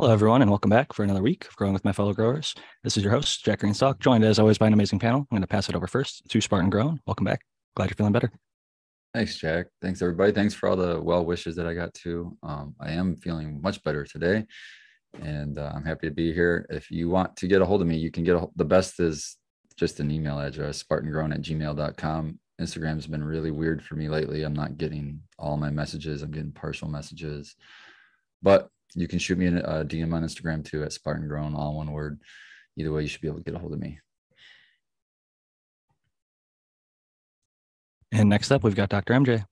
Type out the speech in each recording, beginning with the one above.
Hello, everyone, and welcome back for another week of Growing with My Fellow Growers. This is your host, Jack Greenstock, joined as always by an amazing panel. I'm going to pass it over first to Spartan Grown. Welcome back. Glad you're feeling better. Thanks, Jack. Thanks, everybody. Thanks for all the well wishes that I got too. Um, I am feeling much better today, and uh, I'm happy to be here. If you want to get a hold of me, you can get a, the best is just an email address, spartangrown at gmail.com. Instagram's been really weird for me lately. I'm not getting all my messages, I'm getting partial messages. But you can shoot me a DM on Instagram too at Spartan Grown, all one word. Either way, you should be able to get a hold of me. And next up, we've got Dr. MJ.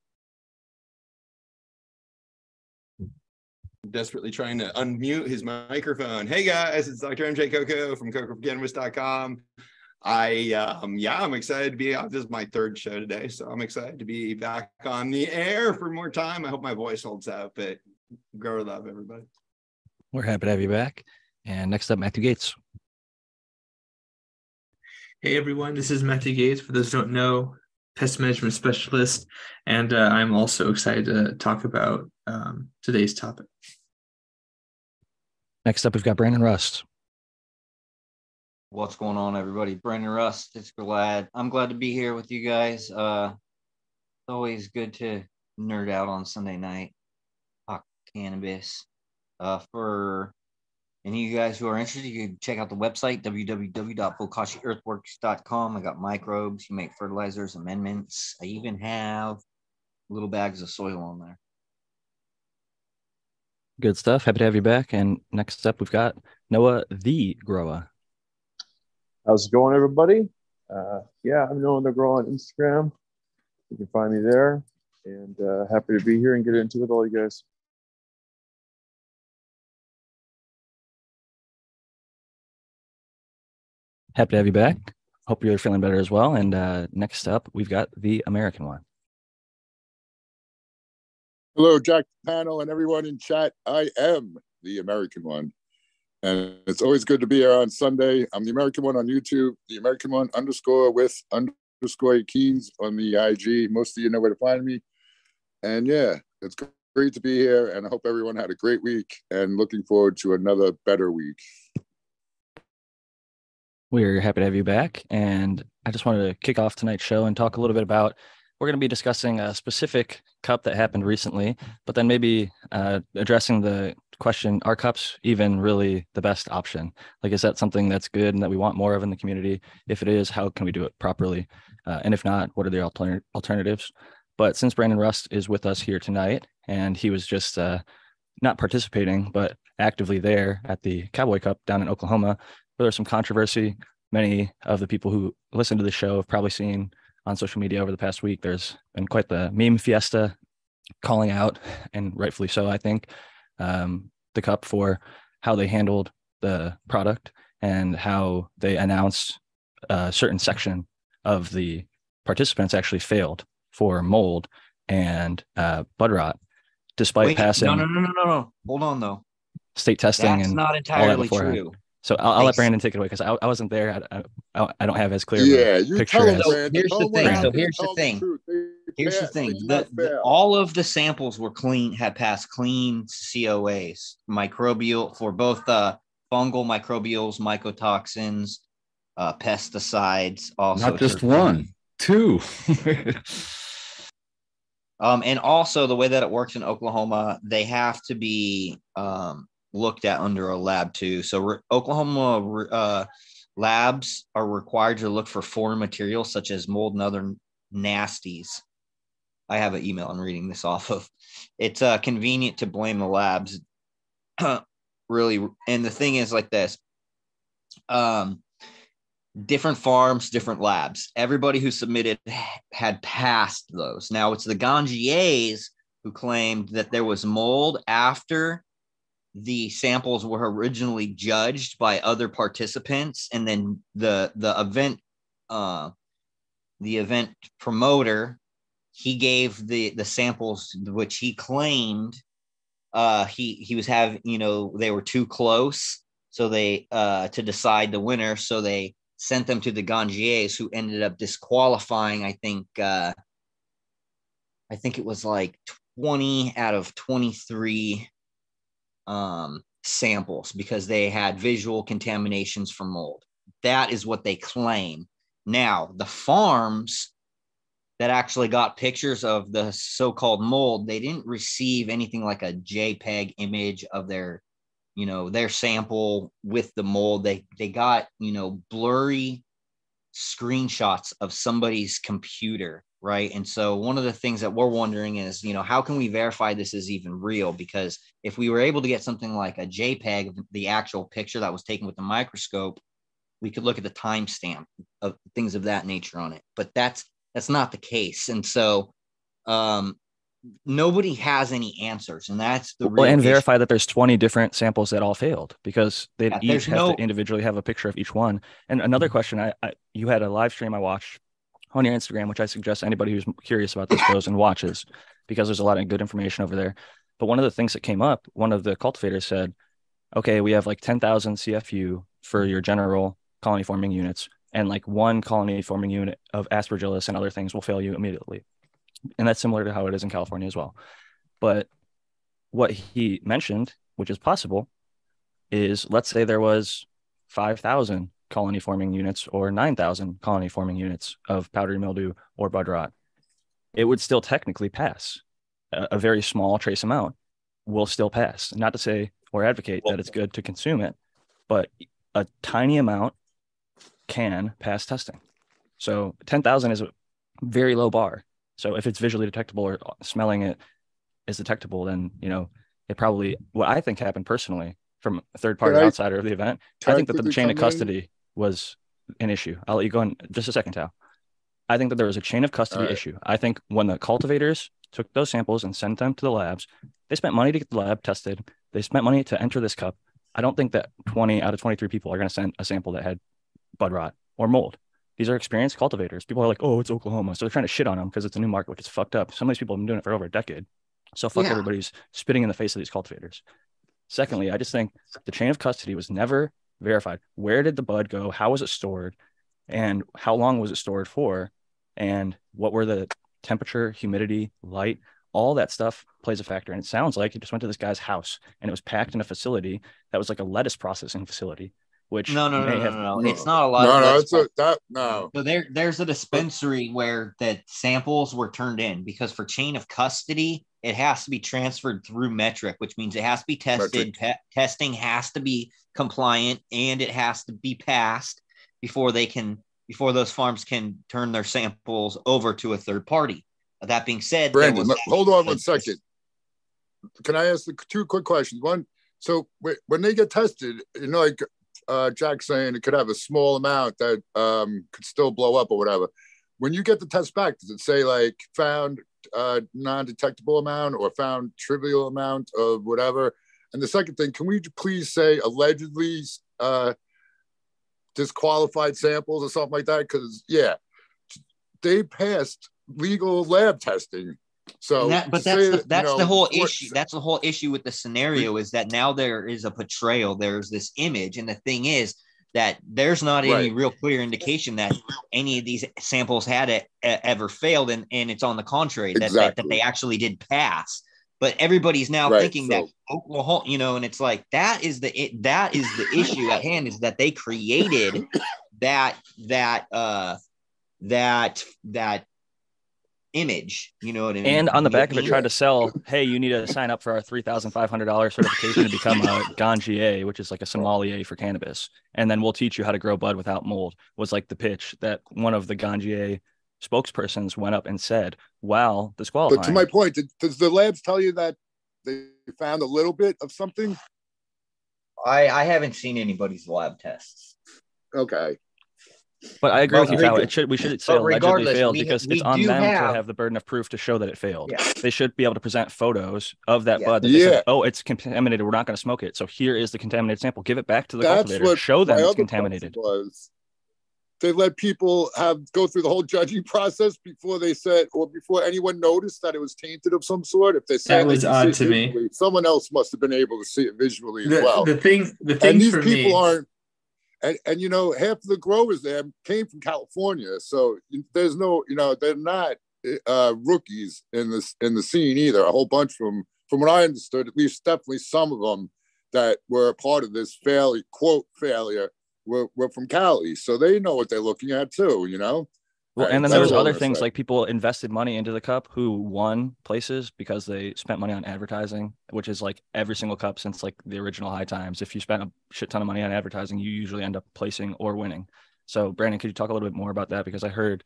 desperately trying to unmute his microphone. Hey guys, it's Dr. MJ Coco from CocoCannabis.com. I um yeah, I'm excited to be on. This is my third show today, so I'm excited to be back on the air for more time. I hope my voice holds out, but grow love, everybody. We're happy to have you back. And next up, Matthew Gates. Hey everyone, this is Matthew Gates. For those who don't know, pest management specialist, and uh, I'm also excited to talk about um, today's topic. Next up, we've got Brandon Rust. What's going on, everybody? Brandon Rust. It's glad I'm glad to be here with you guys. Uh, it's always good to nerd out on Sunday night, talk cannabis. Uh, for any of you guys who are interested, you can check out the website www.bokashiearthworks.com. I got microbes. You make fertilizers, amendments. I even have little bags of soil on there. Good stuff. Happy to have you back. And next up, we've got Noah the Grower. How's it going, everybody? Uh, yeah, I'm Noah the Grower on Instagram. You can find me there. And uh, happy to be here and get into it with all you guys. Happy to have you back. Hope you're feeling better as well. And uh, next up, we've got the American one. Hello, Jack panel and everyone in chat. I am the American one. And it's always good to be here on Sunday. I'm the American one on YouTube, the American one underscore with underscore keys on the IG. Most of you know where to find me. And yeah, it's great to be here. And I hope everyone had a great week and looking forward to another better week. We're happy to have you back. And I just wanted to kick off tonight's show and talk a little bit about we're going to be discussing a specific cup that happened recently, but then maybe uh, addressing the question are cups even really the best option? Like, is that something that's good and that we want more of in the community? If it is, how can we do it properly? Uh, and if not, what are the alter- alternatives? But since Brandon Rust is with us here tonight and he was just uh, not participating, but actively there at the Cowboy Cup down in Oklahoma, there's some controversy. Many of the people who listen to the show have probably seen on social media over the past week. There's been quite the meme fiesta calling out, and rightfully so, I think, um, the cup for how they handled the product and how they announced a certain section of the participants actually failed for mold and uh, bud rot, despite Wait, passing. No, no, no, no, no, no. Hold on, though. State testing That's and not entirely true. So I'll, I'll let Brandon take it away because I, I wasn't there. I, I, I, don't have as clear. Yeah, you picture tell him. as- So Brandon. here's the thing. him So here's the thing. The truth. They Here's the thing: the, the- all of the samples were clean, had passed clean COAs, microbial for both uh, fungal microbials, mycotoxins, uh, pesticides. Also, Not just terpenes. one, two. Um, and also the way that it works in Oklahoma, they have to be um, looked at under a lab too. So re- Oklahoma uh, labs are required to look for foreign materials such as mold and other nasties. I have an email I'm reading this off of. It's uh, convenient to blame the labs, really. And the thing is like this. Um, different farms, different labs. Everybody who submitted had passed those. Now it's the Ganjiers who claimed that there was mold after the samples were originally judged by other participants, and then the the event uh, the event promoter he gave the the samples which he claimed uh, he he was having you know they were too close, so they uh, to decide the winner, so they sent them to the Ganjiers, who ended up disqualifying. I think uh, I think it was like twenty out of twenty three um, samples because they had visual contaminations from mold. That is what they claim. Now, the farms that actually got pictures of the so-called mold, they didn't receive anything like a JPEG image of their, you know, their sample with the mold. They they got, you know, blurry screenshots of somebody's computer, right? And so one of the things that we're wondering is, you know, how can we verify this is even real? Because if we were able to get something like a JPEG of the actual picture that was taken with the microscope, we could look at the timestamp of things of that nature on it. But that's that's not the case. And so um nobody has any answers and that's the well, and issue. verify that there's 20 different samples that all failed because they Yeah, each have no- to individually have a picture of each one and another question I, I you had a live stream i watched on your instagram which i suggest anybody who's curious about this goes and watches because there's a lot of good information over there. But one of the things that came up one of the cultivators said okay we have like 10000 cfu for your general colony forming units and like one colony forming unit of aspergillus and other things will fail you immediately. And that's similar to how it is in california as well. But what he mentioned, which is possible, is let's say there was 5,000 colony forming units or 9,000 colony forming units of powdery mildew or bud rot. It would still technically pass. A, a very small trace amount will still pass. Not to say or advocate that it's good to consume it, but a tiny amount can pass testing. So 10,000 is a very low bar. So if it's visually detectable or smelling it is detectable, then you know it probably what I think happened personally from a third party outsider of the event. I think that the chain of custody was an issue. I'll let you go in just a second, Tal. I think that there was a chain of custody right. issue. I think when the cultivators took those samples and sent them to the labs, they spent money to get the lab tested. They spent money to enter this cup. I don't think that 20 out of 23 people are going to send a sample that had bud rot or mold. These are experienced cultivators. People are like, oh, it's Oklahoma. So they're trying to shit on them because it's a new market, which is fucked up. Some of these people have been doing it for over a decade. So fuck Yeah. everybody's spitting in the face of these cultivators. Secondly, I just think the chain of custody was never verified. Where did the bud go? How was it stored? And how long was it stored for? And what were the temperature, humidity, light? All that stuff plays a factor. And it sounds like he just went to this guy's house and it was packed in a facility that was like a lettuce processing facility, which no, no, no, may no, have no, no. It's not a lot. No, of no, it's a, that no. So there, there's a dispensary where that samples were turned in because for chain of custody, it has to be transferred through Metrc, which means it has to be tested. Te- testing has to be compliant and it has to be passed before they can, before those farms can turn their samples over to a third party. That being said, Brandon, let- hold on one second. Can I ask the two quick questions? One, so when they get tested, you know, like uh, Jack's saying, it could have a small amount that um, could still blow up or whatever. When you get the test back, does it say like found uh, non-detectable amount or found trivial amount of whatever? And the second thing, can we please say allegedly uh, disqualified samples or something like that? Because yeah, they passed legal lab testing. So, that, but that's the, that, you that's the whole issue. That's the whole issue with the scenario is that now there is a portrayal. There's this image, and the thing is that there's not any real clear indication that any of these samples had it, e- ever failed, and and it's on the contrary that, that that they actually did pass. But everybody's now Right, thinking that so- Oklahoma, you know, and it's like that is the it, that is the issue at hand is that they created that that uh that that image. You know what I mean? and on the back of it tried to sell hey you need to sign up for our $3500 certification to become a ganjier which is like a sommelier for cannabis and then we'll teach you how to grow bud without mold was like the pitch that one of the ganjier spokespersons went up and said wow disqualifying But to my point, did, does the labs tell you that they found a little bit of something? I, I haven't seen anybody's lab tests. Okay. But i agree But with you reg- Tal. it should we should say allegedly regardless, failed we- because we it's on them have- to have the burden of proof to show that it failed Yeah. they should be able to present photos of that Yeah. bud that Yeah. said, oh it's contaminated we're not going to smoke it so here is the contaminated sample give it back to the That's cultivator what show them it's contaminated Was they let people have go through the whole judging process before they said or before anyone noticed that it was tainted of some sort? If they said That was odd to it me. Someone else must have been able to see it visually as well. the thing, the thing and these for people me, aren't and, and you know half of the growers there came from california so there's no you know they're not uh rookies in this in the scene either a whole bunch of them, from what i understood at least definitely some of them that were a part of this failure, quote failure, were, were from Cali. So they know what they're looking at too, you know? Well, and then there was other things saying. like people invested money into the cup who won places because they spent money on advertising, which is like every single cup since like the original high times. If you spent a shit ton of money on advertising, you usually end up placing or winning. So Brandon, could you talk a little bit more about that? Because I heard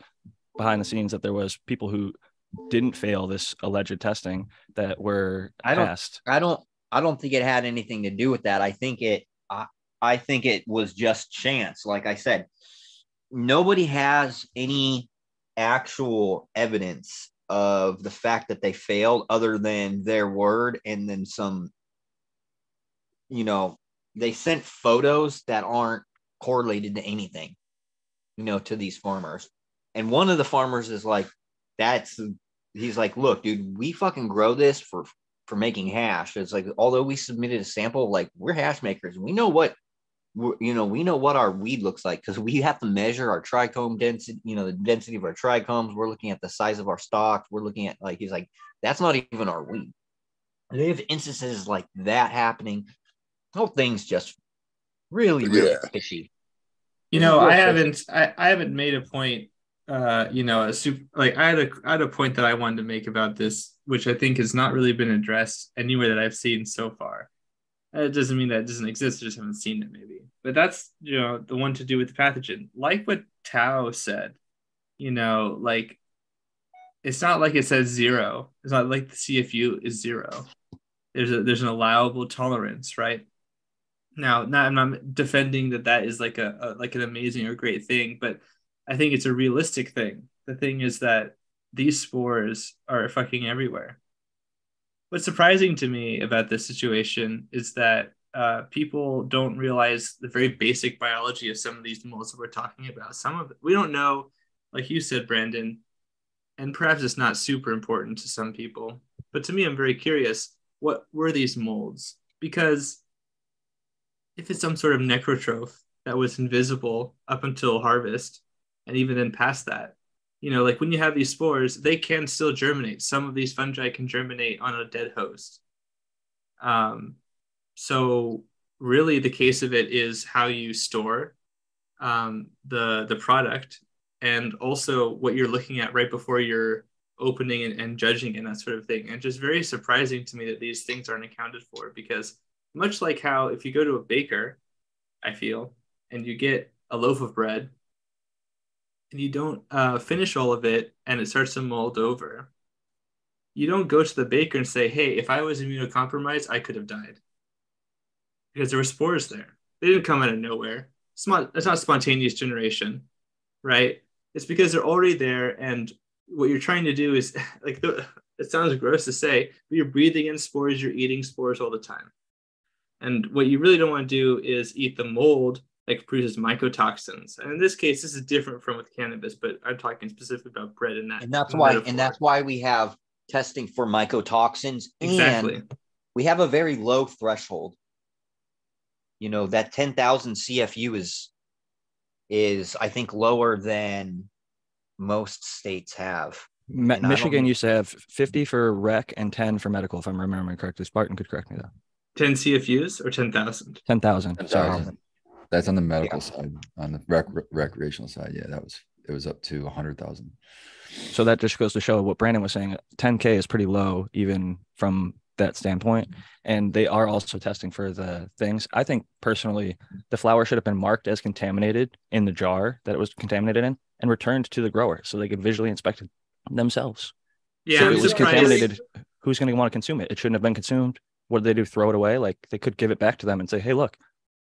behind the scenes that there was people who didn't fail this alleged testing that were I don't- passed. I don't I don't think it had anything to do with that. I think it I, I think it was just chance. Like I said, nobody has any actual evidence of the fact that they failed other than their word and then some you know, they sent photos that aren't correlated to anything, you know, to these farmers. And one of the farmers is like, that's he's like, look, dude, we fucking grow this for for making hash. It's like, although we submitted a sample, like we're hash makers, we know what you know, we know what our weed looks like because we have to measure our trichome density, you know, the density of our trichomes. We're looking at the size of our stalks. We're looking at like he's like, that's not even our weed. And they have instances like that happening. The whole thing's just really, really Yeah. fishy. You know, I quick. haven't I, I haven't made a point uh, you know, a super like I had a I had a point that I wanted to make about this, which I think has not really been addressed anywhere that I've seen so far. It doesn't mean that it doesn't exist, I just haven't seen it maybe. But that's you know the one to do with the pathogen. Like what Tao said, you know, like it's not like it says zero. It's not like the CFU is zero. There's a there's an allowable tolerance, right? Now, not I'm not defending that that is like a, a like an amazing or great thing, but I think it's a realistic thing. The thing is that these spores are fucking everywhere. What's surprising to me about this situation is that uh, people don't realize the very basic biology of some of these molds that we're talking about. Some of it, we don't know, like you said, Brandon, and perhaps it's not super important to some people, but to me, I'm very curious. What were these molds? Because if it's some sort of necrotroph that was invisible up until harvest, and even then past that, you know, like when you have these spores, they can still germinate. Some of these fungi can germinate on a dead host. Um, so really, the case of it is how you store um, the the product, and also what you're looking at right before you're opening and, and judging and that sort of thing. And just very surprising to me that these things aren't accounted for because much like how if you go to a baker, I feel, and you get a loaf of bread and you don't uh, finish all of it and it starts to mold over, you don't go to the baker and say, hey, if I was immunocompromised, I could have died. Because there were spores there. They didn't come out of nowhere. It's not, it's not spontaneous generation, right? It's because they're already there. And what you're trying to do is like, the, it sounds gross to say, but you're breathing in spores, you're eating spores all the time. And what you really don't want to do is eat the mold that produces mycotoxins. And in this case, this is different from with cannabis, but I'm talking specifically about bread and that. And that's why metaphor. and that's why we have testing for mycotoxins exactly. and we have a very low threshold. You know, that 10,000 CFU is is I think lower than most states have. Mi- And I don't Michigan used to have 50 for rec and 10 for medical, if I'm remembering correctly. Spartan could correct me though. 10 CFUs or 10,000? 10,000. Sorry. That's on the medical side. On the rec- recreational side, yeah, that was it was up to a hundred thousand. So that just goes to show what Brandon was saying. 10K is pretty low, even from that standpoint. And they are also testing for the things. I think personally, the flower should have been marked as contaminated in the jar that it was contaminated in and returned to the grower so they could visually inspect it themselves. Yeah, so I'm it was surprised. contaminated. Who's going to want to consume it? It shouldn't have been consumed. What did they do? Throw it away? Like they could give it back to them and say, "Hey, look,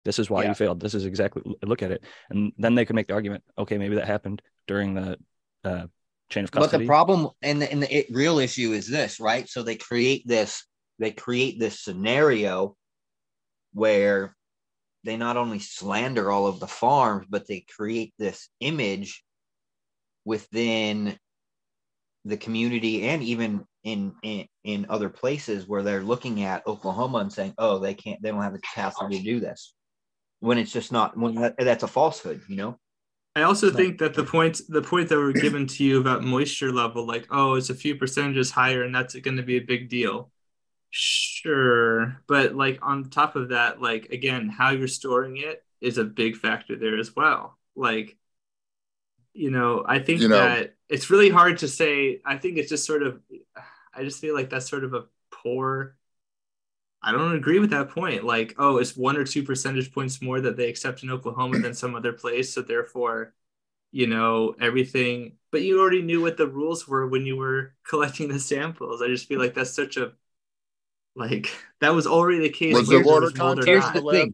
this is why Yeah. you failed. This is exactly look at it." And then they could make the argument, "Okay, maybe that happened during the uh, chain of custody. But the problem and the, and the it, real issue is this, right? So they create this they create this scenario where they not only slander all of the farms, but they create this image within the community and even in, in in other places where they're looking at Oklahoma and saying, "Oh, they can't, they don't have the capacity to do this," when it's just not. When that, that's a falsehood, you know. I also think that the point the point that were given to you about moisture level, like oh, it's a few percentages higher, and that's going to be a big deal. Sure, but like on top of that, like again, how you're storing it is a big factor there as well. Like, you know, I think You know- that it's really hard to say. I think it's just sort of, I just feel like that's sort of a poor. I don't agree with that point. Like, oh, it's one or two percentage points more that they accept in Oklahoma than some other place, so therefore, you know, everything. But you already knew what the rules were when you were collecting the samples. I just feel like that's such a like that was already the case. Was whether there it water was content Here's the the thing.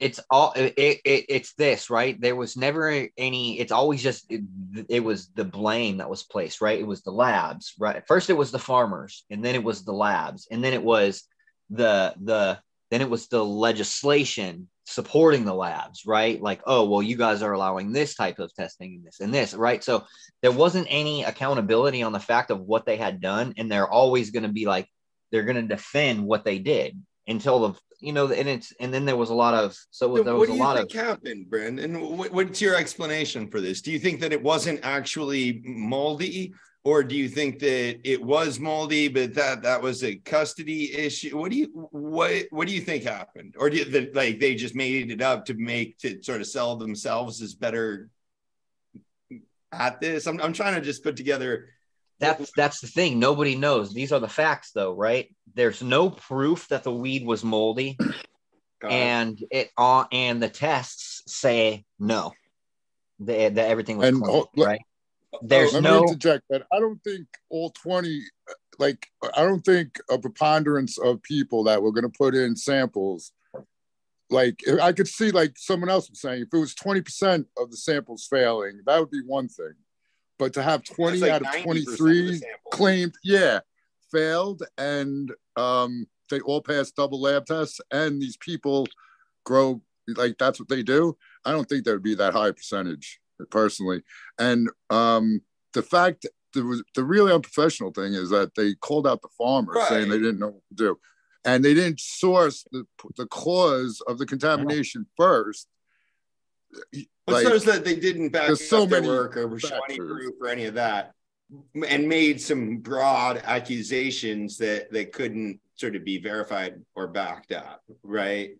it's all it, it, it's this right? There was never any it's always just it, it was the blame that was placed right? It was the labs right? First it was the farmers and then it was the labs and then it was the the then it was the legislation supporting the labs right? Like oh well you guys are allowing this type of testing and this and this right? So there wasn't any accountability on the fact of what they had done and they're always going to be like they're going to defend what they did until the you know and it's and then there was a lot of so there what was do a you lot think of happened, Brandon? What, what's your explanation for this? Do you think that it wasn't actually moldy, or do you think that it was moldy, but that that was a custody issue? What do you what what do you think happened, or do you that like they just made it up to make to sort of sell themselves as better at this? I'm I'm trying to just put together. That's that's the thing. Nobody knows. These are the facts though right? There's no proof that the weed was moldy. Uh, and it uh, and the tests say no that, that everything was And, clean, oh, right? There's Let no me interject, but I don't think all 20, like, I don't think a preponderance of people that were going to put in samples, like, I could see, like, someone else was saying, if it was 20% of the samples failing, that would be one thing. But to have 20 like out of 90% of 23 claimed, yeah, failed, and um, they all passed double lab tests, and these people grow like that's what they do. I don't think there would be that high percentage personally. And um, the fact the was the really unprofessional thing is that they called out the farmers saying they didn't know what to do, and they didn't source the the cause of the contamination first. But Like, so that they didn't back there's up so many work or show any proof or any of that, and made some broad accusations that that couldn't sort of be verified or backed up, right?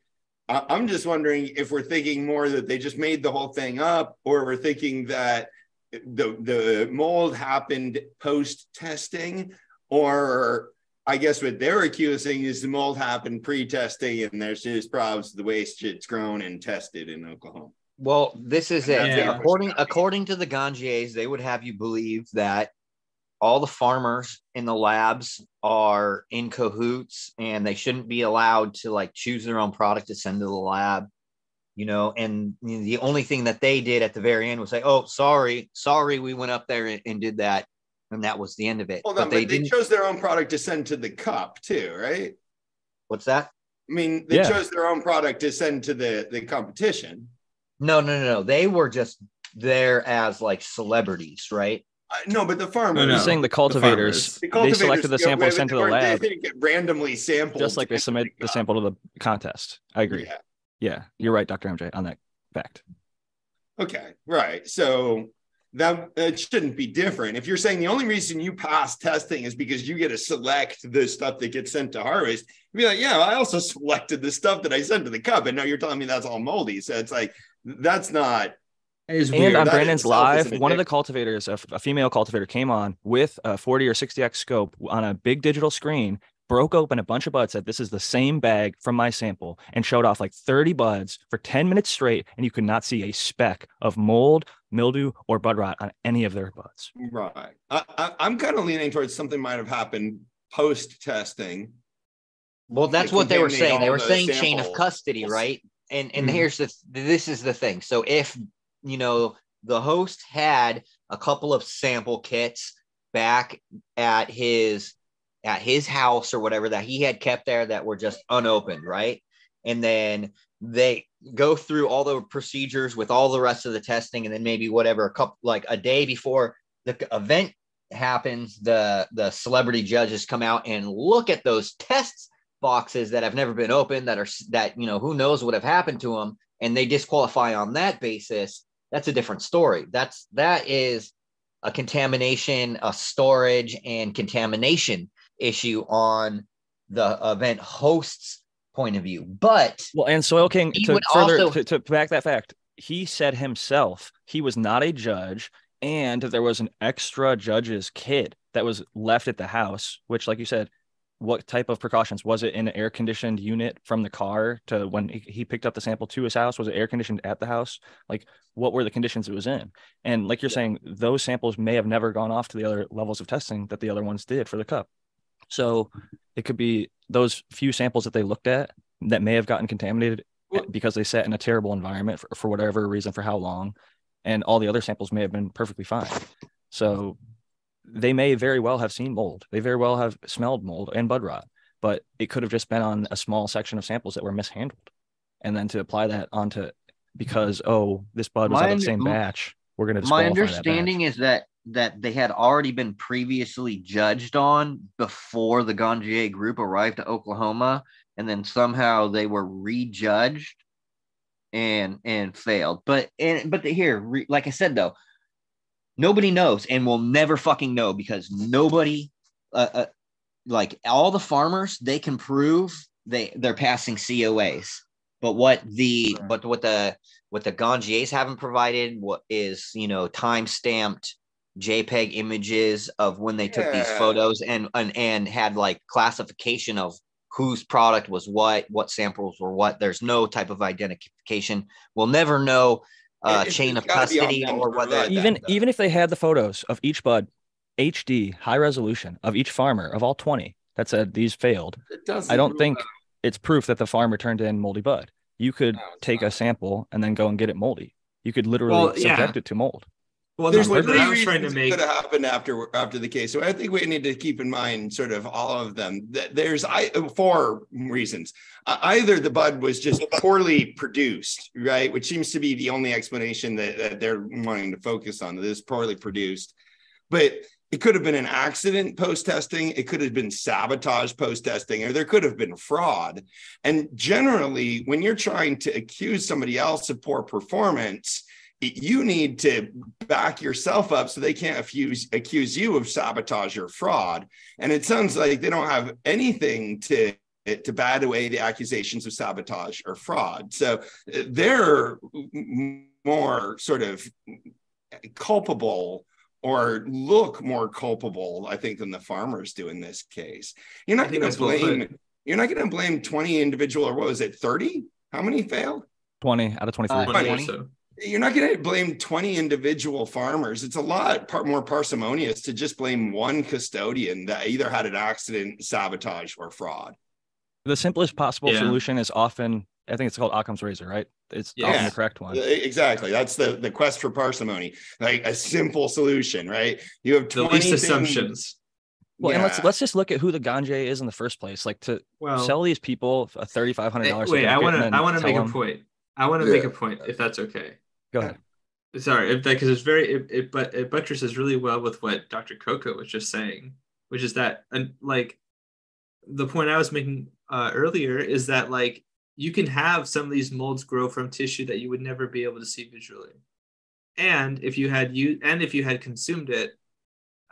I- I'm just wondering if we're thinking more that they just made the whole thing up, or we're thinking that the the mold happened post testing, or I guess what they're accusing is the mold happened pre-testing, and there's just problems with the way it's grown and tested in Oklahoma. Well, this is it. And that's the according according to the Ganjiers, they would have you believe that all the farmers in the labs are in cahoots and they shouldn't be allowed to like choose their own product to send to the lab. You know, and the only thing that they did at the very end was say, "Oh, sorry, sorry, we went up there and, and did that," and that was the end of it. Hold on, they but they chose their own product to send to the cup too, right? what's that? I mean, they Yeah. chose their own product to send to the the competition. No, no, no, no. They were just there as like celebrities, right? Uh, no, but the farmers. No, You're no. saying the cultivators, the they cultivators, selected the you sample wait, sent to the lab, They didn't get randomly sampled, just like they submit the sample to the contest. I agree. Yeah. Yeah, you're right, Dr. MJ, on that fact. Okay, right. So that it shouldn't be different. If you're saying the only reason you pass testing is because you get to select the stuff that gets sent to harvest, you'd be like, yeah, I also selected the stuff that I sent to the cup, and now you're telling me that's all moldy. So it's like that's not. It's And weird. on That Brandon's live, an one of the addiction. cultivators, a, f- a female cultivator, came on with a 40 or 60x scope on a big digital screen, broke open a bunch of buds, said, This is the same bag from my sample, and showed off like 30 buds for 10 minutes straight. And you could not see a speck of mold, mildew, or bud rot on any of their buds. Right. I, I, I'm kind of leaning towards something might have happened post testing. Well, that's They what they were saying. They were the saying chain of custody, right? And and Mhm. here's the this is the thing. So if you know the host had a couple of sample kits back at his at his house or whatever that he had kept there that were just unopened, right? And then they go through all the procedures with all the rest of the testing, and then maybe whatever a couple like a day before the event happens, the the celebrity judges come out and look at those tests boxes that have never been opened that are that you know who knows what have happened to them and they disqualify on that basis that's a different story that's that is a contamination a storage and contamination issue on the event host's point of view. But Well, and Soil King to further also- to, to back that fact, he said himself he was not a judge, and there was an extra judge's kid that was left at the house. Which, like you said, what type of precautions was it in an air conditioned unit from the car to when he, he picked up the sample to his house? Was it air conditioned at the house? Like, what were the conditions it was in? And like you're saying, those samples may have never gone off to the other levels of testing that the other ones did for the cup. So it could be those few samples that they looked at that may have gotten contaminated Well- because they sat in a terrible environment for, for whatever reason for how long and all the other samples may have been perfectly fine so they may very well have seen mold. They very well have smelled mold and bud rot but it could have just been on a small section of samples that were mishandled. And then to apply that onto because oh this bud was My out of the same batch we're going to my understanding is that that they had already been previously judged on before the Ganjier group arrived to Oklahoma, and then somehow they were rejudged and and failed. But and but the, here, re, like I said though, nobody knows, and will never fucking know because nobody, uh, uh, like all the farmers, they can prove they they're passing COAs. But what the but what the what the Ganjiers haven't provided what is you know time stamped JPEG images of when they took these photos and, and and had like classification of whose product was what, what samples were what. There's no type of identification. We'll never know uh, It- it's chain of gotta be on custody or to what that. that. even though. even if they had the photos of each bud hd high resolution of each farmer of all 20 that said these failed It doesn't I don't think out- it's proof that the farmer turned in moldy bud. You could No, take not. a sample and then go and get it moldy. You could literally Well, yeah. subject it to mold. Well, There's that three I was trying to reasons make. have happened after after the case. So I think we need to keep in mind sort of all of them. Th- There's I four reasons. Uh, either the bud was just poorly produced, right, which seems to be the only explanation that, that they're wanting to focus on. That is poorly produced, but it could have been an accident post testing. It could have been sabotage post testing, or there could have been fraud. And generally, when you're trying to accuse somebody else of poor performance, you need to back yourself up so they can't accuse accuse you of sabotage or fraud. And it sounds like they don't have anything to to bat away the accusations of sabotage or fraud. So uh, they're more sort of culpable or look more culpable, I think, than the farmers do in this case. You're not going to that's well put. blame. You're not going to blame 20 individual or what was it, 30? How many failed? 20 out of 23. Uh, 20 or Funny. so. You're not going to blame 20 individual farmers. It's a lot par- more parsimonious to just blame one custodian that either had an accident, sabotage, or fraud. the simplest possible Yeah. solution is often, I think it's called Occam's razor, right? It's Yeah. often the correct one. Uh, Exactly. That's the, the quest for parsimony, like a simple solution, right? You have The 20 least things- assumptions. Well, and let's let's just look at who the ganja is in the first place. Like to Well, sell these people a thirty five hundred dollars. wait, I want to I want to make a point. I want to make a point if that's okay. Go ahead. Sorry, because it's very it, it but it buttresses really well with what Dr. Coco was just saying, which is that and like the point I was making uh, earlier is that like you can have some of these molds grow from tissue that you would never be able to see visually, and if you had you and if you had consumed it,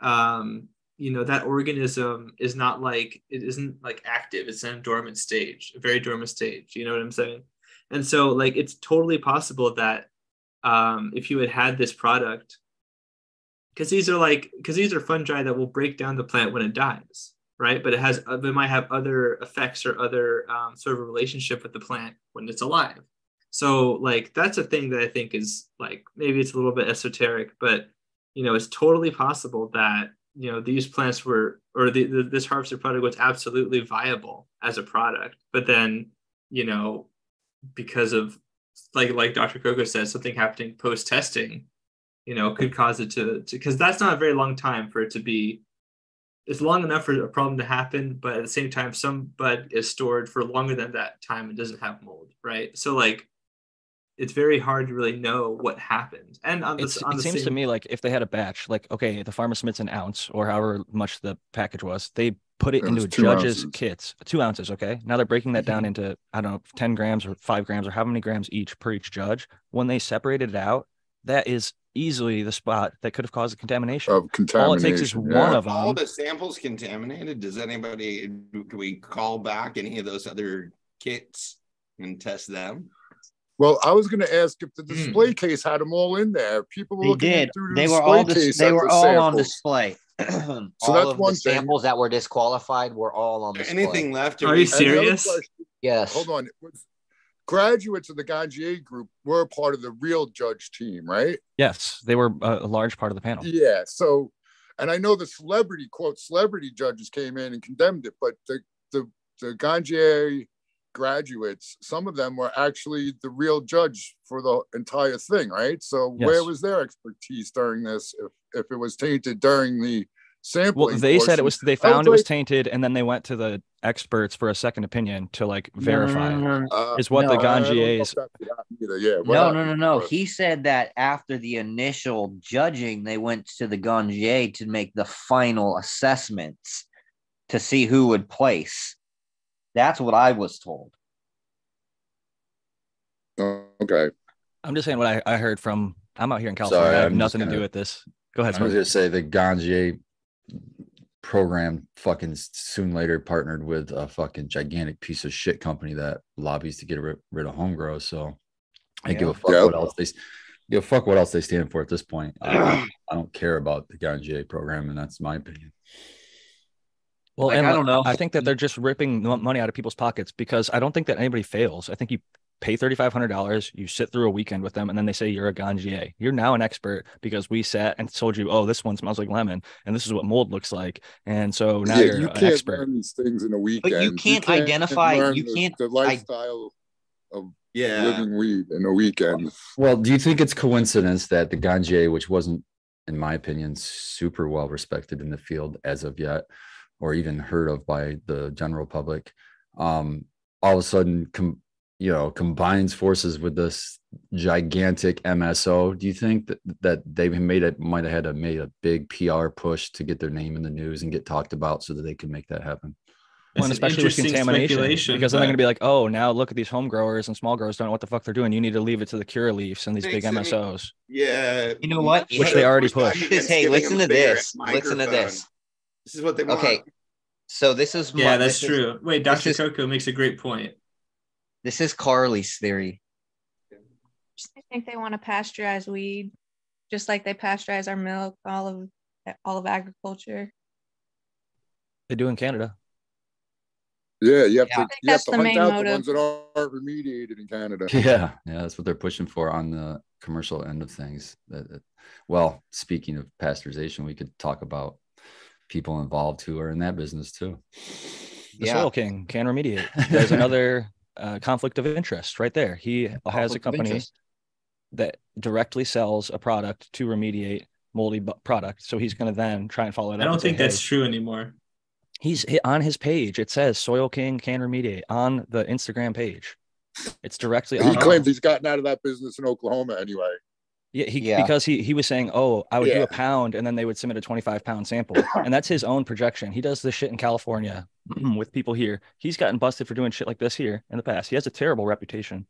um, you know that organism is not like it isn't like active; it's in a dormant stage, a very dormant stage. You know what I'm saying? And so like it's totally possible that um, if you had had this product because these are like because these are fungi that will break down the plant when it dies right? But it has uh, it might have other effects or other um, sort of relationship with the plant when it's alive. So like that's a thing that i think is like maybe it's a little bit esoteric but you know it's totally possible that you know these plants were or the, the, this harvested product was absolutely viable as a product but then you know because of like like Dr. Coco says, something happening post testing, you know, could cause it to because that's not a very long time for it to be. It's long enough for a problem to happen, but at the same time, some bud is stored for longer than that time and doesn't have mold, right? So like, it's very hard to really know what happened. And on the, on it the seems to me like if they had a batch, like okay, the farmer submits an ounce or however much the package was, they put it It into was judges' ounces. kits, two ounces. Okay, now they're breaking that down into I don't know, ten grams or five grams or how many grams each per each judge. When they separated it out, that is easily the spot that could have caused a contamination. Of contamination. All it takes is yeah. one of them. all the samples contaminated. Does anybody do we call back any of those other kits and test them? Well, I was going to ask if the Hmm. display case had them all in there. People were They looking did. through the They were all dis- case they were the all on display. So all that's of one the thing. samples that were disqualified were all on the Anything left? to Are you read? And the other serious? Yes. hold on. Graduates of the Ganjier group were part of the real judge team, right? Yes, they were a, a large part of the panel. Yeah. So, and I know the celebrity quote celebrity judges came in and condemned it, but the the the Ganjier graduates, some of them were actually the real judge for the entire thing, right? So where was their expertise during this? If if it was tainted during the sampling, Well, they said it was they I found it was like, tainted, and then they went to the experts for a second opinion to like verify. it. uh, Is what the No, I don't know if Ganjiers. that's what happened either. Yeah. what No, no, no, no. He said that after the initial judging, they went to the Ganjier to make the final assessments to see who would place. That's what I was told. Oh, okay. I'm just saying what I, I heard from. I'm out here in California. Sorry, I have I'm just nothing to do with this. Go ahead. I was Spencer. gonna say the Ganjier program fucking soon later partnered with a fucking gigantic piece of shit company that lobbies to get rid, rid of home grow. So I give a fuck Yep. what else they give a fuck what else they stand for at this point. I, I don't care about the Ganjier program, and that's my opinion. Well, Like, and I don't know. I think that they're just ripping money out of people's pockets because I don't think that anybody fails. I think you pay thirty five hundred dollars, you sit through a weekend with them, and then they say you're a ganjier. You're now an expert because we sat and told you, oh, this one smells like lemon, and this is what mold looks like, and so now yeah, you're you an can't expert. learn these things in a weekend. But you can't identify- learn you can't the lifestyle of Yeah. living weed in a weekend. Well, do you think it's coincidence that the Ganjier, which wasn't, in my opinion, super well respected in the field as of yet, or even heard of by the general public, um, all of a sudden, com- you know, combines forces with this gigantic MSO? Do you think that that they made it might have had to made a big PR push to get their name in the news and get talked about so that they can make that happen? Well, and especially with contamination, because then they're going to be like, "Oh, now look at these home growers and small growers don't know what the fuck they're doing. You need to leave it to the Curaleafs and these big Thanks, Amy. MSOs." Yeah. You know what? Which they already pushed. Hey, listen to this. Listen to this. This is what they want. Okay. So this is Yeah, my- that's this is- true. Wait, Dr. is- Coco makes a great point. this is Carly's theory. I think they want to pasteurize weed, just like they pasteurize our milk, all of all of agriculture. They do in Canada. Yeah, you have Yeah. I to think you have that's to the hunt main out motive. the ones that aren't remediated in Canada. Yeah, yeah, that's what they're pushing for on the commercial end of things. That, that- well, speaking of pasteurization, we could talk about people involved who are in that business too. The Yeah. Soil King can remediate. There's another uh, conflict of interest right there. He has a company that directly sells a product to remediate moldy bu- product. So he's going to then try and follow it up. I don't and say, think that's "Hey, true anymore. He's hi- on his page. It says Soil King can remediate on the Instagram page. It's directly He on. claims he's gotten out of that business in Oklahoma anyway. Yeah, he Yeah. because he he was saying, "Oh, I would do a pound, and then they would submit a twenty-five pound sample," and that's his own projection. He does this shit in California with people here. He's gotten busted for doing shit like this here in the past. He has a terrible reputation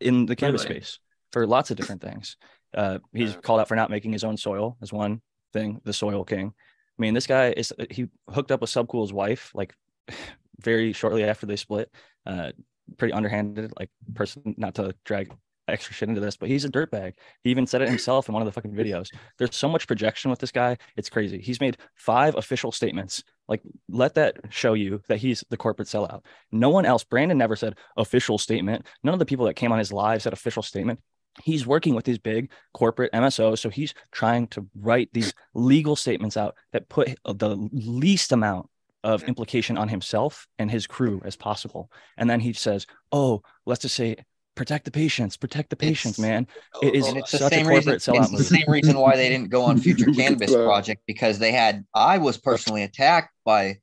in the cannabis Really? space for lots of different things. Uh, he's Yeah. called out for not making his own soil as one thing. The soil king. I mean, this guy is he hooked up with Subcool's wife like very shortly after they split. Uh, pretty underhanded, like person. Not to drag extra shit into this, but he's a dirtbag. He even said it himself in one of the fucking videos. There's so much projection with this guy. It's crazy. He's made five official statements. Like, let that show you that he's the corporate sellout. No one else, Brandon never said official statement. None of the people that came on his live said official statement. He's working with these big corporate MSOs. So he's trying to write these legal statements out that put the least amount of implication on himself and his crew as possible. And then he says, Oh, let's just say protect the patients, protect the patients, It's- man. It is it's the such a same reason. corporate It's sellout the same reason why they didn't go on Future Cannabis. Project because they had. I was personally attacked by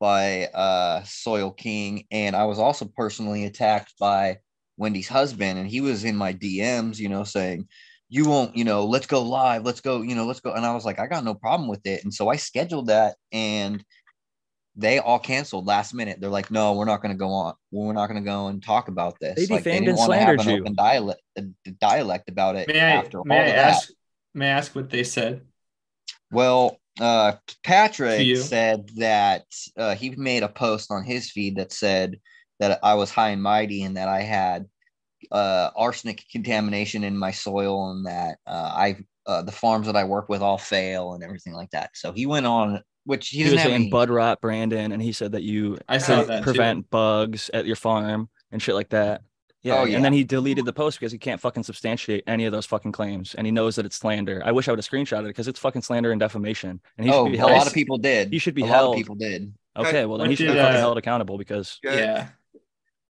by uh, Soil King, and I was also personally attacked by Wendy's husband, and he was in my DMs, you know, saying. You won't, you know, let's go live, let's go, you know, let's go. And I was like, I got no problem with it. And so I scheduled that and they all canceled last minute. They're like, no, we're not going to go on. We're not going to go and talk about this. They like, defamed didn't and wanna have slandered an you. open dialect, a dialect about it May I, after may all I of that. ask? may I ask what they said? Well, uh, Patrick said that uh, he made a post on his feed that said that I was high and mighty and that I had uh, arsenic contamination in my soil and that uh, I uh, the farms that I work with all fail and everything like that. So he went on, which he, He doesn't was have saying any, bud rot, Brandon, and he said that you I saw pre- that too. prevent bugs at your farm and shit like that. Yeah, Oh, yeah. and then he deleted the post because he can't fucking substantiate any of those fucking claims, and he knows that it's slander. I wish I would have screenshotted it because it's fucking slander and defamation, and he oh, should be a held. lot of people did. He should be a held. lot of people did. Okay, well then What he should be did, uh, held accountable because Yeah.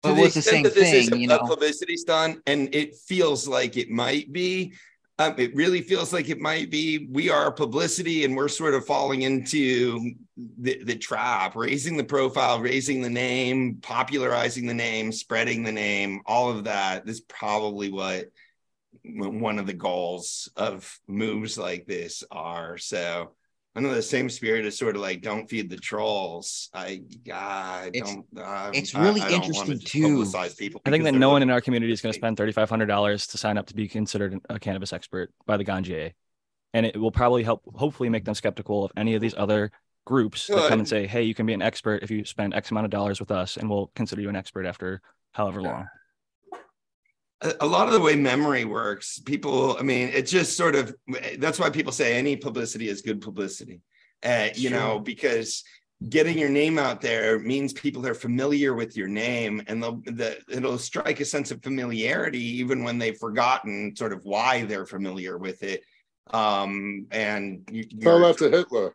To But the it's the same that this is thing, you a know. publicity stunt, and it feels like it might be. Um, it really feels like it might be. We are publicity, and we're sort of falling into the, the trap, raising the profile, raising the name, popularizing the name, spreading the name. All of that is probably what one of the goals of moves like this are. So I know the same spirit is sort of like don't feed the trolls. I, I It's- don't. It's really I wanna interesting, too. People. I think that no one in our community is going to spend thirty five hundred dollars to sign up to be considered a cannabis expert by the Ganjier, and it will probably help, hopefully, make them skeptical of any of these other groups that come and say, "Hey, you can be an expert if you spend X amount of dollars with us, and we'll consider you an expert after however long." A a lot of the way memory works, people, I mean, it just sort of that's why people say any publicity is good publicity. Uh, you know, because getting your name out there means people are familiar with your name and they'll the, it'll strike a sense of familiarity even when they've forgotten sort of why they're familiar with it. Um, and you, Tell you're- that to Hitler.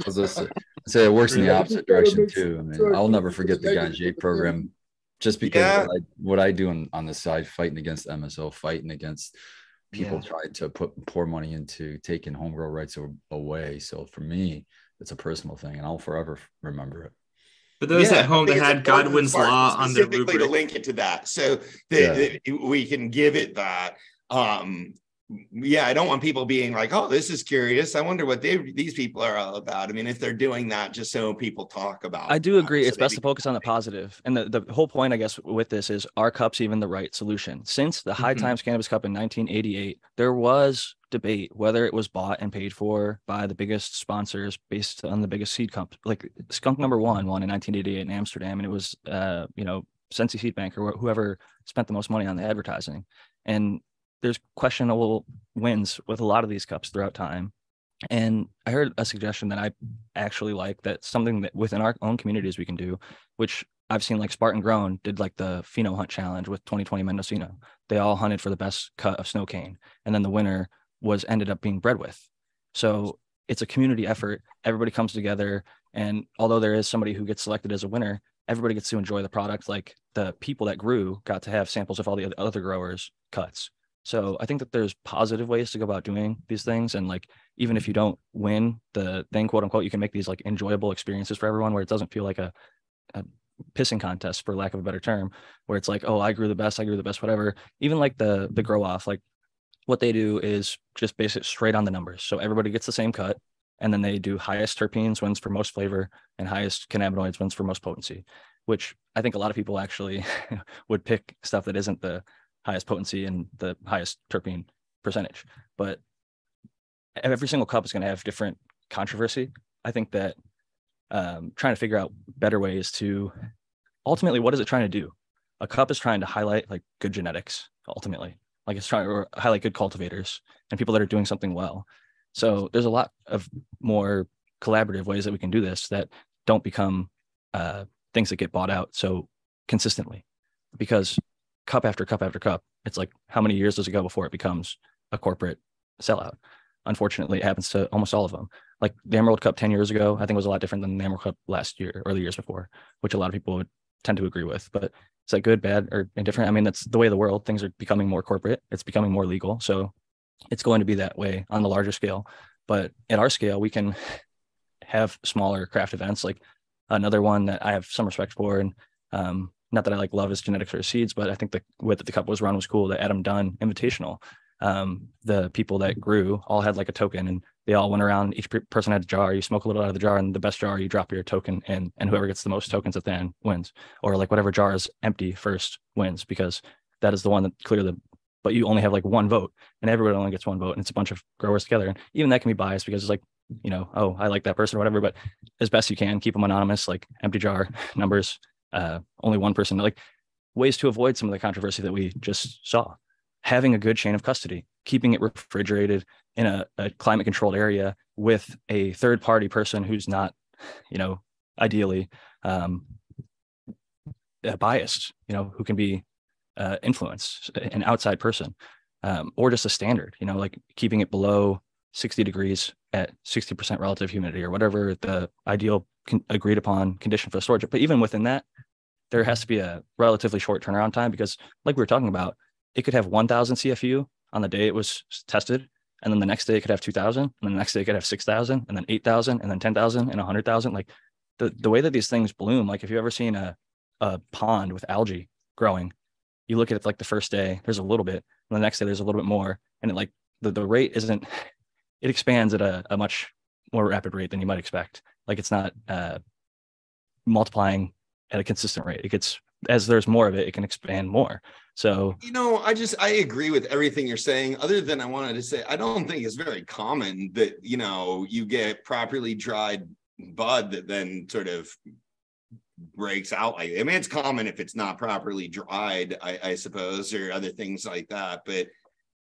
I was just say it works in the opposite direction too. I mean, I'll never forget the Ganjier program just because Yeah. what, I, what I do on, on the side, fighting against MSO, fighting against people Yeah. trying to put poor money into taking home grow rights away. So for me, it's a personal thing, and I'll forever remember it. For those Yeah, at home I that had Godwin's part law on their specifically to link it to that, so that that we can give it that. Um, yeah, I don't want people being like, "Oh, this is curious. I wonder what they these people are all about." I mean, if they're doing that just so people talk about, I do that, agree. so It's best to focus on the positive. And the, the whole point, I guess, with this is are cups even the right solution? Since the High Mhm. Times Cannabis Cup in 1988, there was debate whether it was bought and paid for by the biggest sponsors based on the biggest seed comp. Like Skunk Number One won in 1988 in Amsterdam, and it was, uh, you know, Sensi Seed Bank or wh- whoever spent the most money on the advertising. And there's questionable wins with a lot of these cups throughout time. And I heard a suggestion that I actually like that something that within our own communities we can do, which I've seen like Spartan Grown did like the Pheno Hunt Challenge with 2020 Mendocino. They all hunted for the best cut of snow cane. And then the winner was ended up being bred with. So it's a community effort. Everybody comes together. And although there is somebody who gets selected as a winner, everybody gets to enjoy the product. Like the people that grew got to have samples of all the other growers' cuts. So I think that there's positive ways to go about doing these things. And like, even if you don't win the thing, quote unquote, you can make these like enjoyable experiences for everyone where it doesn't feel like a, a pissing contest for lack of a better term, where it's like, oh, I grew the best, I grew the best, whatever. Even like the the grow off, like what they do is just base it straight on the numbers. So everybody gets the same cut, and then they do highest terpenes wins for most flavor, and highest cannabinoids wins for most potency, which I think a lot of people actually would pick stuff that isn't the highest potency and the highest terpene percentage. But every single cup is going to have different controversy. I think that um, trying to figure out better ways to ultimately what is it trying to do? A cup is trying to highlight like good genetics ultimately, like it's trying to highlight good cultivators and people that are doing something well. So there's a lot of more collaborative ways that we can do this that don't become uh, things that get bought out so consistently because cup after cup after cup, it's like how many years does it go before it becomes a corporate sellout? Unfortunately, it happens to almost all of them. Like the Emerald Cup 10 years ago, I think was a lot different than the Emerald Cup last year or the years before, which a lot of people would tend to agree with. But is that good, bad, or indifferent? I mean, that's the way of the world. Things are becoming more corporate, it's becoming more legal. So it's going to be that way on the larger scale. But at our scale, we can have smaller craft events. Like another one that I have some respect for, and um, not that I like love his genetics or his seeds, but I think the way that the cup was run was cool. The Adam Dunn Invitational, um, the people that grew all had like a token, and they all went around. Each person had a jar. You smoke a little out of the jar, and the best jar you drop your token in, and whoever gets the most tokens at the end wins. Or like whatever jar is empty first wins because that is the one that clearly but you only have like one vote and everybody only gets one vote and it's a bunch of growers together. And even that can be biased because it's like, you know, oh, I like that person or whatever, but as best you can, keep them anonymous, like empty jar numbers, uh, only one person, like ways to avoid some of the controversy that we just saw. Having a good chain of custody, keeping it refrigerated in a, a climate controlled area with a third party person who's not, you know, ideally um, biased, you know, who can be uh, influenced, an outside person, um, or just a standard, you know, like keeping it below 60 degrees at 60% relative humidity or whatever the ideal con- agreed upon condition for the storage. But even within that, there has to be a relatively short turnaround time because, like we were talking about, it could have 1,000 CFU on the day it was tested, and then the next day it could have 2,000, and the next day it could have 6,000, and then 8,000, and then 10,000, and 100,000. Like the the way that these things bloom, like if you've ever seen a a pond with algae growing, you look at it like the first day, there's a little bit, and the next day there's a little bit more, and it like the, the rate isn't it expands at a, a much more rapid rate than you might expect. Like it's not uh, multiplying at a consistent rate. It gets as there's more of it, it can expand more. So you know, I just I agree with everything you're saying. Other than I wanted to say, I don't think it's very common that you know you get properly dried bud that then sort of breaks out i mean it's common if it's not properly dried i, I suppose or other things like that but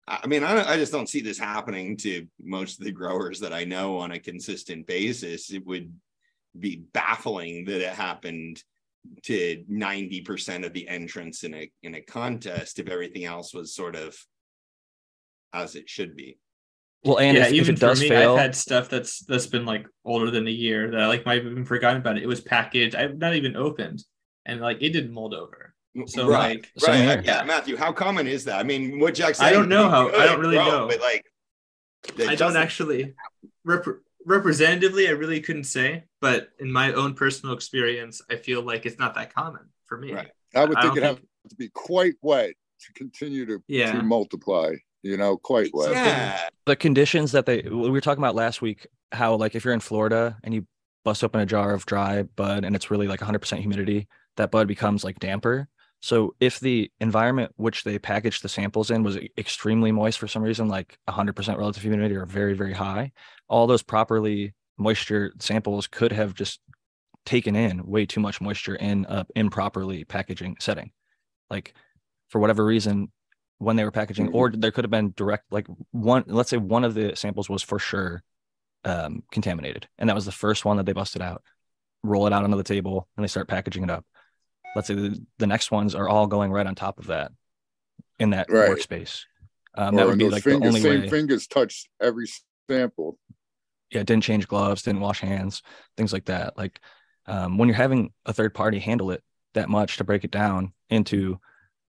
i mean I, I just don't see this happening to most of the growers that i know on a consistent basis it would be baffling that it happened to 90% of the entrants in a in a contest if everything else was sort of as it should be well, and yeah, if, even if it does for me, fail, I've had stuff that's that's been like older than a year that I like might have even forgotten about it. It was packaged, I've not even opened, and like it didn't mold over. So right, like, right, here. yeah, Matthew. How common is that? I mean, what Jack said. I don't know how- I don't really know. but like, I don't actually rep- representatively. I really couldn't say, but in my own personal experience, I feel like it's not that common for me. Right. I would I think don't it'd have to be quite wet to continue to, Yeah. to multiply, you know, quite wet. Yeah, the conditions that they we were talking about last week, how like if you're in Florida and you bust open a jar of dry bud and it's really like 100% humidity, that bud becomes like damper. So if the environment which they packaged the samples in was extremely moist for some reason, like 100% relative humidity or very very high, all those properly moisture samples could have just taken in way too much moisture in a improperly packaging setting. Like for whatever reason, when they were packaging, or there could have been direct, like one, let's say one of the samples was for sure um, contaminated, and that was the first one that they busted out. Roll it out onto the table, and they start packaging it up. Let's say the, the next ones are all going right on top of that in that Right. workspace. Um, that would be like fingers, the only same way. fingers touch every sample. yeah, didn't change gloves, didn't wash hands, things like that. Like um, when you're having a third party handle it that much to break it down into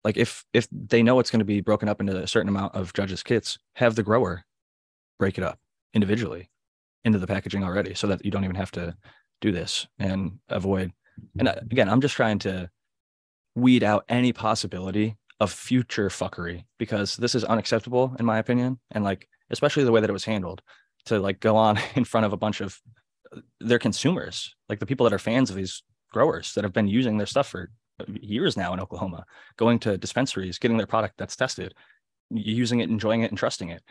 like if if they know it's going to be broken up into a certain amount of judges kits, have the grower break it up individually into the packaging already so that you don't even have to do this and avoid and uh, again i'm just trying to weed out any possibility of future fuckery because this is unacceptable in my opinion. And like especially the way that it was handled to like go on in front of a bunch of uh, their consumers like the people that are fans of these growers that have been using their stuff for years now in oklahoma going to dispensaries getting their product that's tested using it enjoying it and trusting it.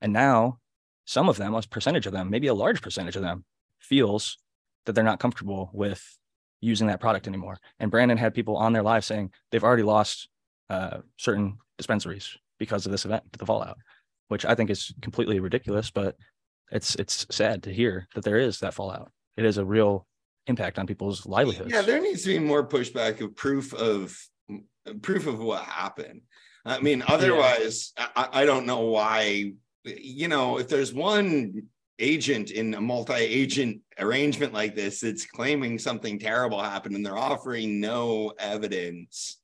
And now some of them a percentage of them maybe a large percentage of them feels that they're not comfortable with using that product anymore and brandon had people on their live saying they've already lost uh, certain dispensaries because of this event the fallout which i think is completely ridiculous but it's it's sad to hear that there is that fallout it is a real impact on people's livelihoods yeah. There needs to be more pushback of proof of proof of what happened. I mean, otherwise, I, I don't know why. You know, if there's one agent in a multi-agent arrangement like this that's claiming something terrible happened and they're offering no evidence.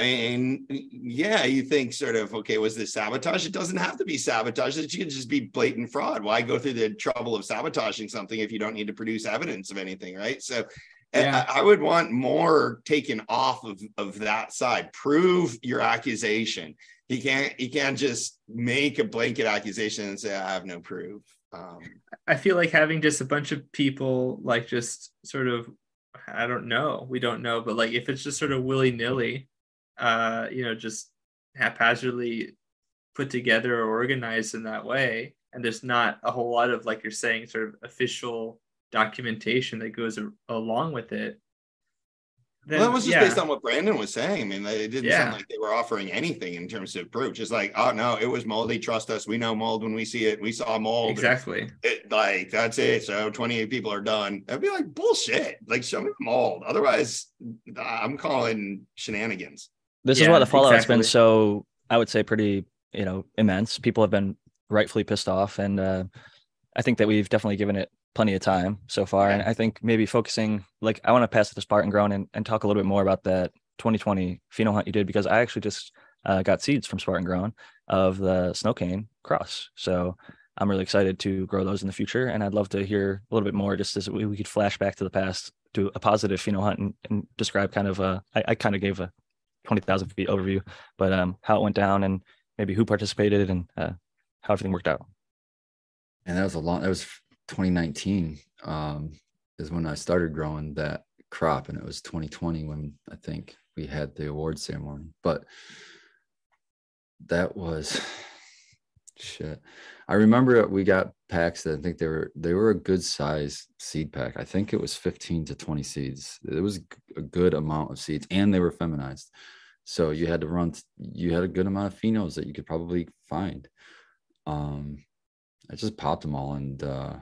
And yeah you think sort of okay was this sabotage? It doesn't have to be sabotage. It should just be blatant fraud. Why go through the trouble of sabotaging something if you don't need to produce evidence of anything right? So I- Yeah. I, I would want more taken off of, of that side. Prove your accusation. He can't he can't just make a blanket accusation and say i have no proof um I feel like having just a bunch of people like just sort of I don't know, we don't know, but like if it's just sort of willy nilly, uh, you know, just haphazardly put together or organized in that way and there's not a whole lot of like you're saying sort of official documentation that goes a- along with it well, that was just yeah. based on what Brandon was saying. I mean, it didn't Yeah. sound like they were offering anything in terms of proof. Just like, oh no, it was moldy. Trust us. We know mold when we see it. We saw mold. exactly It, like that's it. So 28 people are done. I'd be like, bullshit. Like, show me the mold. Otherwise, I'm calling shenanigans. This is why the fallout's been so, I would say, pretty, you know, immense. People have been rightfully pissed off, and uh, I think that we've definitely given it plenty of time so far. And I think maybe focusing, like, I want to pass it to Spartan Grown and, and talk a little bit more about that 2020 pheno hunt you did because I actually just uh, got seeds from Spartan Grown of the snow cane cross. So I'm really excited to grow those in the future, and I'd love to hear a little bit more, just as we, we could flash back to the past, do a positive pheno hunt, and, and describe kind of a. I, I kind of gave a twenty thousand feet overview, but um, how it went down and maybe who participated and uh, how everything worked out. And that was a long, that was 2019 um, is when I started growing that crop. And it was 2020 when I think we had the award ceremony. But that was shit. I remember we got packs that I think they were they were a good size seed pack. I think it was 15 to 20 seeds. It was a good amount of seeds and they were feminized. So you had to run you had a good amount of phenos that you could probably find. Um I just popped them all and uh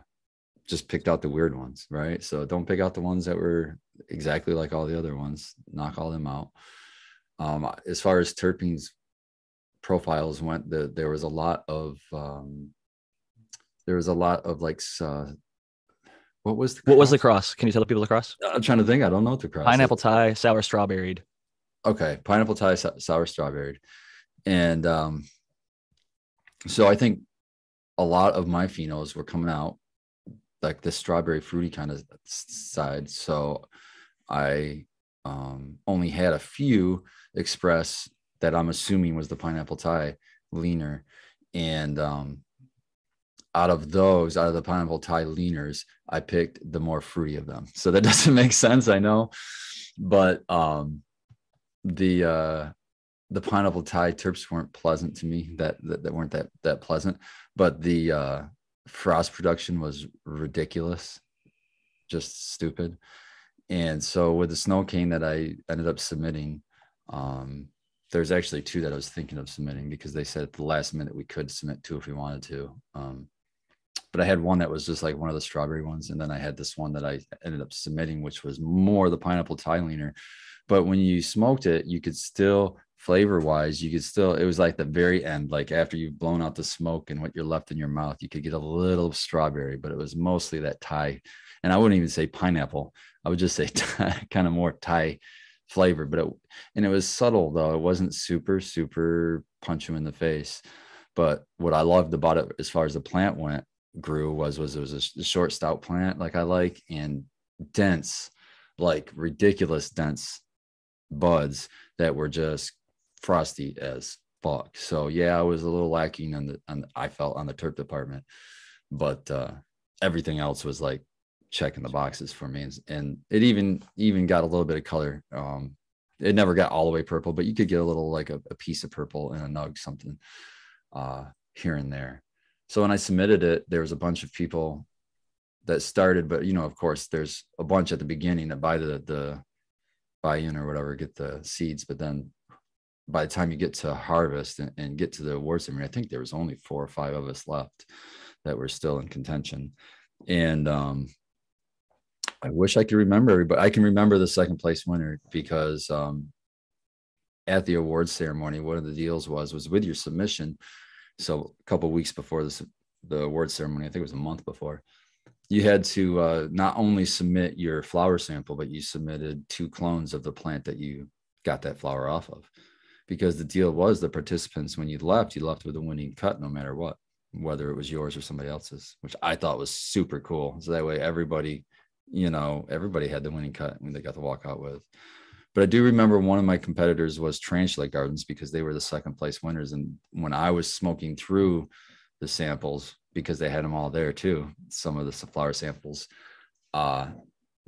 just picked out the weird ones, right? So don't pick out the ones that were exactly like all the other ones. Knock all them out. Um, as far as terpenes profiles went, the, there was a lot of um, there was a lot of like uh, what was the What was the cross? cross? Can you tell the people the cross? I'm trying to think. I don't know what the cross. is. Pineapple Thai, sour strawberried. Okay, pineapple Thai, sour strawberry, and um, so I think a lot of my phenos were coming out like the strawberry fruity kind of side. So I um, only had a few express that I'm assuming was the pineapple Thai leaner, and um, out of those, out of the pineapple Thai leaners, I picked the more fruity of them. So that doesn't make sense, I know, but um, the uh, the pineapple Thai terps weren't pleasant to me. That that, that weren't that that pleasant, but the uh, frost production was ridiculous, just stupid. And so with the snow cane that I ended up submitting, um, there's actually two that I was thinking of submitting because they said at the last minute we could submit two if we wanted to. Um, but I had one that was just like one of the strawberry ones, and then I had this one that I ended up submitting, which was more the pineapple Thai leaner. But when you smoked it, you could still flavor wise, you could still it was like the very end, like after you've blown out the smoke and what you're left in your mouth, you could get a little strawberry, but it was mostly that Thai. And I wouldn't even say pineapple. I would just say Thai, kind of more Thai flavor, but it and it was subtle though. It wasn't super, super punch you in the face. But what I loved about it as far as the plant went grew was was it was a short stout plant like I like and dense, like ridiculous dense buds that were just frosty as fuck. So yeah, I was a little lacking on the on I felt on the terp department, but uh everything else was like checking the boxes for me and, it even even got a little bit of color. Um it never got all the way purple, but you could get a little like a, a piece of purple and a nug something uh here and there. So when I submitted it, there was a bunch of people that started, but you know, of course, there's a bunch at the beginning that buy the the buy in or whatever, get the seeds, but then by the time you get to harvest and, and get to the award ceremony, I think there was only four or five of us left that were still in contention. And um I wish I could remember everybody. I can remember the second place winner because um at the awards ceremony, one of the deals was was with your submission. So a couple weeks before the award ceremony, I think it was a month before, you had to uh, not only submit your flower sample, but you submitted two clones of the plant that you got that flower off of. Because the deal was the participants, when you left, you left with a winning cut no matter what, whether it was yours or somebody else's, which I thought was super cool. So that way everybody, you know, everybody had the winning cut when they got the walk out with. But I do remember one of my competitors was Tarantula Gardens because they were the second place winners. And when I was smoking through the samples, because they had them all there too, some of the flower samples, uh,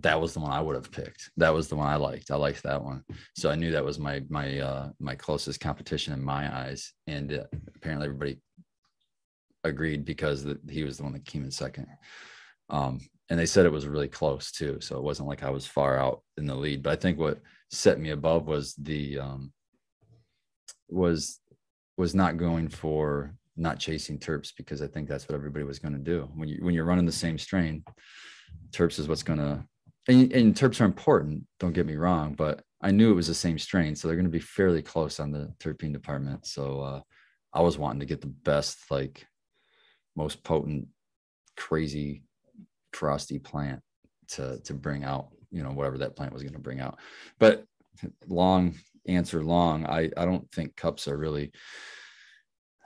that was the one I would have picked. That was the one I liked. I liked that one. So I knew that was my my uh my closest competition in my eyes. And uh, apparently everybody agreed because the, he was the one that came in second. Um, and they said it was really close too. So it wasn't like I was far out in the lead. But I think what set me above was the um was was not going for not chasing terps because I think that's what everybody was going to do. When you when you're running the same strain, terps is what's going to and, and terps are important. Don't get me wrong, but I knew it was the same strain, so they're going to be fairly close on the terpene department. So uh, I was wanting to get the best, like most potent, crazy, frosty plant to to bring out. You know, whatever that plant was going to bring out. But long answer, long. I I don't think cups are really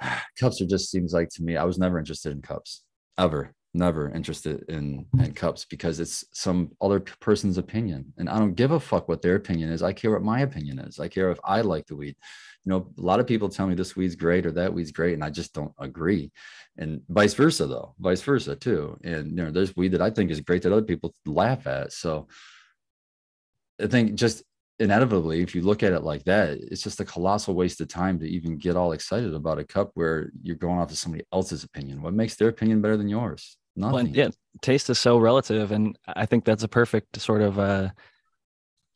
cups are just seems like to me i was never interested in cups ever never interested in in cups because it's some other person's opinion. And i don't give a fuck what their opinion is. I care what my opinion is. I care if i like the weed. You know a lot of people tell me this weed's great or that weed's great and i just don't agree. And vice versa though. Vice versa too. And you know there's weed that i think is great that other people laugh at. So i think just inevitably, if you look at it like that, it's just a colossal waste of time to even get all excited about a cup where you're going off of somebody else's opinion. What makes their opinion better than yours? Nothing. Well, yeah, taste is so relative, and I think that's a perfect sort of uh,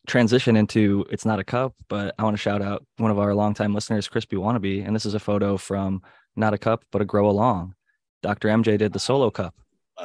transition into it's not a cup. But I want to shout out one of our longtime listeners, Crispy Wannabe, and this is a photo from not a cup, but a grow along. Dr. MJ did the solo cup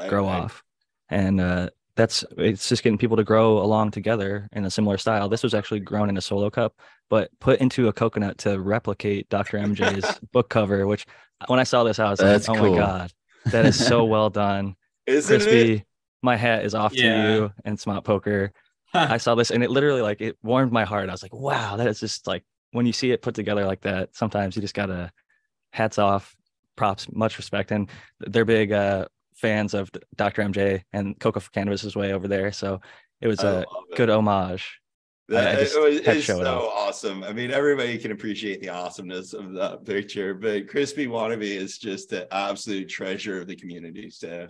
grow off, and uh, that's it's just getting people to grow along together in a similar style. This was actually grown in a solo cup, but put into a coconut to replicate Dr. MJ's book cover. Which when I saw this, I was that's like, "Oh cool. my god, that is so well done!" Isn't Crispy, it? my hat is off yeah. to you and Smart Poker. I saw this and it literally like it warmed my heart. I was like, "Wow, that is just like when you see it put together like that." Sometimes you just gotta hats off, props, much respect, and they're big uh, fans of Dr. MJ and Coco for Cannabis is way over there. So it was a good homage. That, it was it's so it awesome. I mean, everybody can appreciate the awesomeness of that picture, but Crispy Wannabe is just an absolute treasure of the community. So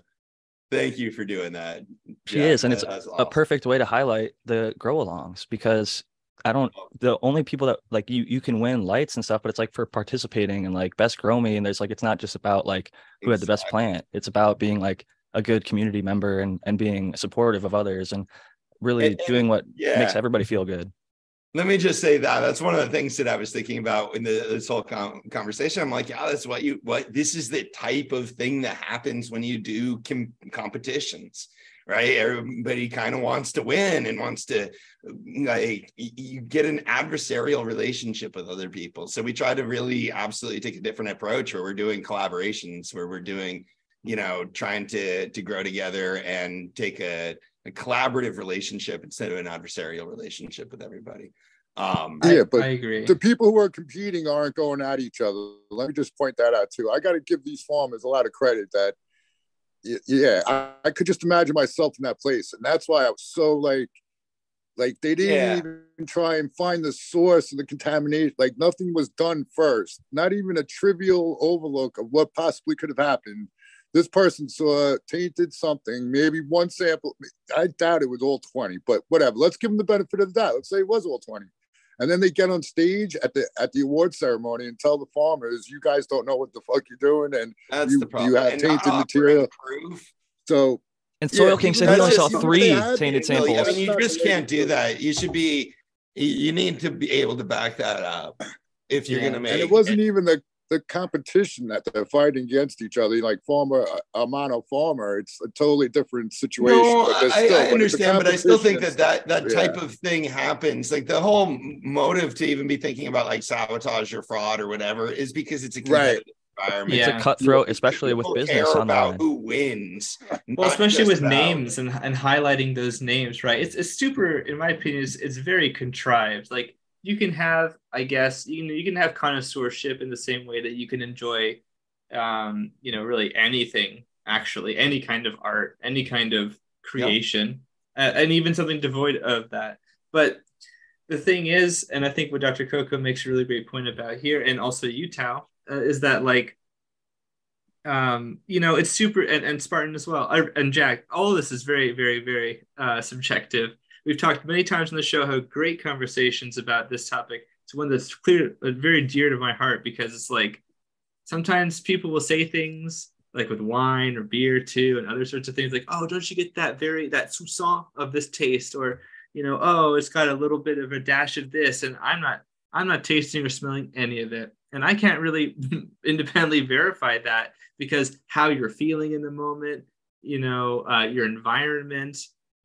thank you for doing that. She is, and it's awesome. a perfect way to highlight the grow alongs because I don't the only people that like you you can win lights and stuff, but it's like for participating and like best grow me. And there's like it's not just about like who exactly. had the best plant. It's about being like a good community member and and being supportive of others and really and, doing what yeah. makes everybody feel good. Let me just say that that's one of the things that I was thinking about in the, this whole conversation. I'm like, yeah, that's what you what this is the type of thing that happens when you do com- competitions right? Everybody kind of wants to win and wants to like you get an adversarial relationship with other people. So we try to really absolutely take a different approach where we're doing collaborations, where we're doing, you know, trying to to grow together and take a, a collaborative relationship instead of an adversarial relationship with everybody. Um, yeah, but I agree. The people who are competing aren't going at each other. Let me just point that out too. I got to give these farmers a lot of credit that yeah, I, I, could just imagine myself in that place, and that's why I was so like, like they didn't yeah. even try and find the source of the contamination. Like nothing was done first. Not even a trivial overlook of what possibly could have happened. This person saw tainted something, maybe one sample. I doubt it was all 20, but whatever. Let's give them the benefit of the doubt. Let's say it was all 20 and then they get on stage at the at the award ceremony and tell the farmers, "You guys don't know what the fuck you're doing, and That's you, you have and tainted material." Proof. So, and Soil yeah, King said he only saw three tainted samples. I mean, you just can't do that. You should be. You need to be able to back that up if you're yeah. going to make. And it wasn't it. even the the competition that they're fighting against each other, like former uh, Amano farmer, it's a totally different situation. No, still, I, I understand, but I still think that that, that type yeah. of thing happens. Like the whole motive to even be thinking about like sabotage or fraud or whatever is because it's a right. Environment. Yeah. It's a cutthroat, especially People with business about who wins. Well, especially with about... names and, and highlighting those names, right? It's, it's super, in my opinion, it's, it's very contrived. Like you can have, I guess, you know, you can have connoisseurship in the same way that you can enjoy, um, you know, really anything. Actually, any kind of art, any kind of creation, yep. uh, and even something devoid of that. But the thing is, and I think what Dr. Coco makes a really great point about here, and also you, Tao, uh, is that like um, you know, it's super and, and Spartan as well. I, and Jack, all this is very, very, very uh, subjective. We've talked many times on the show how great conversations about this topic. It's one that's clear, uh, very dear to my heart because it's like sometimes people will say things like with wine or beer too, and other sorts of things like, oh, don't you get that very that soupçon of this taste, or you know, oh, it's got a little bit of a dash of this, and I'm not, I'm not tasting or smelling any of it, and I can't really independently verify that because how you're feeling in the moment, you know, uh, your environment,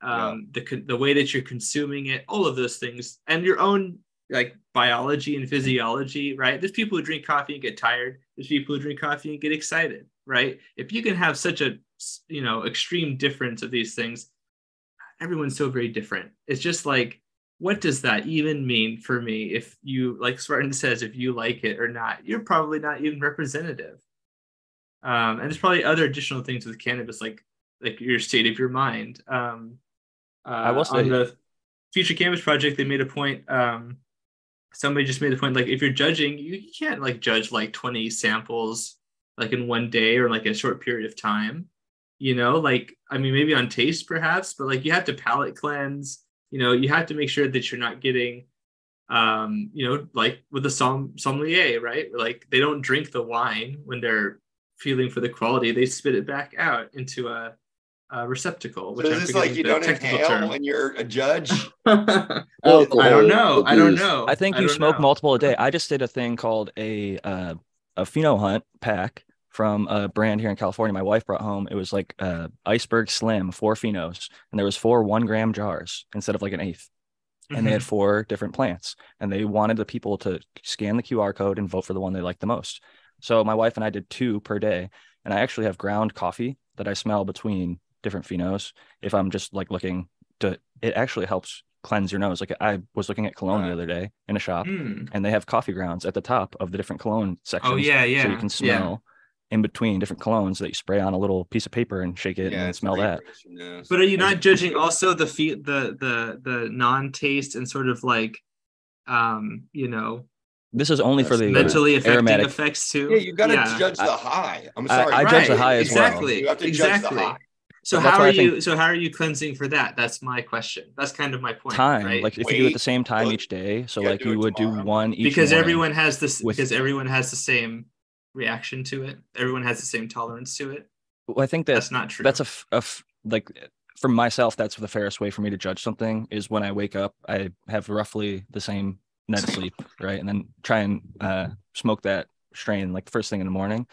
um, yeah. the the way that you're consuming it, all of those things, and your own like biology and physiology, right? There's people who drink coffee and get tired. There's people who drink coffee and get excited, right? If you can have such a you know extreme difference of these things, everyone's so very different. It's just like, what does that even mean for me? If you like Spartan says, if you like it or not, you're probably not even representative. Um, and there's probably other additional things with cannabis, like like your state of your mind. Um, uh, I will say on the Future Cannabis Project, they made a point. Um, somebody just made the point like if you're judging, you can't like judge like 20 samples like in one day or like a short period of time you know? Like i mean maybe on taste perhaps but like you have to palate cleanse you know? You have to make sure that you're not getting um you know like with the som- sommelier right? Like they don't drink the wine when they're feeling for the quality. They spit it back out into a, a receptacle which so is this like you don't inhale term. when you're a judge well, i don't know i don't know i think you smoke know. multiple a day i just did a thing called a uh, a pheno hunt pack from a brand here in California. My wife brought home. It was like uh, Iceberg Slim, four phenos, and there was four one gram jars instead of like an eighth. And mm-hmm. they had mm-hmm. four different plants, and they wanted the people to scan the QR code and vote for the one they liked the most. So my wife and I did two per day, and I actually have ground coffee that I smell between different phenos. If I'm just like looking to, it actually helps cleanse your nose. Like I was looking at cologne the other day in a shop, mm. and they have coffee grounds at the top of the different cologne sections. Oh yeah, yeah. So you can smell. Yeah in between different colognes that you spray on a little piece of paper and shake it yeah, and smell that. But are you not judging also the fee- the the the non-taste and sort of like um you know this is only for the mentally affecting aromatic. effects too. Yeah, you got to yeah. judge the high. I'm sorry. I, I right. judge the high as exactly. well. You have to exactly. judge the high. So how are you? So how are you cleansing for that? That's my question. That's kind of my point. Time, right? like if Wait, you do it the same time each day, so like you would tomorrow. do one each. Because everyone has this. With, because everyone has the same reaction to it. Everyone has the same tolerance to it. Well, I think that, that's not true. That's a, a like for myself. That's the fairest way for me to judge something is when I wake up. I have roughly the same night of sleep, right, and then try and uh, smoke that strain like the first thing in the morning.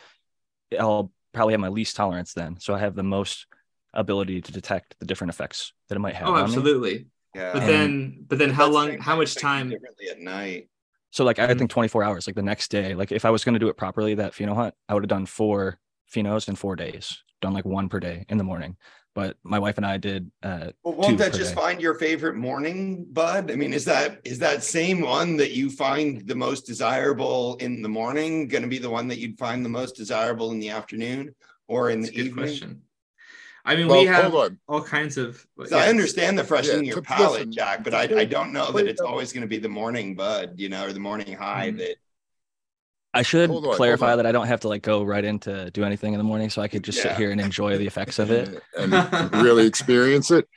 I'll probably have my least tolerance then, so I have the most ability to detect the different effects that it might have. Oh, absolutely. Yeah. But and then, but then, how long? How much time? Differently at night. So like I mm-hmm. think 24 hours, like the next day, like if I was going to do it properly, that pheno hunt, I would have done four phenos in four days, done like one per day in the morning. But my wife and I did. Uh, well, won't that just day. find your favorite morning bud? I mean, is that is that same one that you find the most desirable in the morning going to be the one that you'd find the most desirable in the afternoon or in That's the evening? Question. I mean, well, we have all kinds of. Yeah. I understand the freshening yeah, your palate, listen, Jack, but I, I don't know that it's always going to be the morning bud, you know, or the morning high mm-hmm. that. I should on, clarify that I don't have to like go right into do anything in the morning, so I could just yeah. sit here and enjoy the effects of it and really experience it.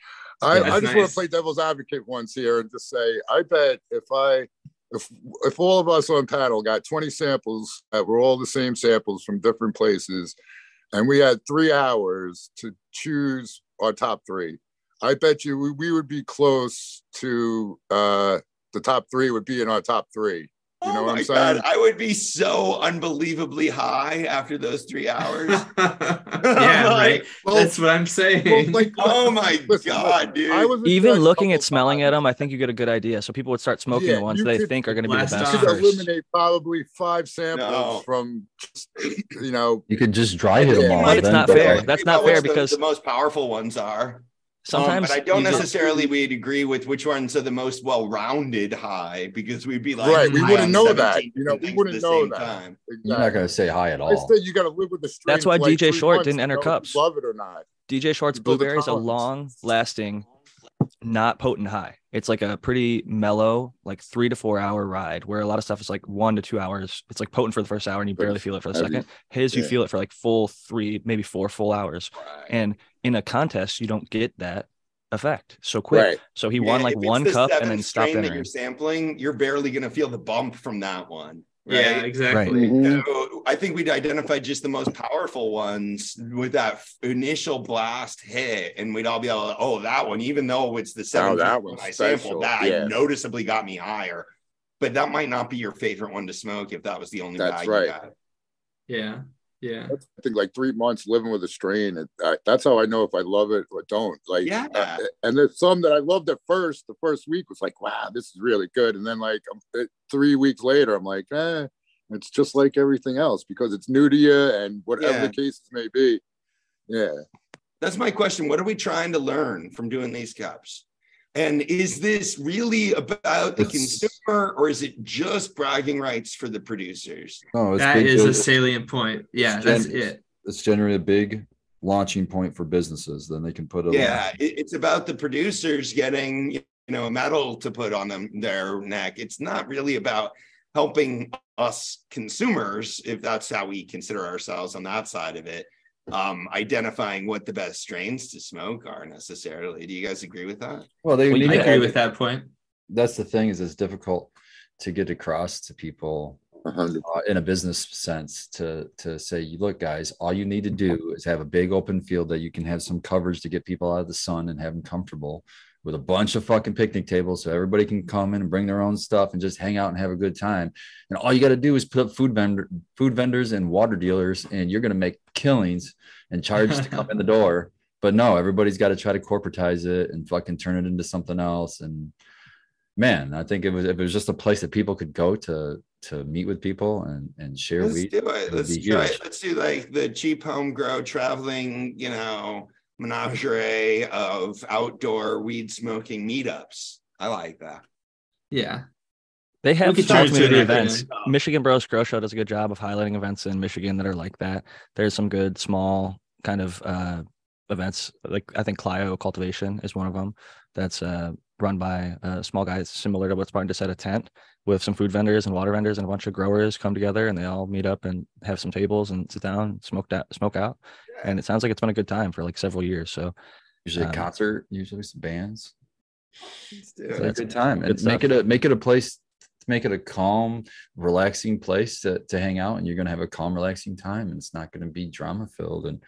I, I just nice. want to play devil's advocate once here and just say, I bet if I if if all of us on panel got 20 samples that were all the same samples from different places and we had three hours to choose our top three. I bet you we, we would be close to uh, the top three would be in our top three. You know oh what I'm saying? God, I would be so unbelievably high after those three hours. yeah, right. Well, That's what I'm saying. Well, like, oh my listen, god, dude! I was even looking at smelling at them. I think you get a good idea. So people would start smoking yeah, the ones they think are going to be the best. You could eliminate probably five samples no. from, you know. You could just dry hit them all. But it's not fair. That's not fair because the most powerful ones are. Sometimes, um, but I don't necessarily we'd agree with which ones are the most well-rounded high because we'd be like, right, we wouldn't know that. You know, we wouldn't know that. Exactly. You're not going to say high at all. Instead, you got to live with the. That's why DJ Short didn't enter cups. Love it or not. DJ Short's blueberry is a long-lasting not potent high. It's like a pretty mellow, like three to four hour ride where a lot of stuff is like one to two hours. It's like potent for the first hour and you barely feel it for the second. His, you feel it for like full three, maybe four full hours. Right. And in a contest, you don't get that effect so quick. Right. So he Yeah, won like one the cup and then stopped strain that entering. you're sampling, you're barely going to feel the bump from that one. Right? Yeah, exactly. Mhm. So I think we'd identify just the most powerful ones with that f- initial blast hit, and we'd all be able to, oh, that one, even though it's the seven that one's I special, sampled, that yeah. noticeably got me higher. But that might not be your favorite one to smoke if that was the only That's bag you right. got. Yeah. Yeah. That's, I think like three months living with a strain. It, I, that's how I know if I love it or don't. Like, Yeah. uh, and there's some that I loved at first. The first week was like, wow, this is really good. And then like um, three weeks later, I'm like, eh, it's just like everything else because it's new to you and whatever Yeah. the cases may be. Yeah. That's my question. What are we trying to learn from doing these cups? And is this really about the It's- consumer or is it just bragging rights for the producers? No, it's That big is a salient point. Yeah, It's that's gen- it. It's generally a big launching point for businesses. Then they can put a Yeah, it- it's about the producers getting you know a medal to put on them their neck. It's not really about helping us consumers, if that's how we consider ourselves on that side of it, um, identifying what the best strains to smoke are necessarily. Do you guys agree with that? Well, they Well, you need I to agree with that point. That's the thing is it's difficult to get across to people uh, in a business sense to to say, look, guys, all you need to do is have a big open field that you can have some coverage to get people out of the sun and have them comfortable with a bunch of fucking picnic tables so everybody can come in and bring their own stuff and just hang out and have a good time. And all you got to do is put up food vendor food vendors and water dealers, and you're gonna make killings and charge to come in the door. But no, everybody's got to try to corporatize it and fucking turn it into something else. And man, I think it was if it was just a place that people could go to to meet with people and and share Let's weed. do it. Let's try. huge. Let's do like the cheap home grow traveling, you know, menagerie of outdoor weed smoking meetups. I like that. Yeah. They have could turn it to the events. acronym. Michigan Bros Grow Show does a good job of highlighting events in Michigan that are like that. There's some good small kind of uh, events. Like I think Clio Cultivation is one of them. That's uh, run by a small guy similar to what's starting to set a tent with some food vendors and water vendors and a bunch of growers come together and they all meet up and have some tables and sit down, smoke that smoke out. And it sounds like it's been a good time for like several years. So Usually a Um, concert, usually some bands. It's a good time good and make it a make it a place make it a calm, relaxing place to, to hang out and you're gonna have a calm, relaxing time and it's not gonna be drama filled. And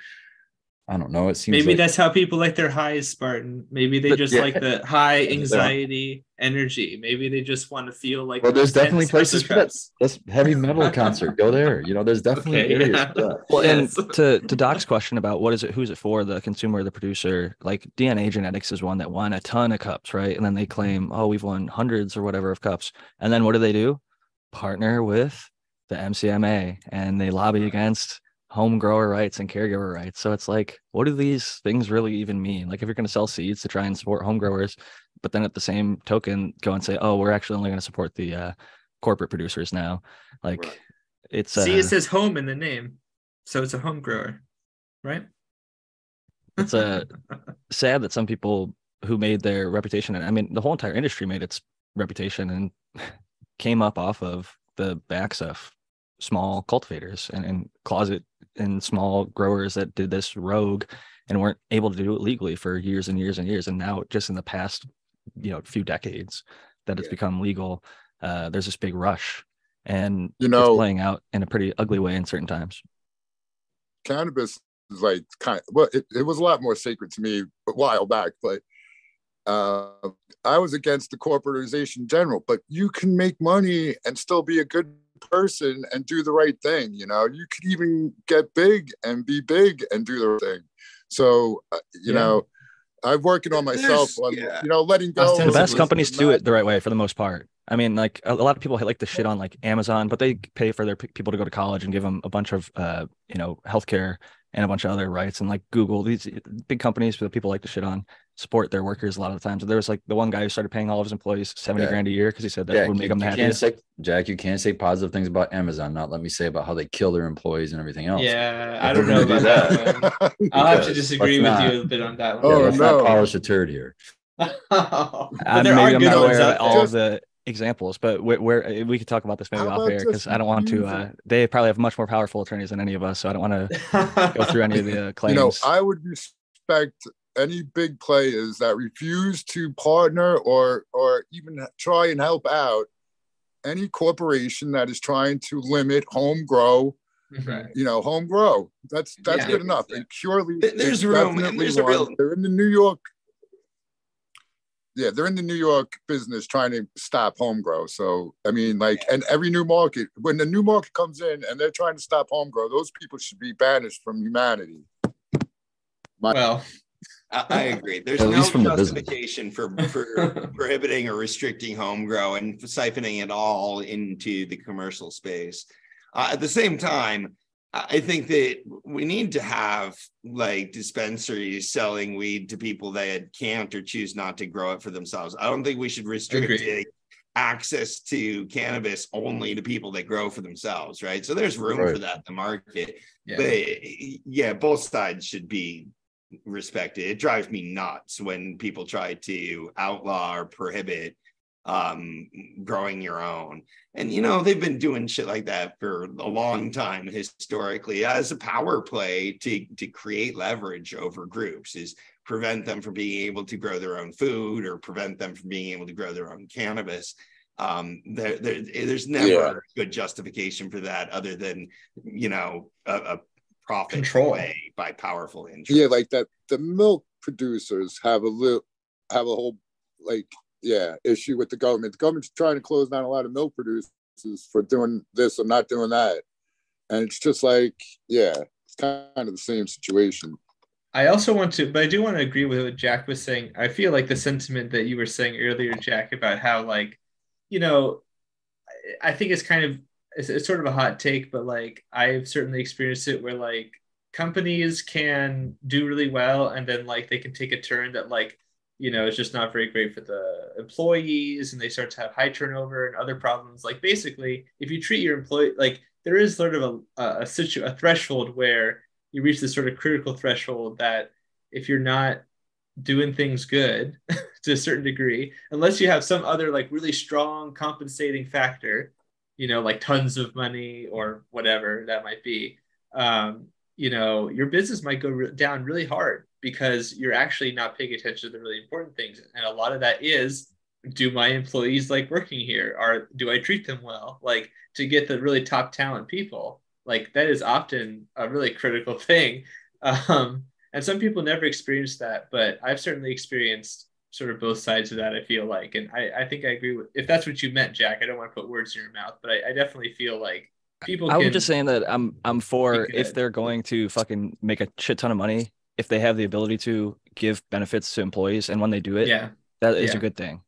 I don't know, it seems Maybe like that's how people like their highs, Spartan. Maybe they But- just yeah. like the high Yeah. anxiety energy. Maybe they just want to feel like Well, there's definitely places for that. that's heavy metal concert. Go there. You know, there's definitely Okay, areas yeah. Well, Yes. and to to Doc's question about what is it, who's it for, the consumer or the producer? Like DNA Genetics is one that won a ton of cups, right? And then they claim, oh, we've won hundreds or whatever of cups. And then what do they do? Partner with the MCMA, and they lobby against home grower rights and caregiver rights. So it's like, what do these things really even mean? Like, if you're going to sell seeds to try and support home growers, but then at the same token, go and say, oh, we're actually only going to support the uh, corporate producers now. Like, Right. it's See, uh, it says home in the name, so it's a home grower, right? it's a sad that some people who made their reputation and i mean the whole entire industry made its reputation and came up off of the backs of small cultivators and, and closet and small growers that did this rogue and weren't able to do it legally for years and years and years and now just in the past you know few decades that it's Yeah. become legal uh, there's this big rush and You it's know- playing out in a pretty ugly way in certain times cannabis is like kind well it, it was a lot more sacred to me a while back but uh i was against the corporatization general but you can make money and still be a good person and do the right thing you know you could even get big and be big and do the right thing so uh, you Yeah. know i'm working on myself on yeah. you know letting go the best companies do it the right way for the most part. I mean, like a, a lot of people like to shit on like Amazon, but they pay for their p- people to go to college and give them a bunch of, uh, you know, healthcare and a bunch of other rights. And like Google, these big companies that people like to shit on support their workers a lot of the times. There was like the one guy who started paying all of his employees seventy Yeah. grand a year because he said that Jack, would make you, them the you can't happiest. say Jack, you can't say positive things about Amazon, not let me say about how they kill their employees and everything else. Yeah, I don't know about do that. I'll have to disagree with let's you a bit on that Oh, one. Yeah, let's no. not polish a turd here. Uh, there maybe are I'm good not ones aware of out all there. of the examples, but where, where we could talk about this maybe How off about air because I don't want to. Uh, they probably have much more powerful attorneys than any of us, so I don't want to go through any of the uh, claims. You know, I would respect any big players that refuse to partner or or even try and help out any corporation that is trying to limit home grow. Right. You know, home grow. That's that's Yeah. good enough. And purely, there's room, there's a one. real- They're in the New York. Yeah, they're in the New York business trying to stop home grow. So I mean, like, and every new market, when the new market comes in and they're trying to stop home grow, those people should be banished from humanity. Well, I, I agree. There's At no least the justification for for prohibiting or restricting home grow and siphoning it all into the commercial space. Uh, at the same time, I think that we need to have like dispensaries selling weed to people that can't or choose not to grow it for themselves. I don't think we should restrict access to cannabis only to people that grow for themselves, right? So there's room Right. for that in the market. yeah. But yeah, both sides should be respected. It drives me nuts when people try to outlaw or prohibit um growing your own. And you know, they've been doing shit like that for a long time historically as a power play to to create leverage over groups is prevent them from being able to grow their own food or prevent them from being able to grow their own cannabis. Um, there, there there's never Yeah. a good justification for that other than you know a, a profit Control. play by powerful interests. Yeah, like that. The milk producers have a little, have a whole, like, yeah, issue with the government. The government's trying to close down a lot of milk producers for doing this or not doing that, and it's just like, yeah, it's kind of the same situation. I also want to, but I do want to agree with what Jack was saying. I feel like the sentiment that you were saying earlier, Jack, about how like, you know, I think it's kind of it's, it's sort of a hot take, but like I've certainly experienced it where like companies can do really well and then like they can take a turn that like you know it's just not very great for the employees and they start to have high turnover and other problems. Like basically if you treat your employee like there is sort of a a, a, situ- a threshold where you reach this sort of critical threshold that if you're not doing things good to a certain degree unless you have some other like really strong compensating factor you know like tons of money or whatever that might be um, you know your business might go re- down really hard because you're actually not paying attention to the really important things. And a lot of that is do my employees like working here? Or do i treat them well? Like to get the really top talent people like that is often a really critical thing. Um, and some people never experience that but i've certainly experienced sort of both sides of that i feel like. And i, I think i agree with if that's what you meant jack i don't want to put words in your mouth but i, I definitely feel like people I was just saying that I'm I'm for if they're going to fucking make a shit ton of money, if they have the ability to give benefits to employees, and when they do it, yeah that is yeah. a good thing.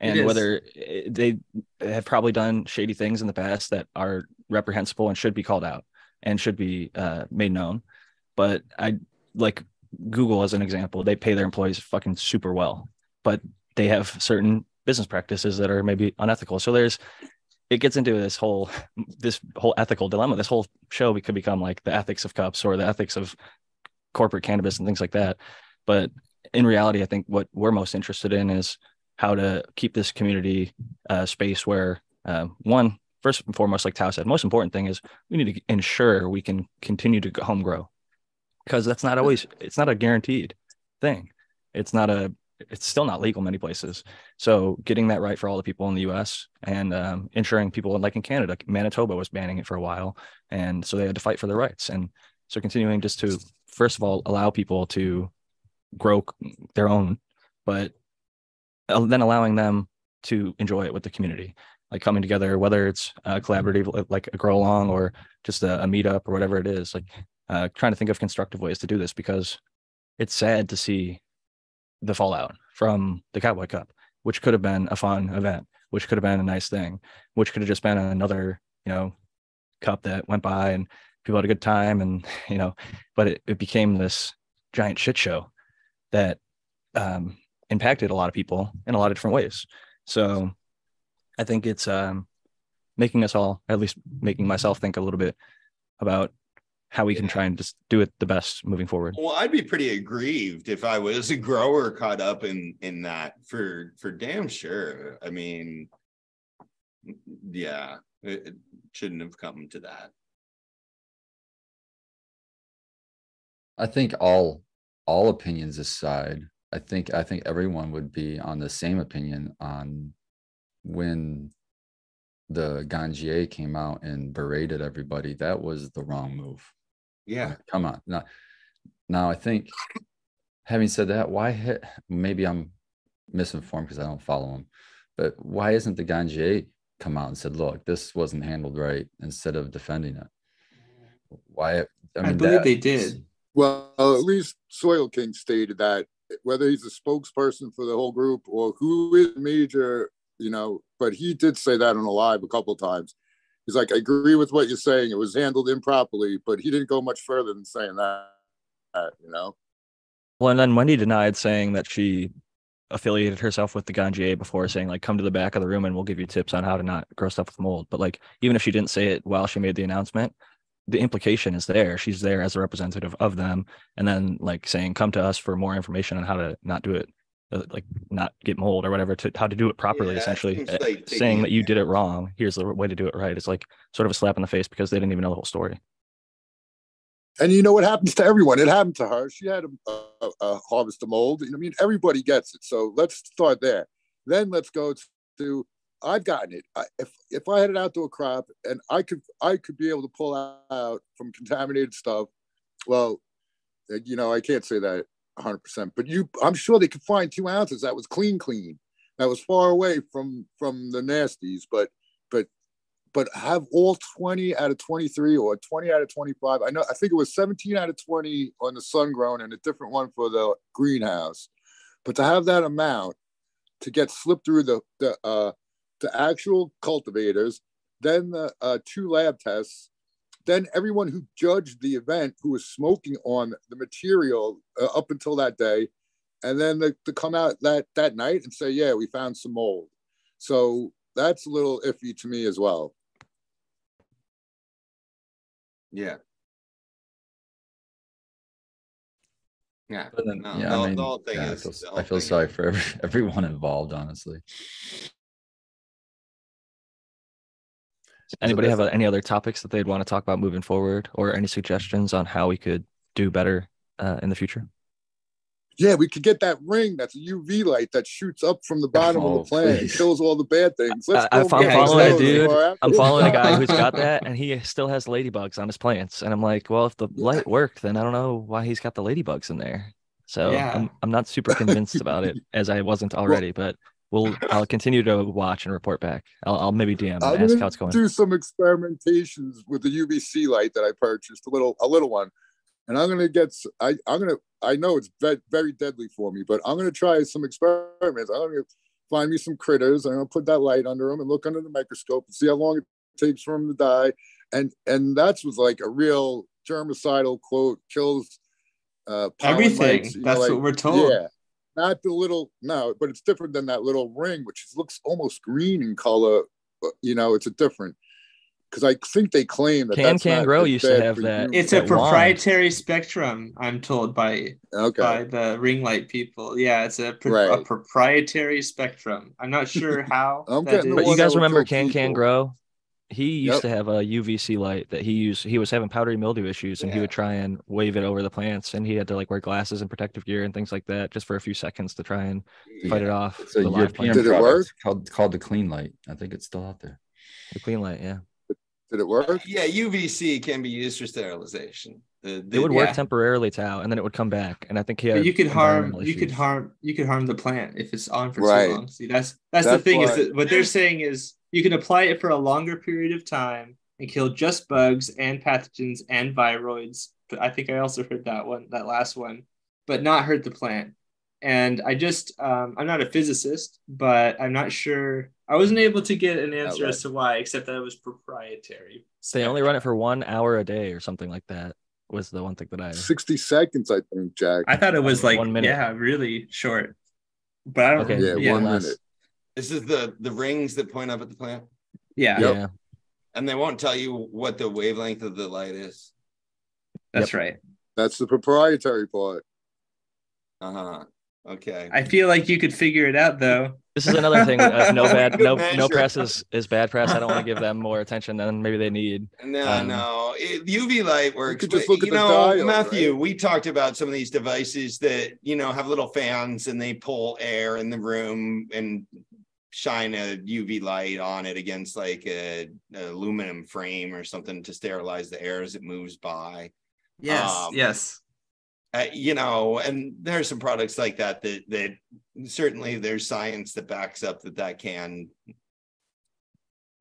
And whether they have probably done shady things in the past that are reprehensible and should be called out and should be uh, made known, but I like Google as an example. They pay their employees fucking super well, but they have certain business practices that are maybe unethical. So there's it gets into this whole this whole ethical dilemma. This whole show could become like the ethics of cups or the ethics of corporate cannabis and things like that. But in reality, I think what we're most interested in is how to keep this community uh, space where um, one first and foremost, like Tao said, most important thing is we need to ensure we can continue to home grow because that's not always it's not a guaranteed thing. It's not a it's still not legal many places. So getting that right for all the people in the U.S. and um, ensuring people like in Canada, Manitoba was banning it for a while, and so they had to fight for their rights. And so continuing just to first of all allow people to grow their own, but uh, then allowing them to enjoy it with the community, like coming together, whether it's uh, collaborative like a grow along or just a, a meetup or whatever it is, like uh, trying to think of constructive ways to do this because it's sad to see the fallout from the Cowboy Cup, which could have been a fun event, which could have been a nice thing, which could have just been another, you know, cup that went by and people had a good time and, you know, but it, it became this giant shit show that um, impacted a lot of people in a lot of different ways. So I think it's um, making us all, at least making myself think a little bit about how we can try and just do it the best moving forward. Well, I'd be pretty aggrieved if I was a grower caught up in in that for for damn sure. I mean, yeah, it, it shouldn't have come to that. I think all all opinions aside, I think I think everyone would be on the same opinion on when the Ganjier came out and berated everybody. That was the wrong move. Yeah, Come on. Now, now I think having said that, why hit maybe I'm misinformed because I don't follow him, but why isn't the Ganjier come out and said, look, this wasn't handled right instead of defending it? Why I, I believe they did. Well, at least Soil King stated that whether he's a spokesperson for the whole group or who is major, you know, but he did say that on a live a couple times. He's like, I agree with what you're saying. It was handled improperly, but he didn't go much further than saying that, you know. Well, and then Wendy denied saying that she affiliated herself with the Ganjier before saying like come to the back of the room and we'll give you tips on how to not grow stuff with mold. But like even if she didn't say it while she made the announcement, the implication is there. She's there as a representative of them and then like saying come to us for more information on how to not do it uh, like not get mold or whatever to how to do it properly Yeah, essentially uh, like saying that you did it wrong here's the way to do it right it's like sort of a slap in the face because they didn't even know the whole story And you know what happens to everyone? It happened to her. She had a, a, a harvest of mold. You know, I mean, everybody gets it. So let's start there. Then let's go to I've gotten it. I, if if I had an outdoor crop and I could I could be able to pull out from contaminated stuff, well, uh, you know, I can't say that 100, percent but you, I'm sure they could find two ounces that was clean, clean, that was far away from from the nasties, but but but have all 20 out of 23 or 20 out of 25. I know I think it was 17 out of 20 on the sun grown and a different one for the greenhouse. But to have that amount to get slipped through the the uh the actual cultivators, then the uh, two lab tests, then everyone who judged the event who was smoking on the material uh, up until that day, and then the, to come out that that night and say, yeah, we found some mold. So that's a little iffy to me as well. yeah, yeah. But then, No, yeah, the- I the whole thing yeah, I feel, I feel sorry is- for every, everyone involved, honestly. Anybody have uh, any other topics that they'd want to talk about moving forward or any suggestions on how we could do better uh, in the future Yeah, we could get that ring that's a UV light that shoots up from the bottom of Oh, the plant and kills all the bad things. Let's I- I go found- get I'm following those a dude. I- I'm following a guy who's got that, and he still has ladybugs on his plants. And I'm like, well, if the light worked, then I don't know why he's got the ladybugs in there. So Yeah. I'm I'm not super convinced about it as I wasn't already, but we'll I'll continue to watch and report back. I'll, I'll maybe DM and I'm ask gonna how it's going. do some experimentations with the UVC light that I purchased, a little a little one, and I'm gonna get. I I'm gonna. I know it's ve- very deadly for me, but I'm gonna try some experiments. I'm gonna find me some critters. and I'm gonna put that light under them and look under the microscope and see how long it takes for them to die. And and that's was like a real germicidal quote kills uh Everything. mites, you know, That's like- what we're told. Yeah. Not the little no, but it's different than that little ring, which is, looks almost green in color. but, You know, it's a different because I think they claim that Can Can Grow as used to have that- humans. It's a That wand. proprietary spectrum, I'm told by okay. by the ring light people. Yeah, it's a, pro- a proprietary spectrum. I'm not sure how. I'm that But you guys remember kill Can Can. Grow? He used Yep. to have a UVC light that he used. He was having powdery mildew issues, and he would try and wave it over the plants, and he had to like wear glasses and protective gear and things like that just for a few seconds to try and fight it off. So a the live European. Did it work? called called the Clean Light. I think it's still out there. The clean light, yeah. Did it work? Yeah, UVC can be used for sterilization. The, the- It would work Yeah. temporarily to out, and then it would come back. And I think he had you could harm environmental you could harm you could harm the plant if it's on for Right. too long. See, that's that's, That's the thing is that what they're saying is you can apply it for a longer period of time and kill just bugs and pathogens and viroids. But I think I also heard that one, that last one, but not hurt the plant. And I just um, I'm not a physicist, but I'm not sure. I wasn't able to get an answer as to why, except that it was proprietary. So They only run it for one hour a day or something like that. Was the one thing that I 60 seconds, I think, Jack. I thought it was like One minute. yeah, really short. But I don't. Okay, Yeah, yeah, one less. minute. This is the the rings that point up at the plant, yeah. Yep. Yeah, and they won't tell you what the wavelength of the light is. That's right. That's the proprietary part. Uh huh. Okay. I feel like you could figure it out though. This is another thing. Uh, no bad, no no press is, is bad press. I don't want to give them more attention than maybe they need. No, Um, no. It, UV light works. could just but, look at you the know, dial, Matthew, right? we talked about some of these devices that you know have little fans and they pull air in the room and shine a UV light on it against like a, a aluminum frame or something to sterilize the air as it moves by. Yes. Um, yes. Uh, you know, and there are some products like that that that certainly there's science that backs up that that can,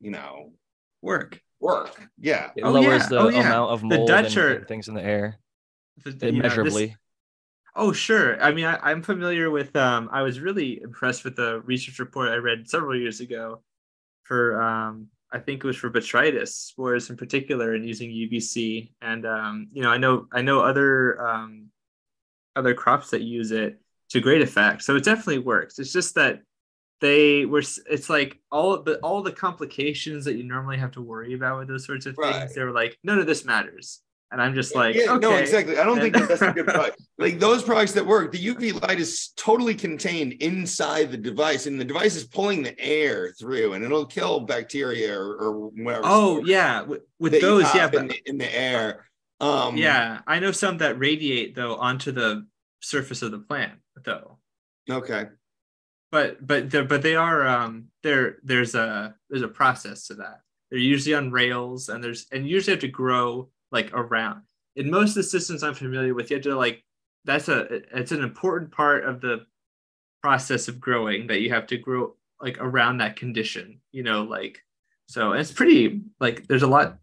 you know, Work. work. Yeah. It Oh, lowers yeah. the Oh, yeah. amount of The mold Dutch and, are- and things in the air The- you know, this- immeasurably. Oh, sure. I mean, I, I'm familiar with. Um, I was really impressed with the research report I read several years ago for. Um, I think it was for botrytis spores in particular, and using UVC. And um, you know, I know I know other um, other crops that use it to great effect. So it definitely works. It's just that they were. It's like all the all the complications that you normally have to worry about with those sorts of Right. things. They were like, none of this matters. And I'm just like, yeah, okay. no, exactly. I don't think that's a good product. Like those products that work, the UV light is totally contained inside the device, and the device is pulling the air through, and it'll kill bacteria or, or whatever. Oh yeah, with, with those, yeah, but in the, in the air. Um, yeah, I know some that radiate though onto the surface of the plant though. Okay. But but they're but they are um there there's a there's a process to that. They're usually on rails and there's and you usually have to grow like around. In most of the systems I'm familiar with, you have to like that's a it's an important part of the process of growing that you have to grow like around that condition, you know, like so it's pretty like there's a lot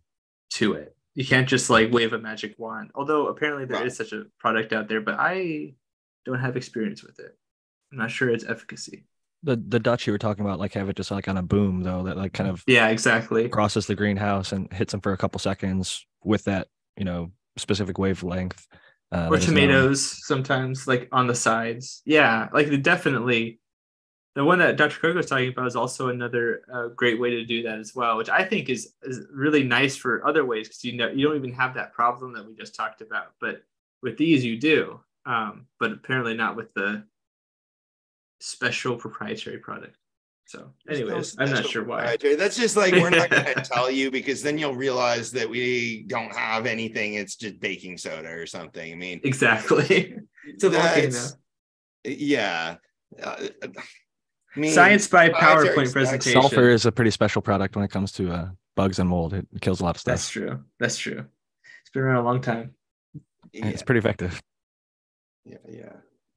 to it. You can't just like wave a magic wand. Although apparently there is such a product out there, but I don't have experience with it. I'm not sure its efficacy. The the Dutch you were talking about like have it just like on a boom though that like kind of Yeah, exactly. crosses the greenhouse and hits them for a couple seconds with that you know specific wavelength. Uh, or that is known. tomatoes sometimes like on the sides. Yeah, like definitely. The one that Dr. Coco was talking about is also another uh, great way to do that as well, which I think is is really nice for other ways because you know you don't even have that problem that we just talked about, but with these you do, um, but apparently not with the special proprietary product. So, There's no anyways, I'm not sure why. That's just like we're not going to tell you because then you'll realize that we don't have anything. It's just baking soda or something. I mean, Exactly. it's a volcano. yeah. Uh, I mean, Science by PowerPoint presentation. Sulfur is a pretty special product when it comes to uh, bugs and mold. It kills a lot of stuff. That's true. That's true. It's been around a long time. Yeah, It's pretty effective. yeah, yeah.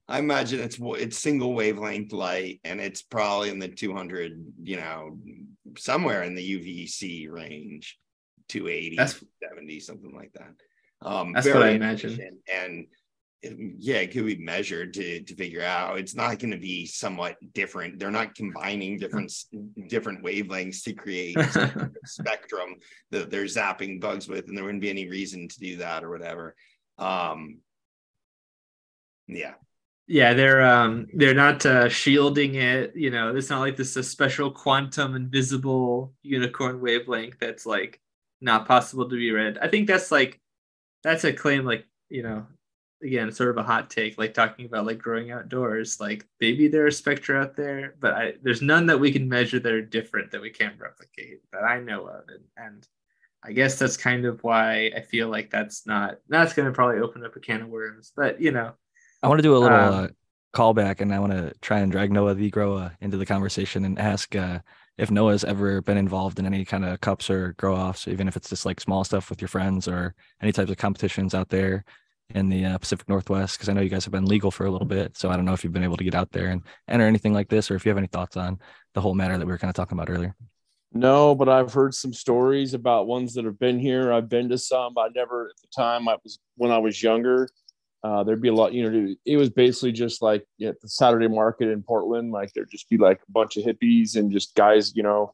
I imagine it's it's single wavelength light, and it's probably in the 200, you know, somewhere in the UVC range, 280, That's- 70, something like that. Um, That's what I imagine. efficient, And um, yeah, it could be measured to to figure out. It's not going to be somewhat different. They're not combining different different wavelengths to create spectrum that they're zapping bugs with, and there wouldn't be any reason to do that or whatever. Um, yeah. Yeah, they're um they're not uh, shielding it. You know, it's not like this a special quantum invisible unicorn wavelength that's like not possible to be read. I think that's like that's a claim like you know again sort of a hot take like talking about like growing outdoors like maybe there are spectra out there but I, there's none that we can measure that are different that we can't replicate that i know of and, and i guess that's kind of why i feel like that's not that's going to probably open up a can of worms but you know I want to do a little Um, uh, callback, and I want to try and drag Noah the Grower into the conversation and ask uh, if Noah's ever been involved in any kind of cups or grow offs, even if it's just like small stuff with your friends or any types of competitions out there in the uh, Pacific Northwest. Because I know you guys have been legal for a little bit, so I don't know if you've been able to get out there and enter anything like this, or if you have any thoughts on the whole matter that we were kind of talking about earlier. No, but I've heard some stories about ones that have been here. I've been to some. I never at the time. I was when I was younger. Uh, there'd be a lot. You know, it was basically just like the Saturday market in Portland. Like there'd just be like a bunch of hippies and just guys, you know,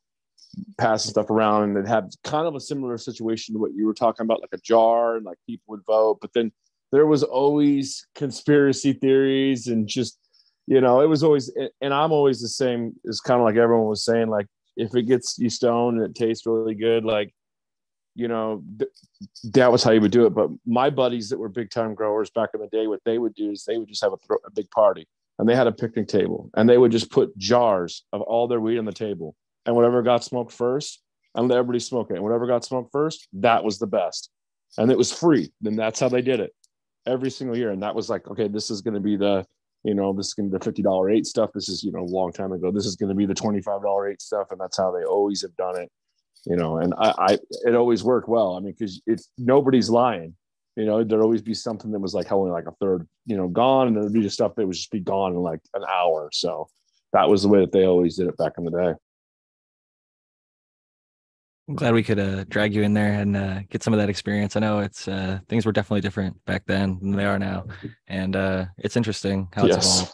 passing stuff around, and they'd have kind of a similar situation to what you were talking about, like a jar, and like people would vote. But then there was always conspiracy theories and just you know, it was always, and I'm always the same. It's kind of like everyone was saying, like if it gets you stoned and it tastes really good, like you know, th- that was how you would do it. But my buddies that were big time growers back in the day, what they would do is they would just have a, thro- a big party and they had a picnic table and they would just put jars of all their weed on the table and whatever got smoked first and let everybody smoke it. And whatever got smoked first, that was the best. And it was free. Then that's how they did it every single year. And that was like, okay, this is going to be the, you know, this is going to be the $50 eight stuff. This is, you know, a long time ago. This is going to be the $25 eight stuff. And that's how they always have done it, you know, and I, I it always worked well. I mean, cause it's nobody's lying, you know, there'd always be something that was like only like a third, you know, gone. And there'd be just stuff that would just be gone in like an hour. So that was the way that they always did it back in the day. I'm glad we could uh, drag you in there and uh, get some of that experience. I know it's uh, things were definitely different back then than they are now, and uh, it's interesting how it's Yes. evolved.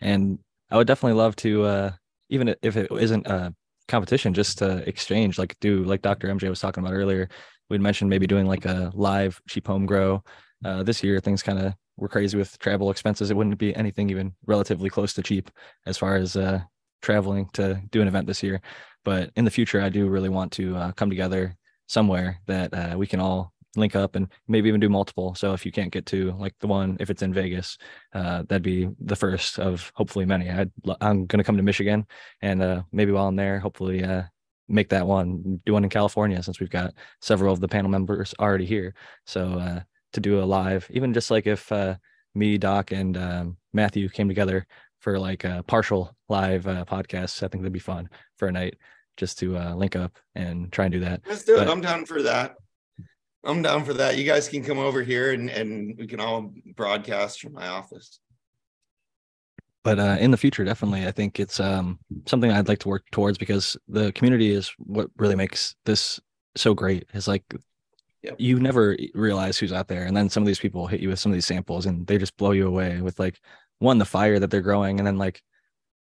And I would definitely love to, uh, even if it isn't a competition, just to exchange, like do like Dr. MJ was talking about earlier. We'd mentioned maybe doing like a live cheap home grow. Uh, this year, things kind of were crazy with travel expenses. It wouldn't be anything even relatively close to cheap as far as uh, traveling to do an event this year but in the future i do really want to uh, come together somewhere that uh, we can all link up and maybe even do multiple so if you can't get to like the one if it's in vegas uh, that'd be the first of hopefully many I'd, I'm going to come to michigan and uh, maybe while i'm there hopefully uh, make that one do one in california since we've got several of the panel members already here so uh, to do a live even just like if uh, me doc and um, matthew came together for like a partial live uh, podcast i think that'd be fun for a night just to uh, link up and try and do that. Let's do it. I'm down for that. I'm down for that. You guys can come over here and, and we can all broadcast from my office. But uh, in the future, definitely, I think it's um, something I'd like to work towards because the community is what really makes this so great. Is like Yep. you never realize who's out there, and then some of these people hit you with some of these samples, and they just blow you away with like one the fire that they're growing, and then like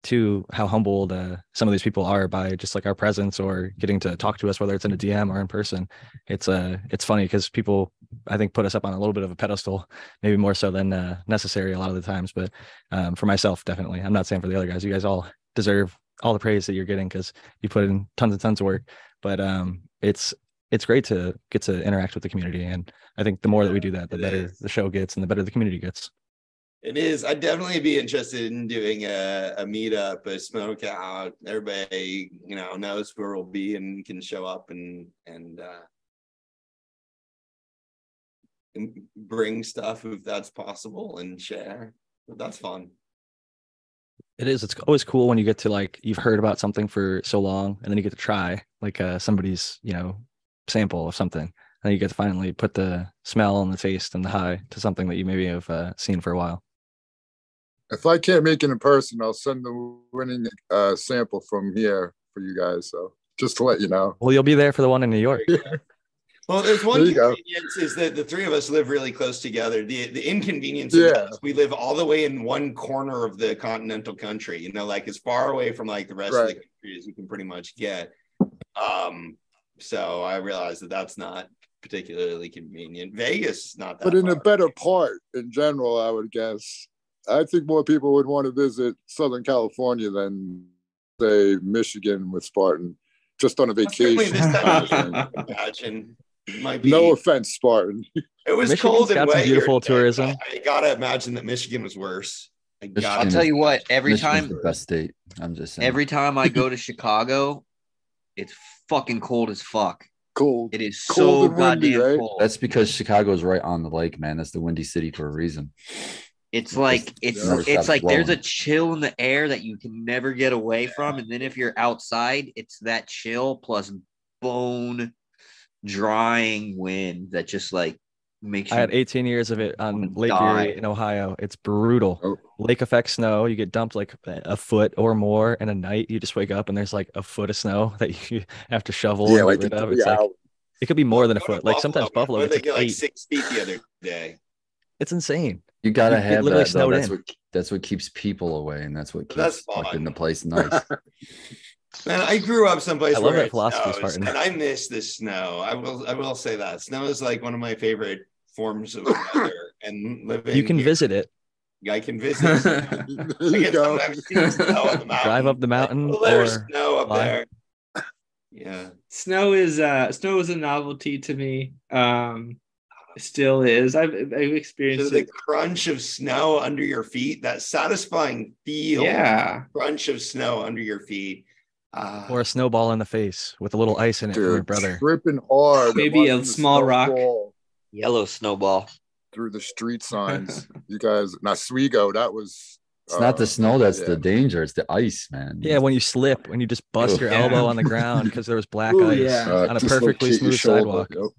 two how humbled uh, some of these people are by just like our presence or getting to talk to us, whether it's in a DM or in person. It's uh it's funny because people I think put us up on a little bit of a pedestal, maybe more so than uh, necessary a lot of the times. But um, for myself, definitely, I'm not saying for the other guys. You guys all deserve all the praise that you're getting because you put in tons and tons of work. But um, it's it's great to get to interact with the community, and I think the more that we do that, the better the show gets and the better the community gets. It is. I'd definitely be interested in doing a, a meetup, a smoke out. Everybody, you know, knows where we'll be and can show up and and uh and bring stuff if that's possible and share. But that's fun. It is. It's always cool when you get to like you've heard about something for so long, and then you get to try like uh, somebody's you know sample of something, and you get to finally put the smell and the taste and the high to something that you maybe have uh, seen for a while. If I can't make it in person, I'll send the winning uh, sample from here for you guys. So just to let you know. Well, you'll be there for the one in New York. Well, there's one There you go. convenience is that the three of us live really close together. The the inconvenience is we live all the way in one corner of the continental country, you know, like as far away from like the rest of the country as you can pretty much get. Um, so I realize that that's not particularly convenient. Vegas is not that But in a far. better part in general, I would guess. I think more people would want to visit Southern California than say Michigan with Spartan, just on a vacation. this time of kind year, of thing. imagine might be no offense, Spartan. it was Michigan's cold and got wet here beautiful today, tourism. I, I gotta imagine that Michigan was worse. I gotta I'll tell you what, every Michigan's time the best state. I'm just saying. every time I go to Chicago, it's fucking cold as fuck. Cold. It is Cold so windy, goddamn right? cold. That's because Chicago's right on the lake, man. That's the windy city for a reason. It's like it's it's stops like there's a chill in the air that you can never get away from, and then if you're outside, it's that chill plus bone drying wind that just like makes I had 18 years of it on Lake die. Erie in Ohio. It's brutal. Oh. Lake effect snow. You get dumped like a foot or more in a night. You just wake up and there's like a foot of snow that you have to shovel Yeah, like get rid of. like it could be more than a foot. Like sometimes man. Buffalo What gets did like they get eight. like six feet the other day. It's insane. You gotta You have literally that. Though. That's in. what that's what keeps people away, and that's what keeps That's fucking the place nice. Man, I grew up someplace I love where that it philosophy, snows, Spartan. and I miss the snow. I will, I will say that snow is like one of my favorite forms of weather. And living, You can here, visit it. I can visit. I There you can go. sometimes see snow on the mountain. Drive up the mountain Like, oh, there's or snow up fly. there. Yeah. Snow is uh snow is a novelty to me. Um still is. I've I've So experienced the it. crunch of snow under your feet, that satisfying feel, Yeah. crunch of snow under your feet. Uh, Or a snowball in the face with a little ice in it from your brother. tripping hard. Maybe a small rock. Yellow snowball. through the street signs. you guys, not Swigo. That was. It's not the uh, snow that's yeah. the danger. It's the ice, man. Yeah, when you slip, when you just bust your Yeah. elbow on the ground because there was black Ooh, ice yeah. Uh, on a perfectly smooth sidewalk. Yep.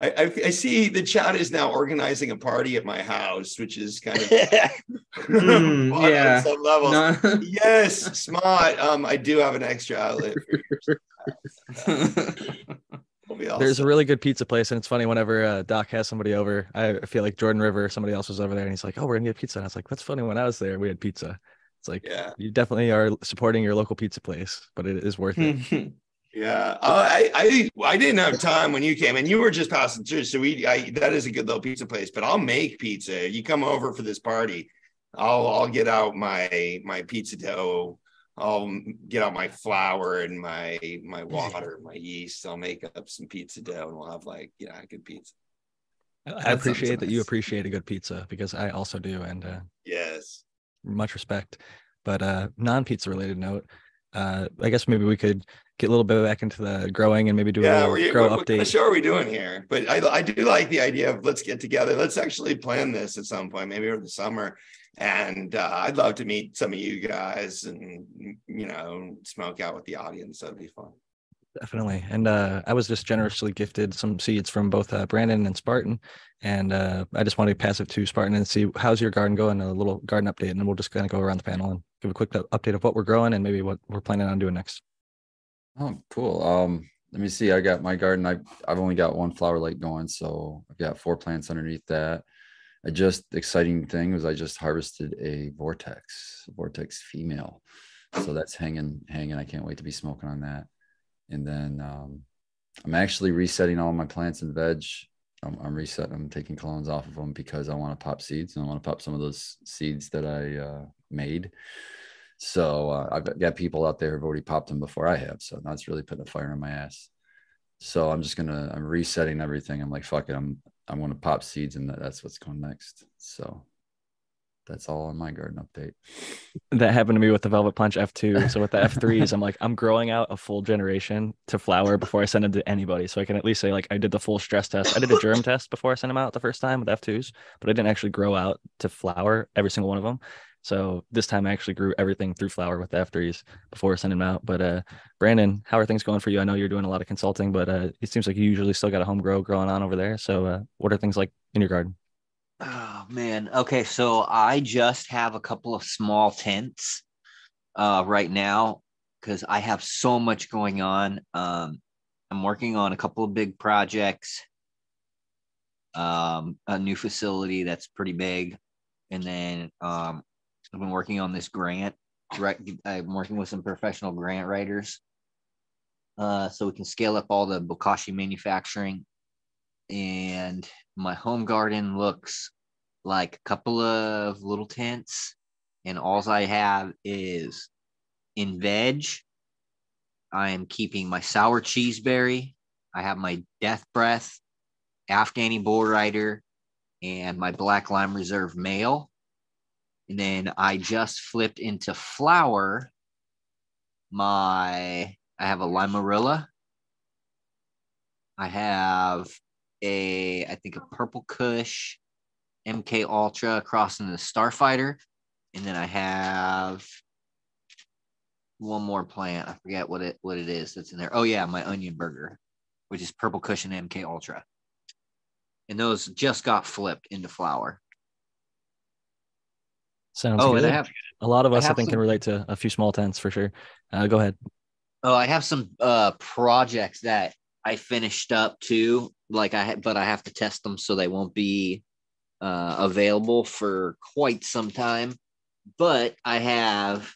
I, I, I see the chat is now organizing a party at my house, which is kind of fun on yeah. some levels. No- Yes, smart. Um, I do have an extra outlet. For We'll There's a really good pizza place, and it's funny whenever uh, Doc has somebody over. I feel like Jordan River, or somebody else was over there, and he's like, "Oh, we're gonna get pizza." And I was like, "That's funny." When I was there, we had pizza. It's like yeah. you definitely are supporting your local pizza place, but it is worth it. Yeah, uh, I, I I didn't have time when you came, and you were just passing through. So we, I, that is a good little pizza place. But I'll make pizza. You come over for this party, I'll I'll get out my my pizza dough. I'll get out my flour and my my water, my yeast. I'll make up some pizza dough, and we'll have like yeah, a good pizza. I That sounds appreciate that you appreciate a good pizza because I also do, and uh, Yes. much respect. But uh, non-pizza related note, uh, I guess maybe we could get a little bit back into the growing and maybe do a Yeah, little we're, grow what, what kind of show are we doing here? But I, I do like the idea of let's get together. Let's actually plan this at some point, maybe over the summer. And uh, I'd love to meet some of you guys and you know smoke out with the audience. That'd be fun. Definitely. And uh, I was just generously gifted some seeds from both uh, Brandon and Spartan. And uh, I just wanted to pass it to Spartan and see how's your garden going, a little garden update. And then we'll just kind of go around the panel and give a quick update of what we're growing and maybe what we're planning on doing next. Oh, cool. Um, let me see. I got my garden. I I've only got one flower light going, so I've got four plants underneath that. I just exciting thing was I just harvested a vortex, vortex female. So that's hanging, hanging. I can't wait to be smoking on that. And then um, I'm actually resetting all my plants and veg. I'm, I'm resetting. I'm taking clones off of them because I want to pop seeds and I want to pop some of those seeds that I uh, made. So uh, I've got people out there who've already popped them before I have. So that's really putting a fire in my ass. So I'm just gonna I'm resetting everything. I'm like, fuck it. I'm I'm gonna pop seeds and that's what's going next. So that's all on my garden update. That happened to me with the Velvet Punch F2. So with the F3s, I'm like, I'm growing out a full generation to flower before I send them to anybody. So I can at least say, like, I did the full stress test. I did a germ test before I sent them out the first time with F2s, but I didn't actually grow out to flower every single one of them. So this time I actually grew everything through flower with the F3s before sending them out. But uh, Brandon, how are things going for you? I know you're doing a lot of consulting, but uh, it seems like you usually still got a home grow growing on over there. So uh, what are things like in your garden? Oh man. Okay, so I just have a couple of small tents uh right now because I have so much going on. Um I'm working on a couple of big projects. Um a new facility that's pretty big. And then um I've been working on this grant. Right I'm working with some professional grant writers. Uh so we can scale up all the bokashi manufacturing and my home garden looks like a couple of little tents and all i have is in veg i am keeping my sour cheeseberry i have my death breath afghani bull rider and my black lime reserve male and then i just flipped into flower my i have a limarilla i have a I think a purple Kush, MK Ultra crossing the Starfighter, and then I have one more plant. I forget what it what it is that's in there. Oh yeah, my onion burger, which is purple and MK Ultra, and those just got flipped into flower. Sounds Oh, good. and I have a lot of us, I, have think, can relate to a few small tents for sure. Uh, go ahead. Oh, I have some uh projects that I finished up too. Like I but I have to test them so they won't be uh available for quite some time. But I have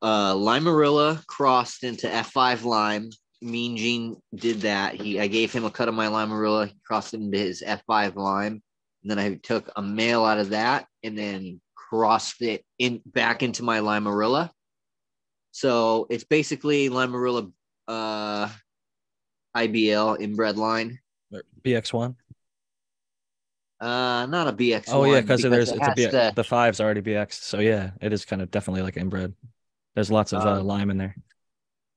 uh Limarilla crossed into F5 lime. Mean Gene did that. He I gave him a cut of my Limarilla, he crossed it into his F5 lime. And then I took a male out of that and then crossed it in back into my Limarilla. So it's basically Limarilla uh IBL inbred line. BX1. Uh, not a BX. Oh yeah, because there's it it's a has B- to- the five's already BX. So yeah, it is kind of definitely like inbred. There's lots of uh, Um, lime in there.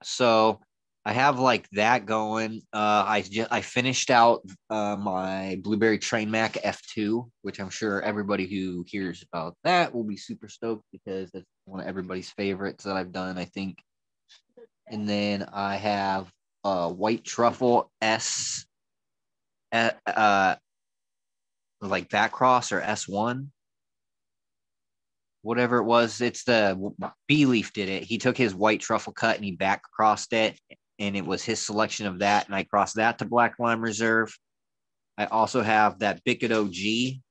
so I have like that going. Uh, I just I finished out uh, my Blueberry Train Mac F2, which I'm sure everybody who hears about that will be super stoked because that's one of everybody's favorites that I've done. I think. And then I have uh, White Truffle S, uh, uh, like back cross or S1 whatever it was. It's the B Leaf did it. He took his white truffle cut and he back crossed it, and it was his selection of that. And I crossed that to Black Lime Reserve. I also have that Bickett OG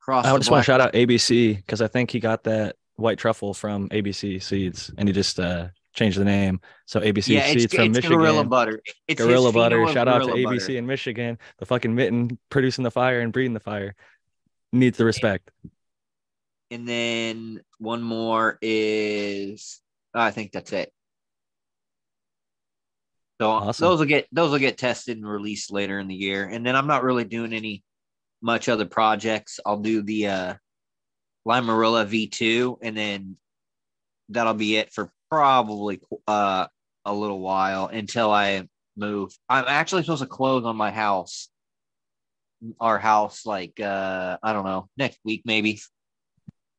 cross. I just want to shout out ABC because I think he got that white truffle from ABC Seeds, and he just uh, changed the name. So ABC Yeah, it's, Seeds from Michigan. it's Michigan. Gorilla Butter. It's Gorilla Butter. Shout out to ABC Butter. in Michigan. The fucking mitten producing the fire and breeding the fire needs the respect. And then one more is I think that's it. So Awesome. those will get those will get tested and released later in the year. And then I'm not really doing any much other projects. I'll do the uh Limarilla V2 and then that'll be it for probably uh a little while until I move. I'm actually supposed to close on my house. Our house like uh I don't know, next week maybe.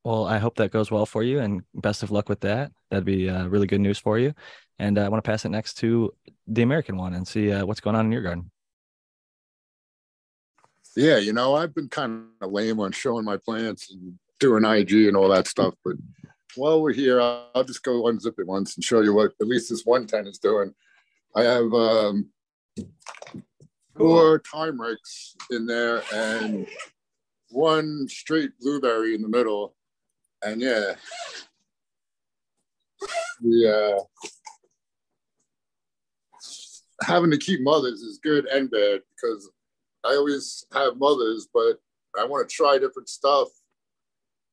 Well, I hope that goes well for you, and best of luck with that. That'd be uh, really good news for you. And uh, I want to pass it next to the American one and see uh, what's going on in your garden. Yeah, you know, I've been kind of lame on showing my plants and doing IG and all that stuff, but while we're here, I'll, just go unzip it once and show you what at least this one tent is doing. I have um, four time in there and one straight blueberry in the middle. And yeah, the uh, having to keep mothers is good and bad because I always have mothers, but I want to try different stuff.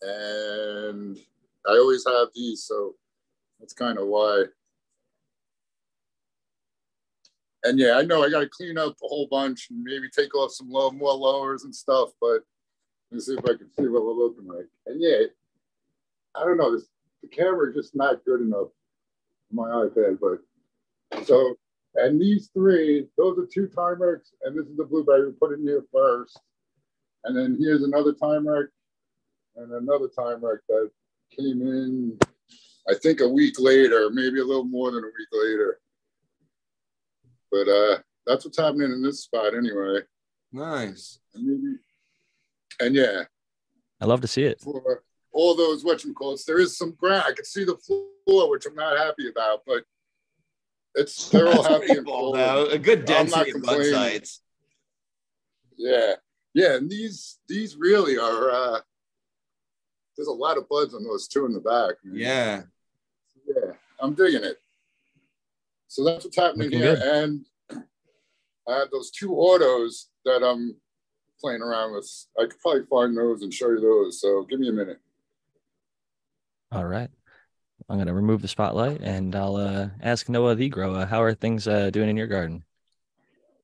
And I always have these, so that's kind of why. And yeah, I know I got to clean up a whole bunch and maybe take off some low, more lowers and stuff, but let me see if I can see what we're looking like. And yeah, I don't know, this, the camera is just not good enough on my iPad, but so and these three, those are two time wrecks, and this is the blueberry we put in here first. And then here's another time wreck and another time wreck that came in, I think a week later, maybe a little more than a week later. But uh that's what's happening in this spot anyway. Nice. And maybe and yeah, I love to see it. for all those what you call it. there is some ground. I can see the floor, which I'm not happy about, but it's they're all happy and though. A good density of sites. Yeah, yeah, and these these really are. uh There's a lot of buds on those two in the back. man. Yeah. yeah, I'm digging it. So that's what's happening Looking here, good. and I have those two autos that I'm playing around with. I could probably find those and show you those. So give me a minute. All right. I'm going to remove the spotlight and I'll uh, ask Noah the grower, how are things uh, doing in your garden?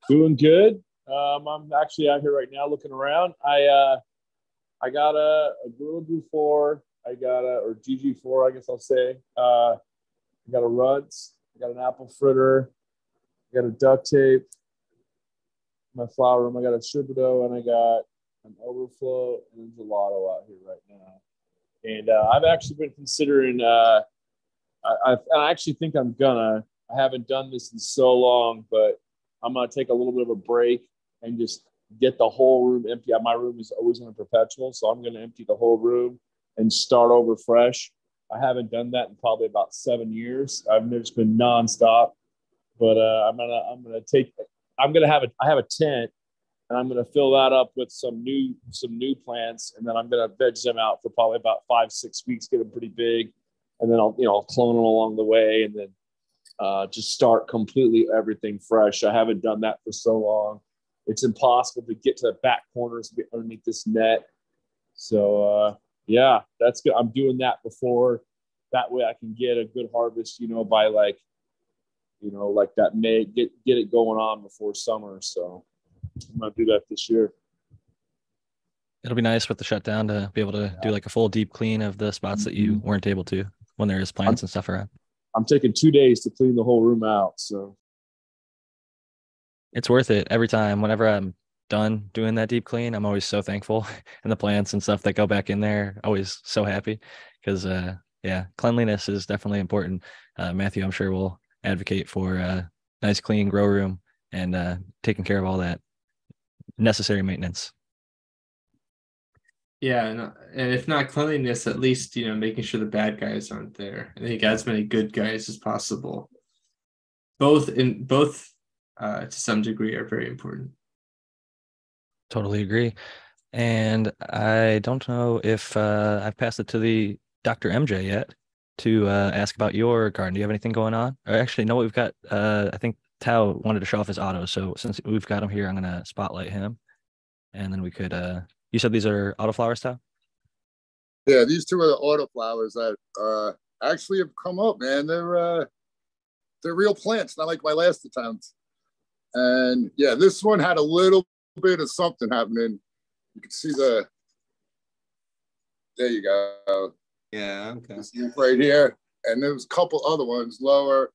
Doing good. Um, I'm actually out here right now looking around. I uh, I got a, a Gorilla Glue 4. I got a, or GG4, I guess I'll say. Uh, I got a Ruds. I got an apple fritter. I got a duct tape. My flower room. I got a Shibido and I got an overflow and a gelato out here right now. And uh, I've actually been considering. Uh, I, I, actually think I'm gonna. I haven't done this in so long, but I'm gonna take a little bit of a break and just get the whole room empty. My room is always in a perpetual, so I'm gonna empty the whole room and start over fresh. I haven't done that in probably about seven years. I've just been nonstop, but uh, I'm gonna I'm gonna take I'm gonna have a I have a tent and I'm gonna fill that up with some new some new plants, and then I'm gonna veg them out for probably about five six weeks, get them pretty big, and then I'll you know I'll clone them along the way, and then uh, just start completely everything fresh. I haven't done that for so long. It's impossible to get to the back corners underneath this net. So uh, yeah, that's good. I'm doing that before that way I can get a good harvest, you know, by like you know, like that May get get it going on before summer. So I'm gonna do that this year. It'll be nice with the shutdown to be able to yeah. do like a full deep clean of the spots mm-hmm. that you mm-hmm. weren't able to when there is plants I'm, and stuff around. I'm taking two days to clean the whole room out. So it's worth it every time. Whenever I'm done doing that deep clean, I'm always so thankful. and the plants and stuff that go back in there, always so happy because uh yeah, cleanliness is definitely important. Uh, Matthew, I'm sure will advocate for a nice clean grow room and uh, taking care of all that necessary maintenance. Yeah, and, and if not cleanliness, at least you know making sure the bad guys aren't there. I think as many good guys as possible. Both in both uh, to some degree are very important. Totally agree. And I don't know if uh, I've passed it to the Dr. MJ yet to uh, ask about your garden. Do you have anything going on? Or actually, no, we've got, uh, I think Tao wanted to show off his autos. So since we've got him here, I'm going to spotlight him. And then we could, uh, you said these are autoflowers, Tao? Yeah, these two are the autoflowers that uh, actually have come up, man. They're, uh, they're real plants, not like my last attempt. And yeah, this one had a little bit of something happening. You can see the, there you go. Yeah, okay. Right here. And there was a couple other ones lower.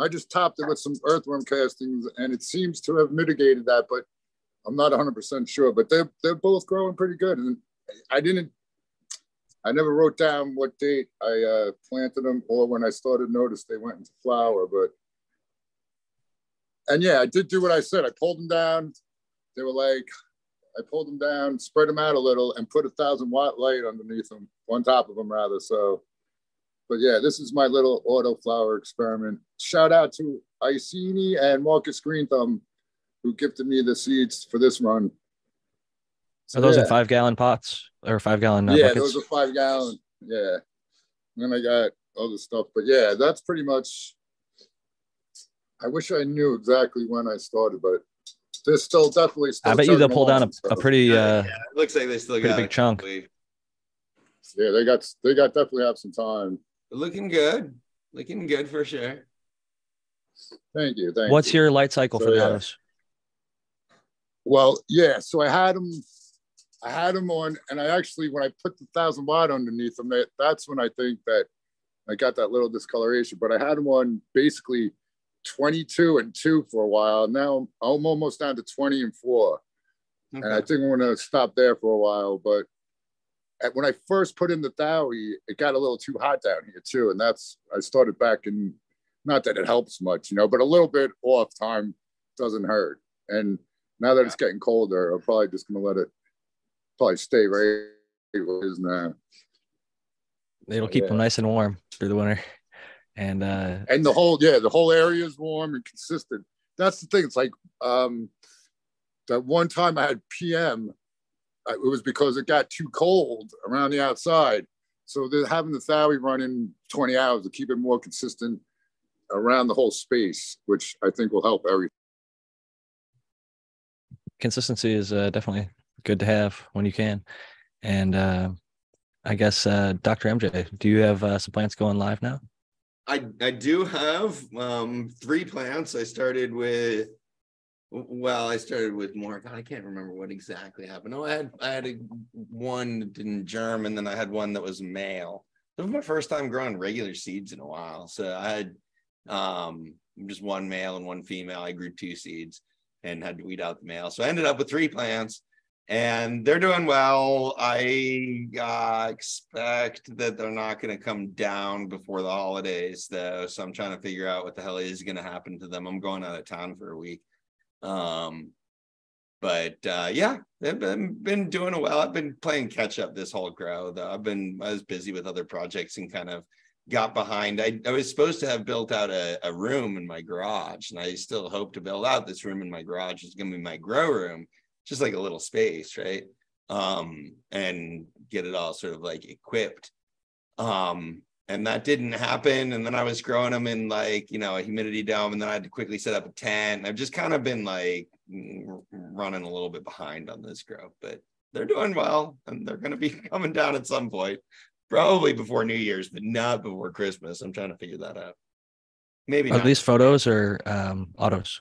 I just topped it with some earthworm castings and it seems to have mitigated that, but I'm not 100% sure. But they're, they're both growing pretty good. And I didn't, I never wrote down what date I uh, planted them or when I started notice they went into flower. But, and yeah, I did do what I said. I pulled them down. They were like, I pulled them down, spread them out a little, and put a thousand watt light underneath them, on top of them rather. So, but yeah, this is my little auto flower experiment. Shout out to Iceni and Marcus Green Thumb, who gifted me the seeds for this run. So, are those yeah. in five gallon pots or five gallon? Uh, yeah, buckets? those are five gallon. Yeah. And then I got other stuff, but yeah, that's pretty much. I wish I knew exactly when I started, but there's still definitely. Still I bet you they'll pull down a, a pretty. Yeah, uh, yeah. It looks like they still got a big chunk. Yeah, they got they got definitely have some time. Looking good, looking good for sure. Thank you. Thank What's you. your light cycle so, for the yeah. autos? Well, yeah. So I had them. I had them on, and I actually, when I put the thousand watt underneath them, that, that's when I think that I got that little discoloration. But I had them on basically 22 and two for a while. Now I'm almost down to 20 and four. Okay. And I think I'm going to stop there for a while. But when I first put in the Dowie, it got a little too hot down here too. And that's, I started back in, not that it helps much, you know, but a little bit off time doesn't hurt. And now that yeah. it's getting colder, I'm probably just going to let it probably stay right where it is now. It'll keep yeah. them nice and warm through the winter and uh and the whole yeah the whole area is warm and consistent that's the thing it's like um that one time i had pm it was because it got too cold around the outside. So they're having the Thowie running 20 hours to keep it more consistent around the whole space which i think will help everything consistency is uh, definitely good to have when you can. And uh i guess uh dr mj do you have uh, some plants going live now? I I do have um three plants. I started with well, I started with more. God, I can't remember what exactly happened. Oh, I had I had a, one that didn't germ, and then I had one that was male. It was my first time growing regular seeds in a while. So I had um just one male and one female. I grew two seeds and had to weed out the male. So I ended up with three plants and they're doing well. I uh, expect that they're not going to come down before the holidays, though. So I'm trying to figure out what the hell is going to happen to them. I'm going out of town for a week. Um, but uh, yeah, they've been, been doing well. I've been playing catch up this whole grow, though. I've been I was busy with other projects and kind of got behind. I, I was supposed to have built out a, a room in my garage, and I still hope to build out this room in my garage. It's going to be my grow room just like a little space, right? Um, and get it all sort of like equipped. Um, and that didn't happen. And then I was growing them in like, you know, a humidity dome, and then I had to quickly set up a tent. I've just kind of been like running a little bit behind on this grow, but they're doing well and they're going to be coming down at some point, probably before New Year's, but not before Christmas. I'm trying to figure that out. maybe Are not these photos or um, autos?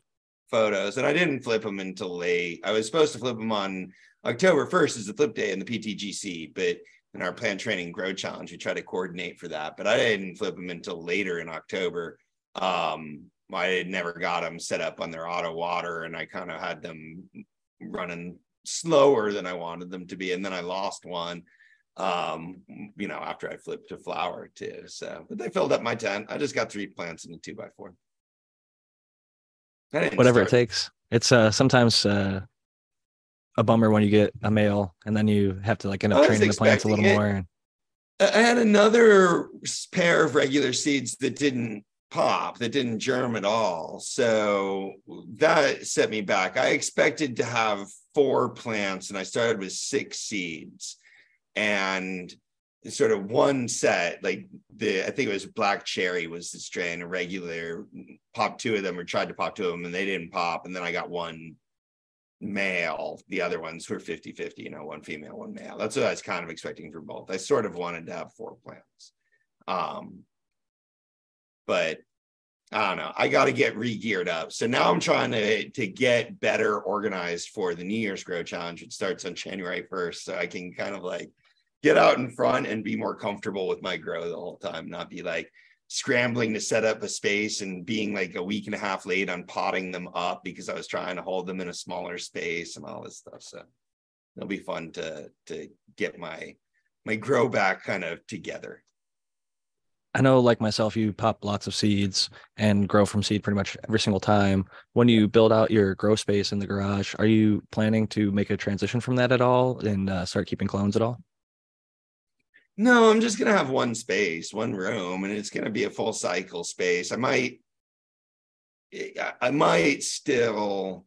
photos, and I didn't flip them until late. I was supposed to flip them on October 1st is the flip day in the PTGC, but in our plant training grow challenge, we try to coordinate for that. But I didn't flip them until later in October. Um, I had never got them set up on their auto water, and I kind of had them running slower than I wanted them to be, and then I lost one. Um, you know, after I flipped to flower too. So, but they filled up my tent. I just got three plants in a two by four. Whatever it takes. It's uh, sometimes uh, a bummer when you get a male and then you have to like end up training the plants a little it. more. I had another pair of regular seeds that didn't pop, that didn't germ at all. So that set me back. I expected to have four plants and I started with six seeds. And sort of one set, like the I think it was black cherry was the strain, a regular mm, popped two of them or tried to pop two of them and they didn't pop. And then I got one male. The other ones were 50 50, you know, one female, one male. That's what I was kind of expecting for both. I sort of wanted to have four plants. Um, but I don't know. I got to get re-geared up. So now I'm trying to to get better organized for the New Year's Grow Challenge. It starts on January 1st, so I can kind of like get out in front and be more comfortable with my grow the whole time, not be like scrambling to set up a space and being like a week and a half late on potting them up because I was trying to hold them in a smaller space and all this stuff. So it'll be fun to to get my my grow back kind of together. I know, like myself, you pop lots of seeds and grow from seed pretty much every single time. When you build out your grow space in the garage, are you planning to make a transition from that at all and uh, start keeping clones at all? No, I'm just gonna have one space, one room, and it's gonna be a full cycle space. I might, I- might still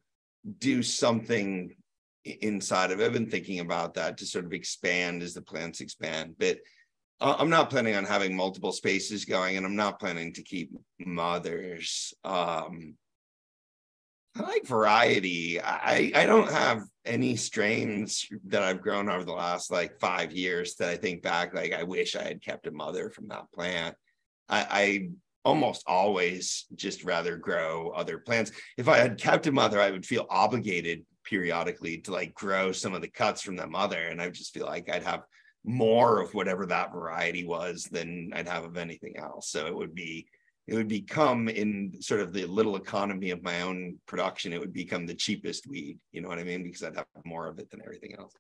do something inside of it. I've been thinking about that to sort of expand as the plants expand, but I'm not planning on having multiple spaces going, and I'm not planning to keep mothers. Um, I like variety. I I don't have any strains that I've grown over the last like five years that I think back like I wish I had kept a mother from that plant. I, I almost always just rather grow other plants. If I had kept a mother, I would feel obligated periodically to like grow some of the cuts from that mother, and I just feel like I'd have more of whatever that variety was than I'd have of anything else. So it would be it would become in sort of the little economy of my own production, it would become the cheapest weed. You know what I mean? Because I'd have more of it than everything else.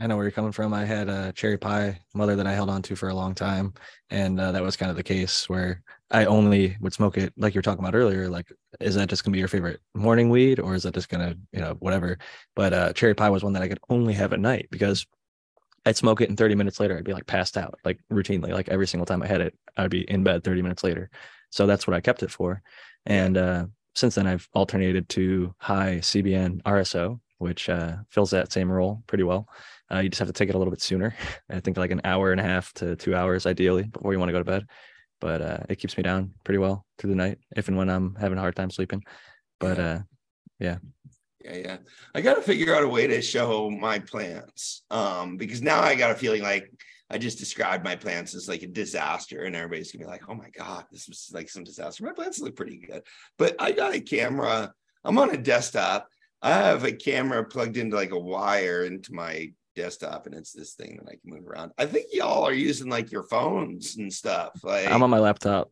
I know where you're coming from. I had a cherry pie mother that I held on to for a long time, and uh, that was kind of the case where I only would smoke it, like you were talking about earlier. Like, is that just gonna be your favorite morning weed, or is that just gonna, you know, whatever? But uh, cherry pie was one that I could only have at night because I'd smoke it, and 30 minutes later, I'd be like passed out, like routinely, like every single time I had it, I'd be in bed 30 minutes later. So that's what I kept it for. And uh, since then, I've alternated to high CBN RSO, which uh, fills that same role pretty well. Uh, you just have to take it a little bit sooner. I think like an hour and a half to two hours, ideally, before you want to go to bed. But uh, it keeps me down pretty well through the night, if and when I'm having a hard time sleeping. But uh, yeah, Yeah, yeah. I got to figure out a way to show my plants um, because now I got a feeling like I just described my plants as like a disaster, and everybody's gonna be like, "Oh my god, this was like some disaster." My plants look pretty good, but I got a camera. I'm on a desktop. I have a camera plugged into like a wire into my desktop, and it's this thing that I can move around. I think y'all are using like your phones and stuff. Like, I'm on my laptop.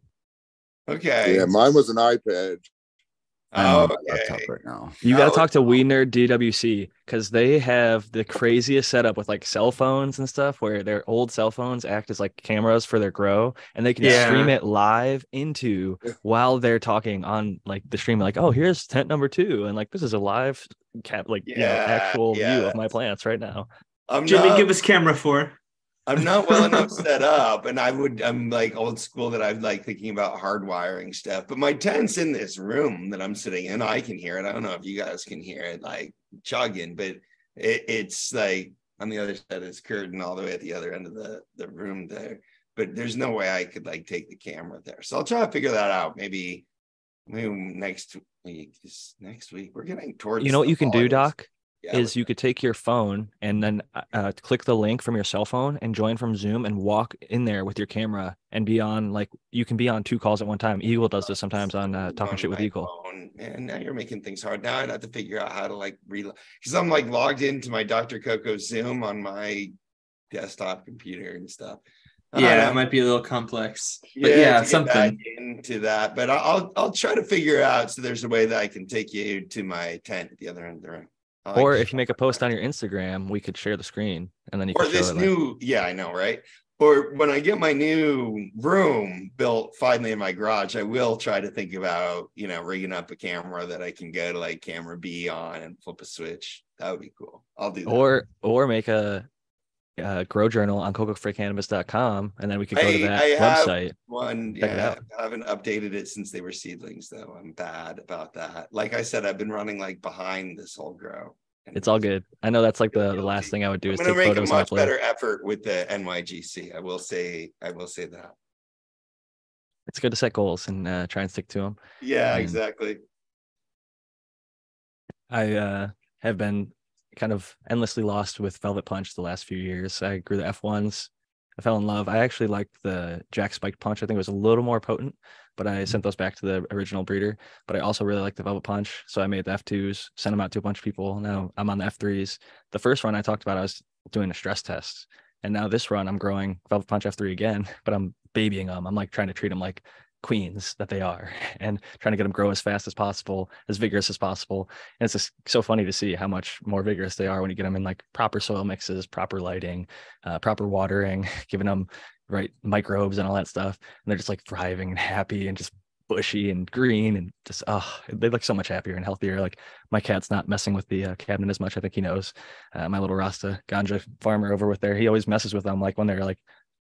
okay, Yeah, mine was an iPad. I'm Oh, on my okay. laptop right now. You got to Oh, talk to We Nerd DWC because they have the craziest setup with like cell phones and stuff where their old cell phones act as like cameras for their grow and they can Yeah. stream it live into while they're talking on like the stream, like, oh, here's tent number two. And like, this is a live cap, like, you know, Yeah, actual view of my plants right now. I'm Jimmy, not- give us camera four. I'm not well enough set up, and I would I'm like old school that I'm like thinking about hardwiring stuff. But my tent's in this room that I'm sitting in. I can hear it. I don't know if you guys can hear it, like chugging, but it, it's like on the other side of this curtain, all the way at the other end of the the room there. But there's no way I could like take the camera there. So I'll try to figure that out. Maybe maybe next week. This next week we're getting towards. You know what you can do. Doc? Yeah, is you could take your phone and then uh, uh, click the link from your cell phone and join from Zoom and walk in there with your camera and be on like you can be on two calls at one time. Eagle does this sometimes on uh, talking on shit with Eagle. phone. Man, now you're making things hard. Now I'd have to figure out how to like reload because I'm like logged into my Dr. Coco Zoom on my desktop computer and stuff. Yeah, don't it might be a little complex. But yeah, to something. into that. But I'll I'll try to figure out so there's a way that I can take you to my tent at the other end of the room. Like Or if you make a post on your Instagram, we could share the screen and then you or can show this it. like- new yeah i know right? Or when i get my new room built finally in my garage i will try to think about you know rigging up a camera that i can go to like camera b on and flip a switch. That would be cool. I'll do that. Or or make a, uh grow journal on cocoforcannabis.com and then we could go to that I website. one Check yeah i haven't updated it since they were seedlings though. I'm bad about that. Like i said i've been running like behind this whole grow It's all good. I know that's like the, the last thing I would do i'm is take make a photos and much better effort with the nygc i will say i will say that. It's good to set goals and uh, try and stick to them. yeah Um, exactly. I uh, have been kind of endlessly lost with Velvet Punch the last few years. I grew the F1s. I fell in love. I actually liked the Jack Spiked Punch. I think it was a little more potent, but I mm-hmm. sent those back to the original breeder. But I also really liked the Velvet Punch. So I made the F2s, sent them out to a bunch of people. Now I'm on the F3s. The first run I talked about, I was doing a stress test. And now this run, I'm growing Velvet Punch F3 again, but I'm babying them. I'm like trying to treat them like queens that they are and trying to get them grow as fast as possible, as vigorous as possible. And it's just so funny to see how much more vigorous they are when you get them in like proper soil mixes, proper lighting, uh, proper watering, giving them right microbes and all that stuff. And they're just like thriving and happy and just bushy and green and just oh they look so much happier and healthier like my cat's not messing with the uh, cabinet as much i think he knows uh, my little rasta ganja farmer over with there he always messes with them like when they're like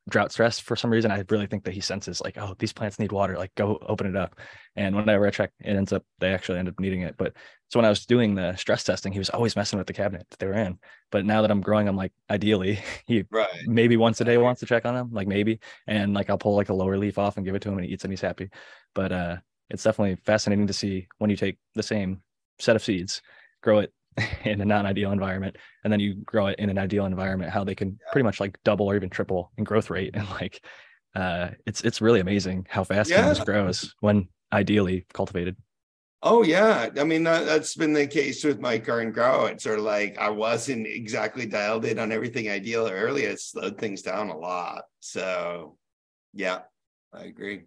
drought stress for some reason. I really think that he senses like, oh, these plants need water. Like, go open it up. And whenever I check, it ends up they actually end up needing it. But so when I was doing the stress testing, he was always messing with the cabinet that they were in. But now that I'm growing, I'm like, ideally, he right maybe once a day wants to check on them, like maybe, and like I'll pull like a lower leaf off and give it to him, and he eats and he's happy. But uh, it's definitely fascinating to see when you take the same set of seeds, grow it in a non-ideal environment and then you grow it in an ideal environment how they can pretty much like double or even triple in growth rate and like uh it's it's really amazing how fast cannabis Yeah. grows when ideally cultivated Oh yeah, I mean that, that's been the case with my current grow. It's sort of like I wasn't exactly dialed in on everything ideal earlier. It slowed things down a lot. So, yeah, I agree.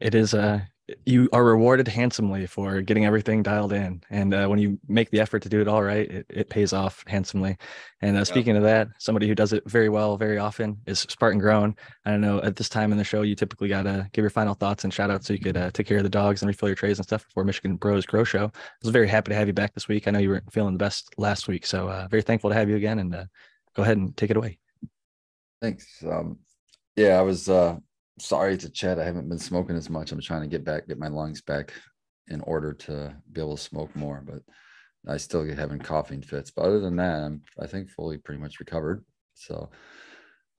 it is uh you are rewarded handsomely for getting everything dialed in and uh, when you make the effort to do it all right it, it pays off handsomely. And uh, speaking of that somebody who does it very well very often is spartan grown. I don't know at this time in the show you typically gotta give your final thoughts and shout out so you could uh, take care of the dogs and refill your trays and stuff before michigan bros grow show. I was very happy to have you back this week. I know you weren't feeling the best last week so uh, very thankful to have you again and uh, go ahead and take it away. Thanks. Um, yeah, I was uh, sorry to chat. I haven't been smoking as much. I'm trying to get back, get my lungs back in order to be able to smoke more, but I still get having coughing fits. But other than that, I'm I think fully pretty much recovered. So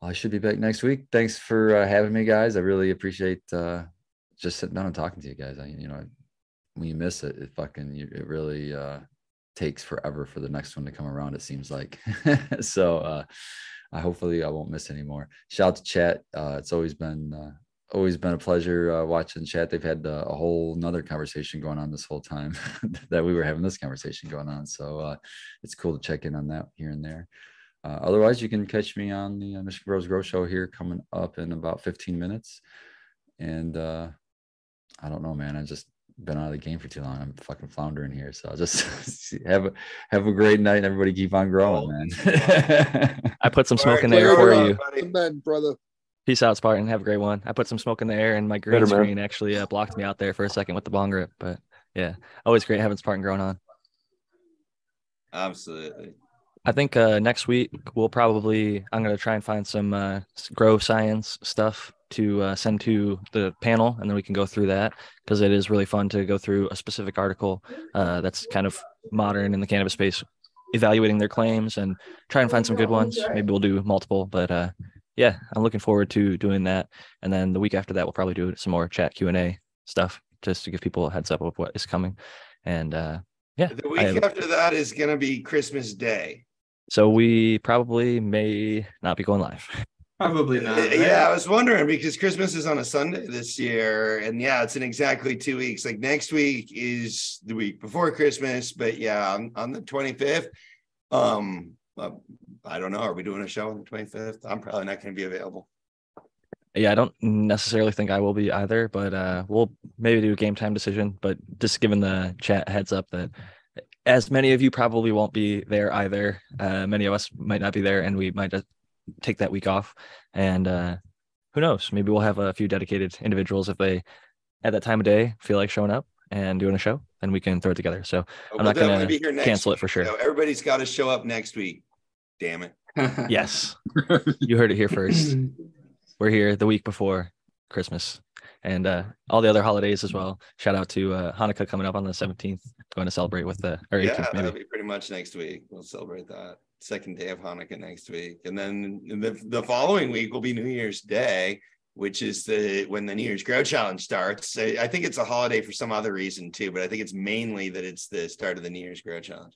I should be back next week. Thanks for uh, having me, guys. I really appreciate uh, just sitting down and talking to you guys. I, you know, when you miss it, it fucking it really uh, takes forever for the next one to come around. It seems like so. I hopefully I won't miss any more. Shout out to chat. Uh, it's always been uh, always been a pleasure uh, watching chat. They've had uh, a whole nother conversation going on this whole time that we were having this conversation going on. So uh, it's cool to check in on that here and there. Uh, otherwise, you can catch me on the Michigan Bros Grow Show here coming up in about 15 minutes. And I don't know, man. I just been out of the game for too long. I'm fucking floundering here. So I'll just have a have a great night and everybody keep on growing, man. i put some All right, smoke in the air for it you up, buddy. Amen, brother. Peace out, Spartan. Have a great one. I put some smoke in the air, and my green Later, man. screen actually uh, blocked me out there for a second with the bong grip. But yeah, always great having Spartan growing on. Absolutely. I think uh, next week we'll probably I'm gonna try and find some uh, grow science stuff to uh, send to the panel, and then we can go through that because it is really fun to go through a specific article uh, that's kind of modern in the cannabis space, evaluating their claims and try and find some good ones. Maybe we'll do multiple, but uh, yeah, I'm looking forward to doing that. And then the week after that, we'll probably do some more chat Q and A stuff just to give people a heads up of what is coming. And uh, Yeah. The week have- after that is going to be Christmas Day. so we probably may not be going live. Probably not. Uh, right? Yeah, I was wondering because Christmas is on a Sunday this year, and yeah, it's in exactly two weeks. Like next week is the week before Christmas, but yeah, on, on the twenty fifth. Um, uh, I don't know. Are we doing a show on the twenty fifth? I'm probably not going to be available. Yeah, I don't necessarily think I will be either, but uh, we'll maybe do a game time decision. But just giving the chat heads up that as many of you probably won't be there either. Uh, many of us might not be there, and we might just take that week off. And uh, who knows? Maybe we'll have a few dedicated individuals if they at that time of day feel like showing up and doing a show, then we can throw it together. So I'm We'll not gonna be here next cancel it for sure. so everybody's got to show up next week. Damn it. yes, you heard it here first. We're here the week before Christmas and uh, all the other holidays as well. Shout out to uh, Hanukkah coming up on the 17th, going to celebrate with the or 18th Yeah, that'll maybe. be pretty much next week. We'll celebrate that second day of Hanukkah next week, and then the the following week will be New Year's Day, which is the when the New Year's Grow Challenge starts. I I think it's a holiday for some other reason too, but I think it's mainly that it's the start of the New Year's Grow Challenge.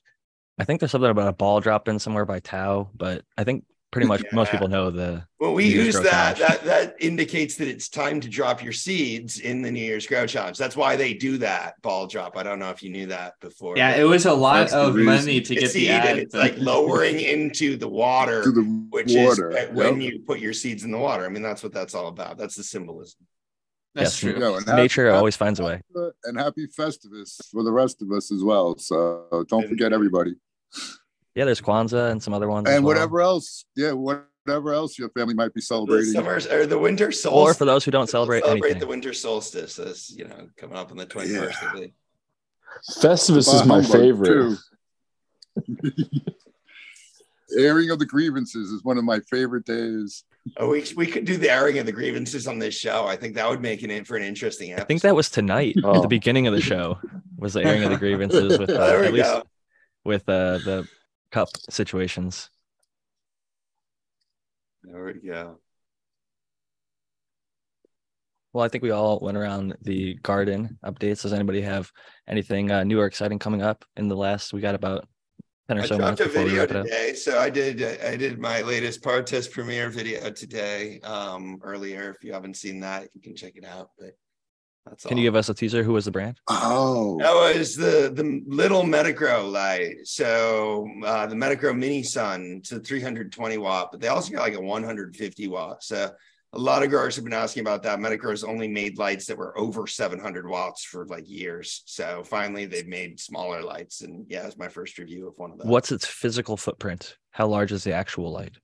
I think there's something about a ball dropped in somewhere by Tao, but I think pretty much most people know the. Well, we use that. That that indicates that it's time to drop your seeds in the New Year's Grow Challenge. That's why they do that ball drop. I don't know if you knew that before. yeah, it was a lot That's of money to it's get the seed ad. and it's but- like lowering into the water. to the which water. is when you put your seeds in the water. I mean, that's what that's all about. That's the symbolism. That's Yes, true. Yeah, and happy- Nature happy always finds a way. And happy Festivus for the rest of us as well. So don't forget everybody. Yeah, there's Kwanzaa and some other ones. as And well. whatever else, yeah, whatever else your family might be The celebrating. summer or the winter solstice. Or for those who don't celebrate, celebrate anything. the winter solstice. That's you know coming up on the twenty first. I believe. Festivus is my favorite. Airing of the grievances is one of my favorite days. Oh, we we could do the airing of the grievances on this show. I think that would make it in for an interesting I think that was tonight at Oh. the beginning of the show was the airing of the grievances with uh, There we at least with uh, the cup situations. There we go. Well, I think we all went around the garden updates. Does anybody have anything uh, new or exciting coming up in the last? We got about ten or I so dropped minutes a video today, so I did. I did my latest part test premiere video today. Um, earlier. If you haven't seen that, you can check it out. But that's Can all. you give us a teaser? Who was the brand? Oh, That was the the little Medic Grow light. So uh, the Medic Grow Mini Sun, it's a 320 watt, but they also got like a 150 watt. So a lot of growers have been asking about that. Medic Grow's only made lights that were over 700 watts for like years. So finally, they've made smaller lights, and yeah, it's my first review of one of them. What's its physical footprint? How large is the actual light?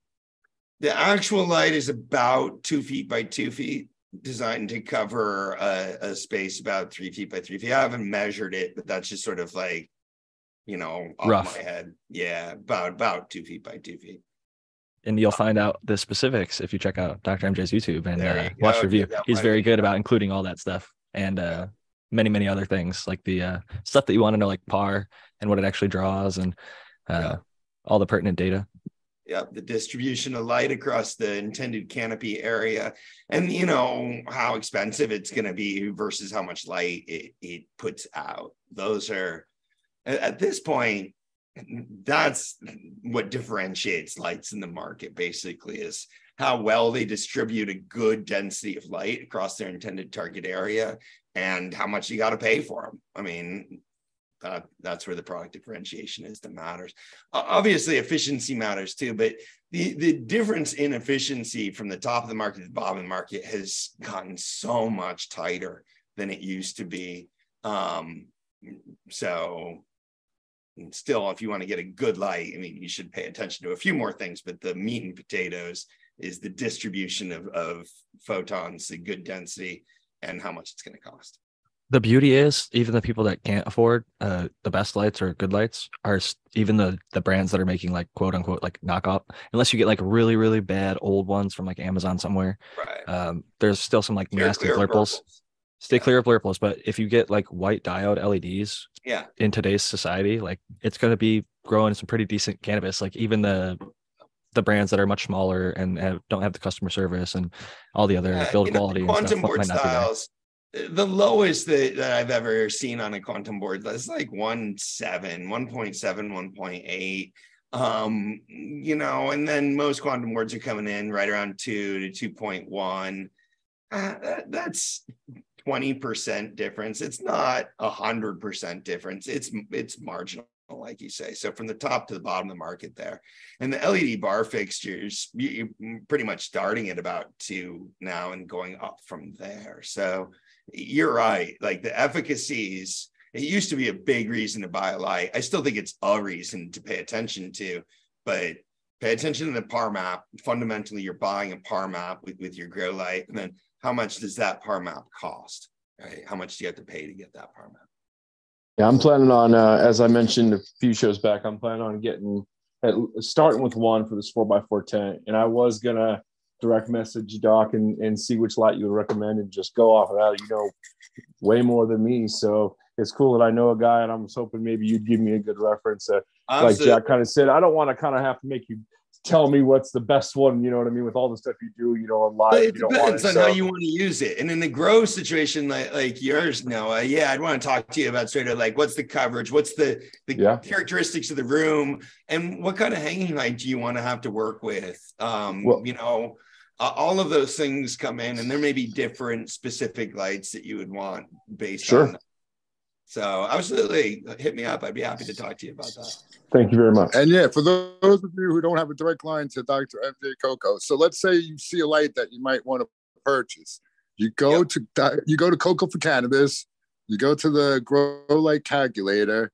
The actual light is about two feet by two feet, designed to cover a, a space about three feet by three feet. I haven't measured it, but that's just sort of like, you know, off Rough. my head. Yeah, about about two feet by two feet. And you'll find out the specifics if you check out Dr. MJ's YouTube and There uh, watch review. He's very good about including all that stuff and uh, many, many other things like the uh, stuff that you want to know, like PAR and what it actually draws and uh, Yeah. all the pertinent data. Yeah, the distribution of light across the intended canopy area, and you know how expensive it's going to be versus how much light it, it puts out. Those are at this point, that's what differentiates lights in the market. Basically, is how well they distribute a good density of light across their intended target area, and how much you got to pay for them. I mean, that that's where the product differentiation is that matters. Obviously, efficiency matters too, but the the difference in efficiency from the top of the market to the bottom of the market has gotten so much tighter than it used to be. Um, so still, if you want to get a good light, I mean, you should pay attention to a few more things, but the meat and potatoes is the distribution of, of photons, the good density, and how much it's going to cost. The beauty is even the people that can't afford uh, the best lights or good lights are even the the brands that are making like quote unquote like knockoff. Unless you get like really really bad old ones from like Amazon somewhere, Right. um, there's still some like nasty blurples. Stay Yeah. clear of blurples, but if you get like white diode LEDs Yeah. in today's society, like it's going to be growing some pretty decent cannabis. Like even the the brands that are much smaller and have, don't have the customer service and all the other Yeah, build you know, quality and stuff quantum board might not be there. styles the lowest that, that I've ever seen on a quantum board that's like 1.7, 1.7, 1.8. Um, you know, and then most quantum boards are coming in right around 2 to 2.1. Uh, that, that's 20% difference. It's not a hundred percent difference. It's it's marginal, like you say. So from the top to the bottom of the market there. And the LED bar fixtures, you, are pretty much starting at about two now and going up from there. So you're right. Like the efficacies, it used to be a big reason to buy a light. I still think it's a reason to pay attention to, but pay attention to the par map. Fundamentally, you're buying a par map with, with your grow light. And then how much does that par map cost? Right? How much do you have to pay to get that par map? Yeah, I'm planning on, uh, as I mentioned a few shows back, I'm planning on getting at, starting with one for this four x four tent, and I was gonna direct message Doc and, and see which light you would recommend and just go off of that. You know, way more than me, so it's cool that I know a guy, and I'm hoping maybe you'd give me a good reference. Uh, like Jack kind of said, I don't want to kind of have to make you tell me what's the best one. You know what I mean? With all the stuff you do, you know, on live. It depends it, on so. how you want to use it. And in the grow situation, like like yours, Noah, yeah, I'd want to talk to you about sort of like what's the coverage, what's the the yeah. characteristics of the room, and what kind of hanging height do you want to have to work with? Um, well, you know. Uh, all of those things come in, and there may be different specific lights that you would want based sure. on. So, absolutely, hit me up. I'd be happy to talk to you about that. Thank you very much. And yeah, for those of you who don't have a direct line to Dr. MJ Coco, so let's say you see a light that you might want to purchase. You go yep. to you go to Coco for Cannabis, you go to the grow light calculator,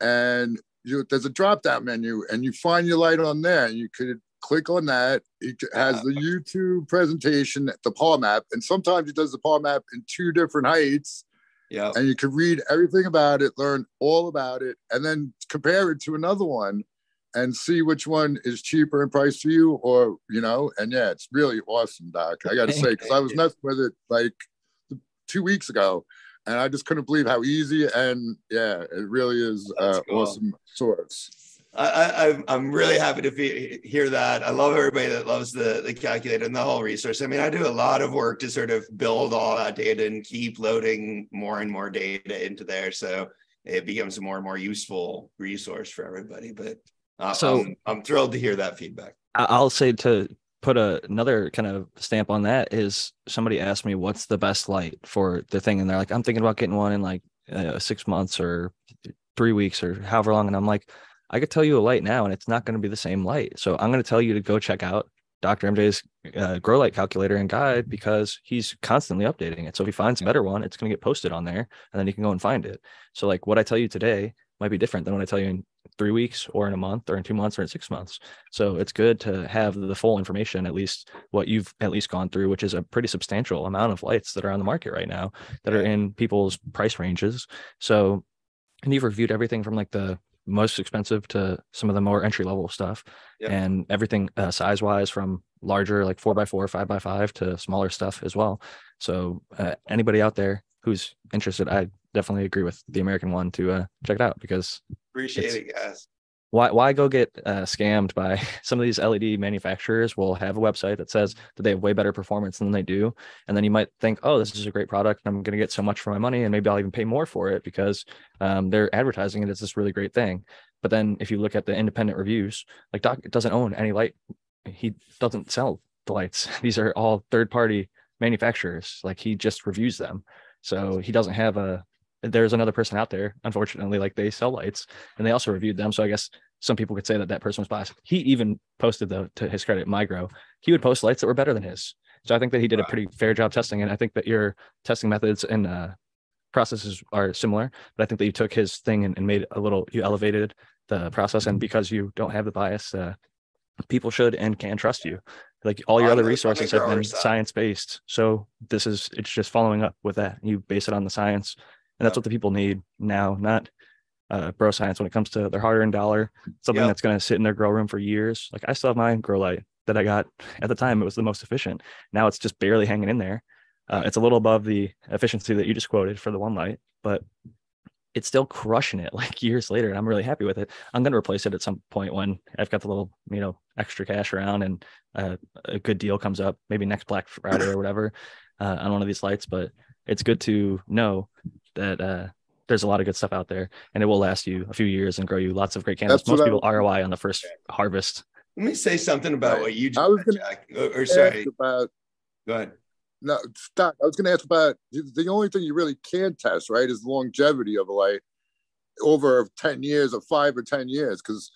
and you, there's a drop down menu, and you find your light on there. and You could click on that. It has the YouTube presentation, the par map, and sometimes it does the par map in two different heights yeah. And you can read everything about it, learn all about it, and then compare it to another one and see which one is cheaper in price to you or, you know, and yeah, it's really awesome, Doc. I got to say, because I was messing with it like two weeks ago and I just couldn't believe how easy and yeah, it really is uh, cool. awesome source. I, I, am really happy to be, hear that. I love everybody that loves the, the calculator and the whole resource. I mean, I do a lot of work to sort of build all that data and keep loading more and more data into there. So it becomes a more and more useful resource for everybody. But uh, so I'm, I'm, thrilled to hear that feedback. I'll say to put a, another kind of stamp on that is somebody asked me what's the best light for the thing. And they're like, I'm thinking about getting one in like uh, six months or three weeks or however long. And I'm like, I could tell you a light now and it's not going to be the same light. So I'm going to tell you to go check out Dr. MJ's uh, grow light calculator and guide because he's constantly updating it. So if he finds a better one, it's going to get posted on there and then you can go and find it. So like what I tell you today might be different than what I tell you in three weeks or in a month or in two months or in six months. So it's good to have the full information, at least what you've at least gone through, which is a pretty substantial amount of lights that are on the market right now that are in people's price ranges. So and you've reviewed everything from like the most expensive to some of the more entry level stuff. And everything uh, size wise from larger like four by four five by five to smaller stuff as well. So uh, anybody out there who's interested i definitely agree with the american one to uh, check it out because appreciate it guys why why go get uh, scammed by some of these LED manufacturers will have a website that says that they have way better performance than they do. And then you might think oh this is a great product and I'm going to get so much for my money and maybe I'll even pay more for it because um, they're advertising it as this really great thing. But then if you look at the independent reviews like Doc doesn't own any light. He doesn't sell the lights. These are all third party manufacturers. Like he just reviews them. So he doesn't have a there's another person out there unfortunately like they sell lights and they also reviewed them. So i guess some people could say that that person was biased. He even posted though to his credit migro he would post lights that were better than his. So i think that he did a pretty fair job testing and i think that your testing methods and uh, processes are similar but i think that you took his thing and, and, made a little you elevated the process. And because you don't have the bias uh, people should and can trust you. Like all your other resources have been science based so this is it's just following up with that. You base it on the science and that's what the people need now, not uh, bro science when it comes to their hard-earned dollar, something yep. that's going to sit in their grow room for years. Like I still have my grow light that I got at the time; it was the most efficient. Now it's just barely hanging in there. Uh, it's a little above the efficiency that you just quoted for the one light, but it's still crushing it like years later, and I'm really happy with it. I'm going to replace it at some point when I've got the little, you know, extra cash around and uh, a good deal comes up, maybe next Black Friday or whatever, uh, on one of these lights. But it's good to know that uh, there's a lot of good stuff out there, and it will last you a few years and grow you lots of great cannabis. That's what Most I- people ROI on the first harvest. Let me say something about Right. what you I was just gonna Jack. Or, or sorry, Ask about go ahead. no stop. I was going to ask about the only thing you really can test, right, is longevity of a light over ten years or five or ten years, because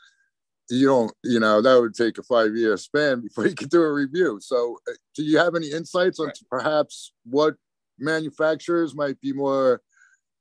you don't, you know, that would take a five year span before you could do a review. So, uh, do you have any insights on perhaps what manufacturers might be more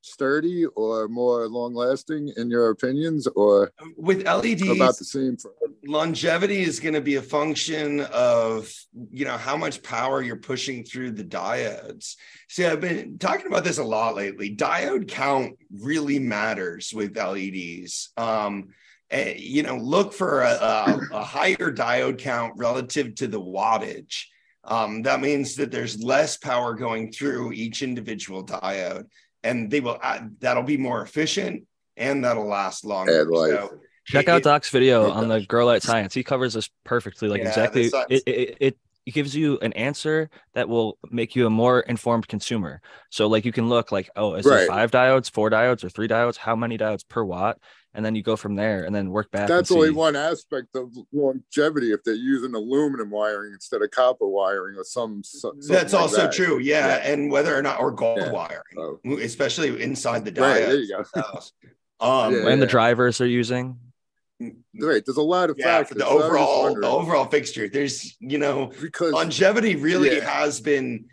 sturdy or more long lasting in your opinions, or With LEDs, about the same for longevity is going to be a function of you know how much power you're pushing through the diodes. See i've been talking about this a lot lately. Diode count really matters with leds um eh, you know look for a, a, a higher diode count relative to the wattage um, that means that there's less power going through each individual diode and they will add, that'll be more efficient and that'll last longer so Check it- out Doc's video it on the Grow Light Science. He covers this perfectly, like Yeah, exactly. It, it it it gives you an answer that will make you a more informed consumer. So like you can look like, oh, is Right. there five diodes, four diodes, or three diodes? How many diodes per watt? And then you go from there, and then work back. that's only one aspect of longevity if they're using aluminum wiring instead of copper wiring or some, something That's like also that. true, yeah. And whether or not or gold Yeah. wiring, Oh. especially inside the Right, there you go. themselves. Um, Yeah. and the drivers they're using. right there's a lot of yeah, factors the So I was overall the overall fixture. There's you know because longevity really Yeah. has been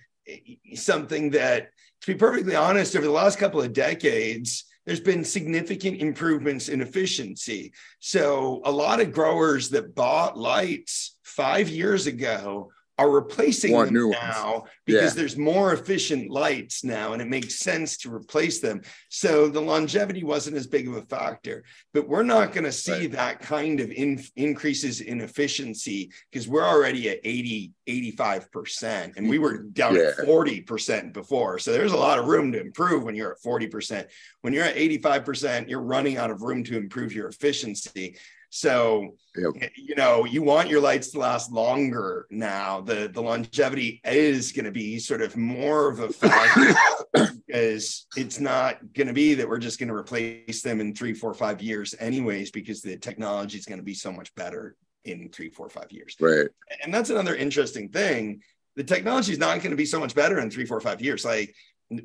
something that, to be perfectly honest, over the last couple of decades, there's been significant improvements in efficiency. So a lot of growers that bought lights five years ago are replacing Want them ones. now because Yeah. there's more efficient lights now and it makes sense to replace them. So the longevity wasn't as big of a factor, but we're not going to see Right. that kind of in, increases in efficiency because we're already at 80, 85%, and we were down Yeah. at 40% before. So there's a lot of room to improve when you're at 40%. When you're at 85%, you're running out of room to improve your efficiency. So Yep. you know you want your lights to last longer now. The the longevity is going to be sort of more of a factor because it's not going to be that we're just going to replace them in three four five years anyways because the technology is going to be so much better in three four five years. Right. And that's another interesting thing. The technology is not going to be so much better in three four five years. Like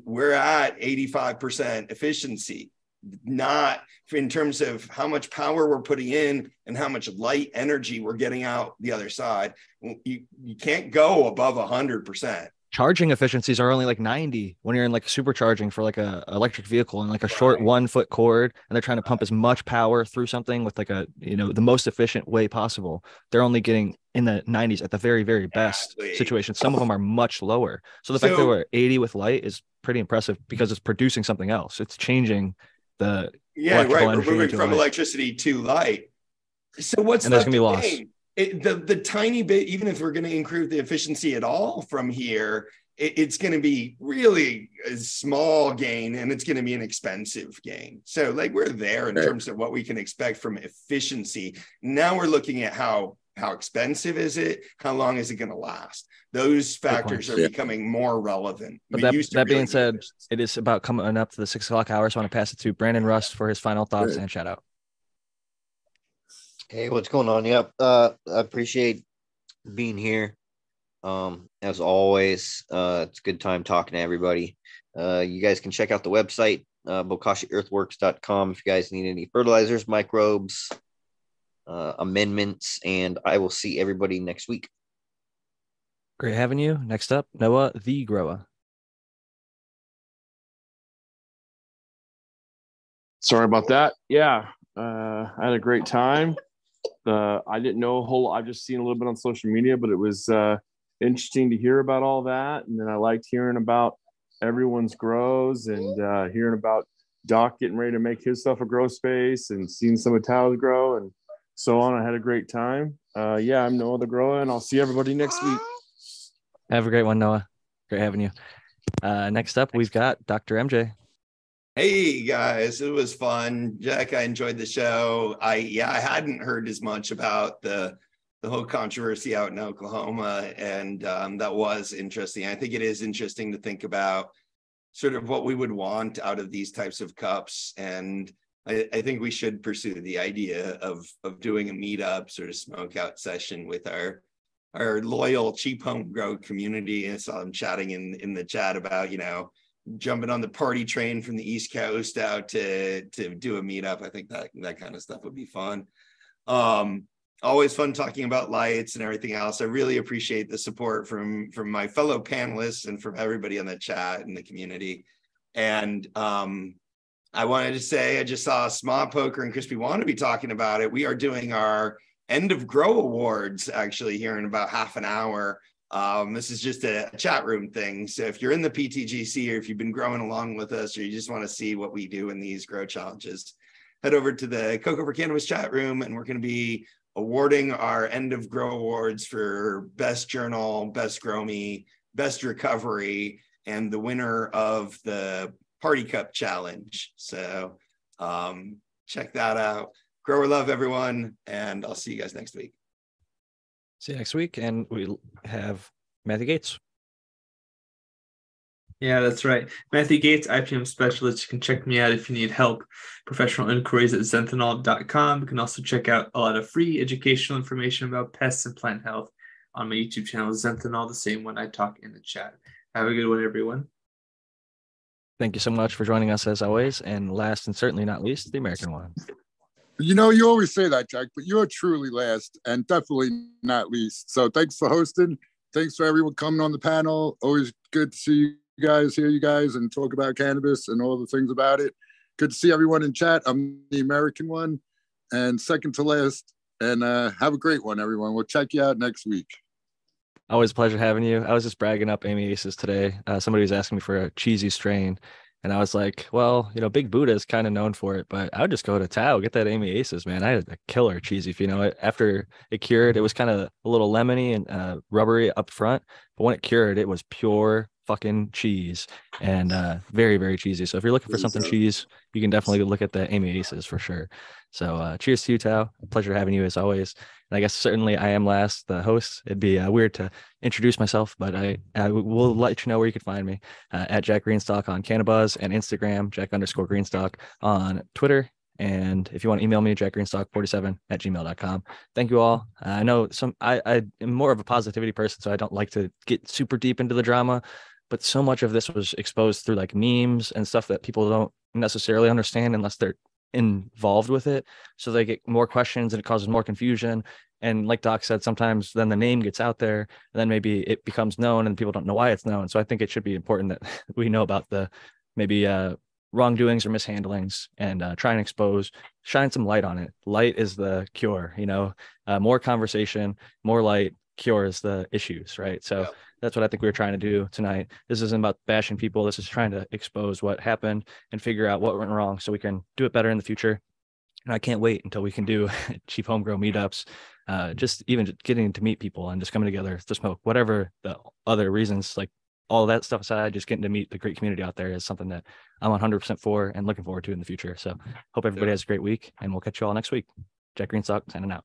we're at 85% efficiency not in terms of how much power we're putting in and how much light energy we're getting out the other side you, you can't go above 100% Charging efficiencies are only like 90 when you're in like supercharging for like a electric vehicle and like a short one foot cord and they're trying to pump as much power through something with like a you know the most efficient way possible. They're only getting in the 90s at the very very best Exactly. situation. Some of them are much lower. So the fact that we're 80 with light is pretty impressive because it's producing something else. It's changing the yeah Electrical right we're moving from light. electricity to light so what's And there's gonna be to loss. gain? It, the the tiny bit even if we're going to improve the efficiency at all from here it, it's going to be really a small gain and it's going to be an expensive gain so like we're there in Right. terms of what we can expect from efficiency now we're looking at how how expensive is it how long is it going to last those factors are Yeah. becoming more relevant But We that- used to that being said, efficiency. it is about coming up to the six o'clock hour. So I want to pass it to Brandon Rust for his final thoughts Great. and shout out. Hey, what's going on? Yep. Uh, I appreciate being here. Um, as always, uh, it's a good time talking to everybody. Uh, you guys can check out the website, uh, bokashiearthworks.com if you guys need any fertilizers, microbes, uh, amendments, and I will see everybody next week. Great having you. Next up, Noah the Grower. Sorry about that. Yeah, uh, I had a great time. Uh, I didn't know a whole. I've just seen a little bit on social media, but it was uh, interesting to hear about all that. And then I liked hearing about everyone's grows and uh, hearing about Doc getting ready to make his stuff a grow space and seeing some of Tao's grow and so on. I had a great time. Uh, yeah, I'm Noah the Grower, and I'll see everybody next week. Have a great one, Noah. Great having you. Uh, next up, we've got Dr. MJ. Hey guys, it was fun. Jack, I enjoyed the show. I yeah, I hadn't heard as much about the the whole controversy out in Oklahoma, and um, that was interesting. I think it is interesting to think about sort of what we would want out of these types of cups. And I, I think we should pursue the idea of of doing a meetup sort of smoke out session with our our loyal cheap home grow community. I saw them chatting in in the chat about, you know, jumping on the party train from the East Coast out to to do a meetup. I think that that kind of stuff would be fun. Um, always fun talking about lights and everything else. I really appreciate the support from from my fellow panelists and from everybody in the chat and the community. And um, I wanted to say I just saw Small Poker and Crispy Wannabe talking about it. We are doing our end of grow awards actually here in about half an hour. Um, this is just a, chat room thing. So if you're in the PTGC or if you've been growing along with us or you just want to see what we do in these grow challenges, head over to the Coco for Cannabis chat room and we're going to be awarding our end of grow awards for best journal, best grow me, best recovery, and the winner of the party cup challenge. So um, check that out. Grower love everyone, and I'll see you guys next week. See you next week, and we have Matthew Gates. Yeah, that's right. Matthew Gates, IPM specialist. You can check me out if you need help. Professional inquiries at zenthanol.com. You can also check out a lot of free educational information about pests and plant health on my YouTube channel, Zenthanol, the same one I talk in the chat. Have a good one, everyone. Thank you so much for joining us as always. And last and certainly not least, the American one. You know, you always say that, Jack, but you're truly last and definitely not least. So thanks for hosting. Thanks for everyone coming on the panel. Always good to see you guys, hear you guys, and talk about cannabis and all the things about it. Good to see everyone in chat. I'm the American one, and second to last. And uh, have a great one, everyone. We'll check you out next week. Always a pleasure having you. I was just bragging up Amy Aces today. Uh, somebody was asking me for a cheesy strain, and I was like, well, you know, Big Buddha is kind of known for it, but I would just go to Tao, get that Amy Aces, man. I had a killer cheesy. If you know it, after it cured, it was kind of a little lemony and uh, rubbery up front, but when it cured, it was pure fucking cheese and uh very very cheesy. So if you're looking for something cheese you can definitely look at the amy aces for sure. So uh cheers to you tao. Pleasure having you as always. And i guess certainly i am last the host. It'd be uh, weird to introduce myself but i i will let you know where you can find me uh, at jack greenstock on cannabuzz and instagram jack underscore greenstock on twitter. And if you want to email me, jackgreenstock47 at gmail.com. Thank you all. I know some I, I am more of a positivity person, so I don't like to get super deep into the drama but so much of this was exposed through like memes and stuff that people don't necessarily understand unless they're involved with it. So they get more questions and it causes more confusion. And like doc said sometimes then the name gets out there and then maybe it becomes known and people don't know why it's known. So i think it should be important that we know about the maybe uh wrongdoings or mishandlings and uh, try and expose shine some light on it. Light is the cure you know? Uh, more conversation more light cures the issues right so that's what I think we are trying to do tonight. This isn't about bashing people. This is trying to expose what happened and figure out what went wrong so we can do it better in the future. And I can't wait until we can do cheap homegrown meetups, uh, just even getting to meet people and just coming together to smoke, whatever the other reasons, like all that stuff aside, just getting to meet the great community out there is something that I'm 100% for and looking forward to in the future. So hope everybody has a great week and we'll catch you all next week. Jack Greenstock signing out.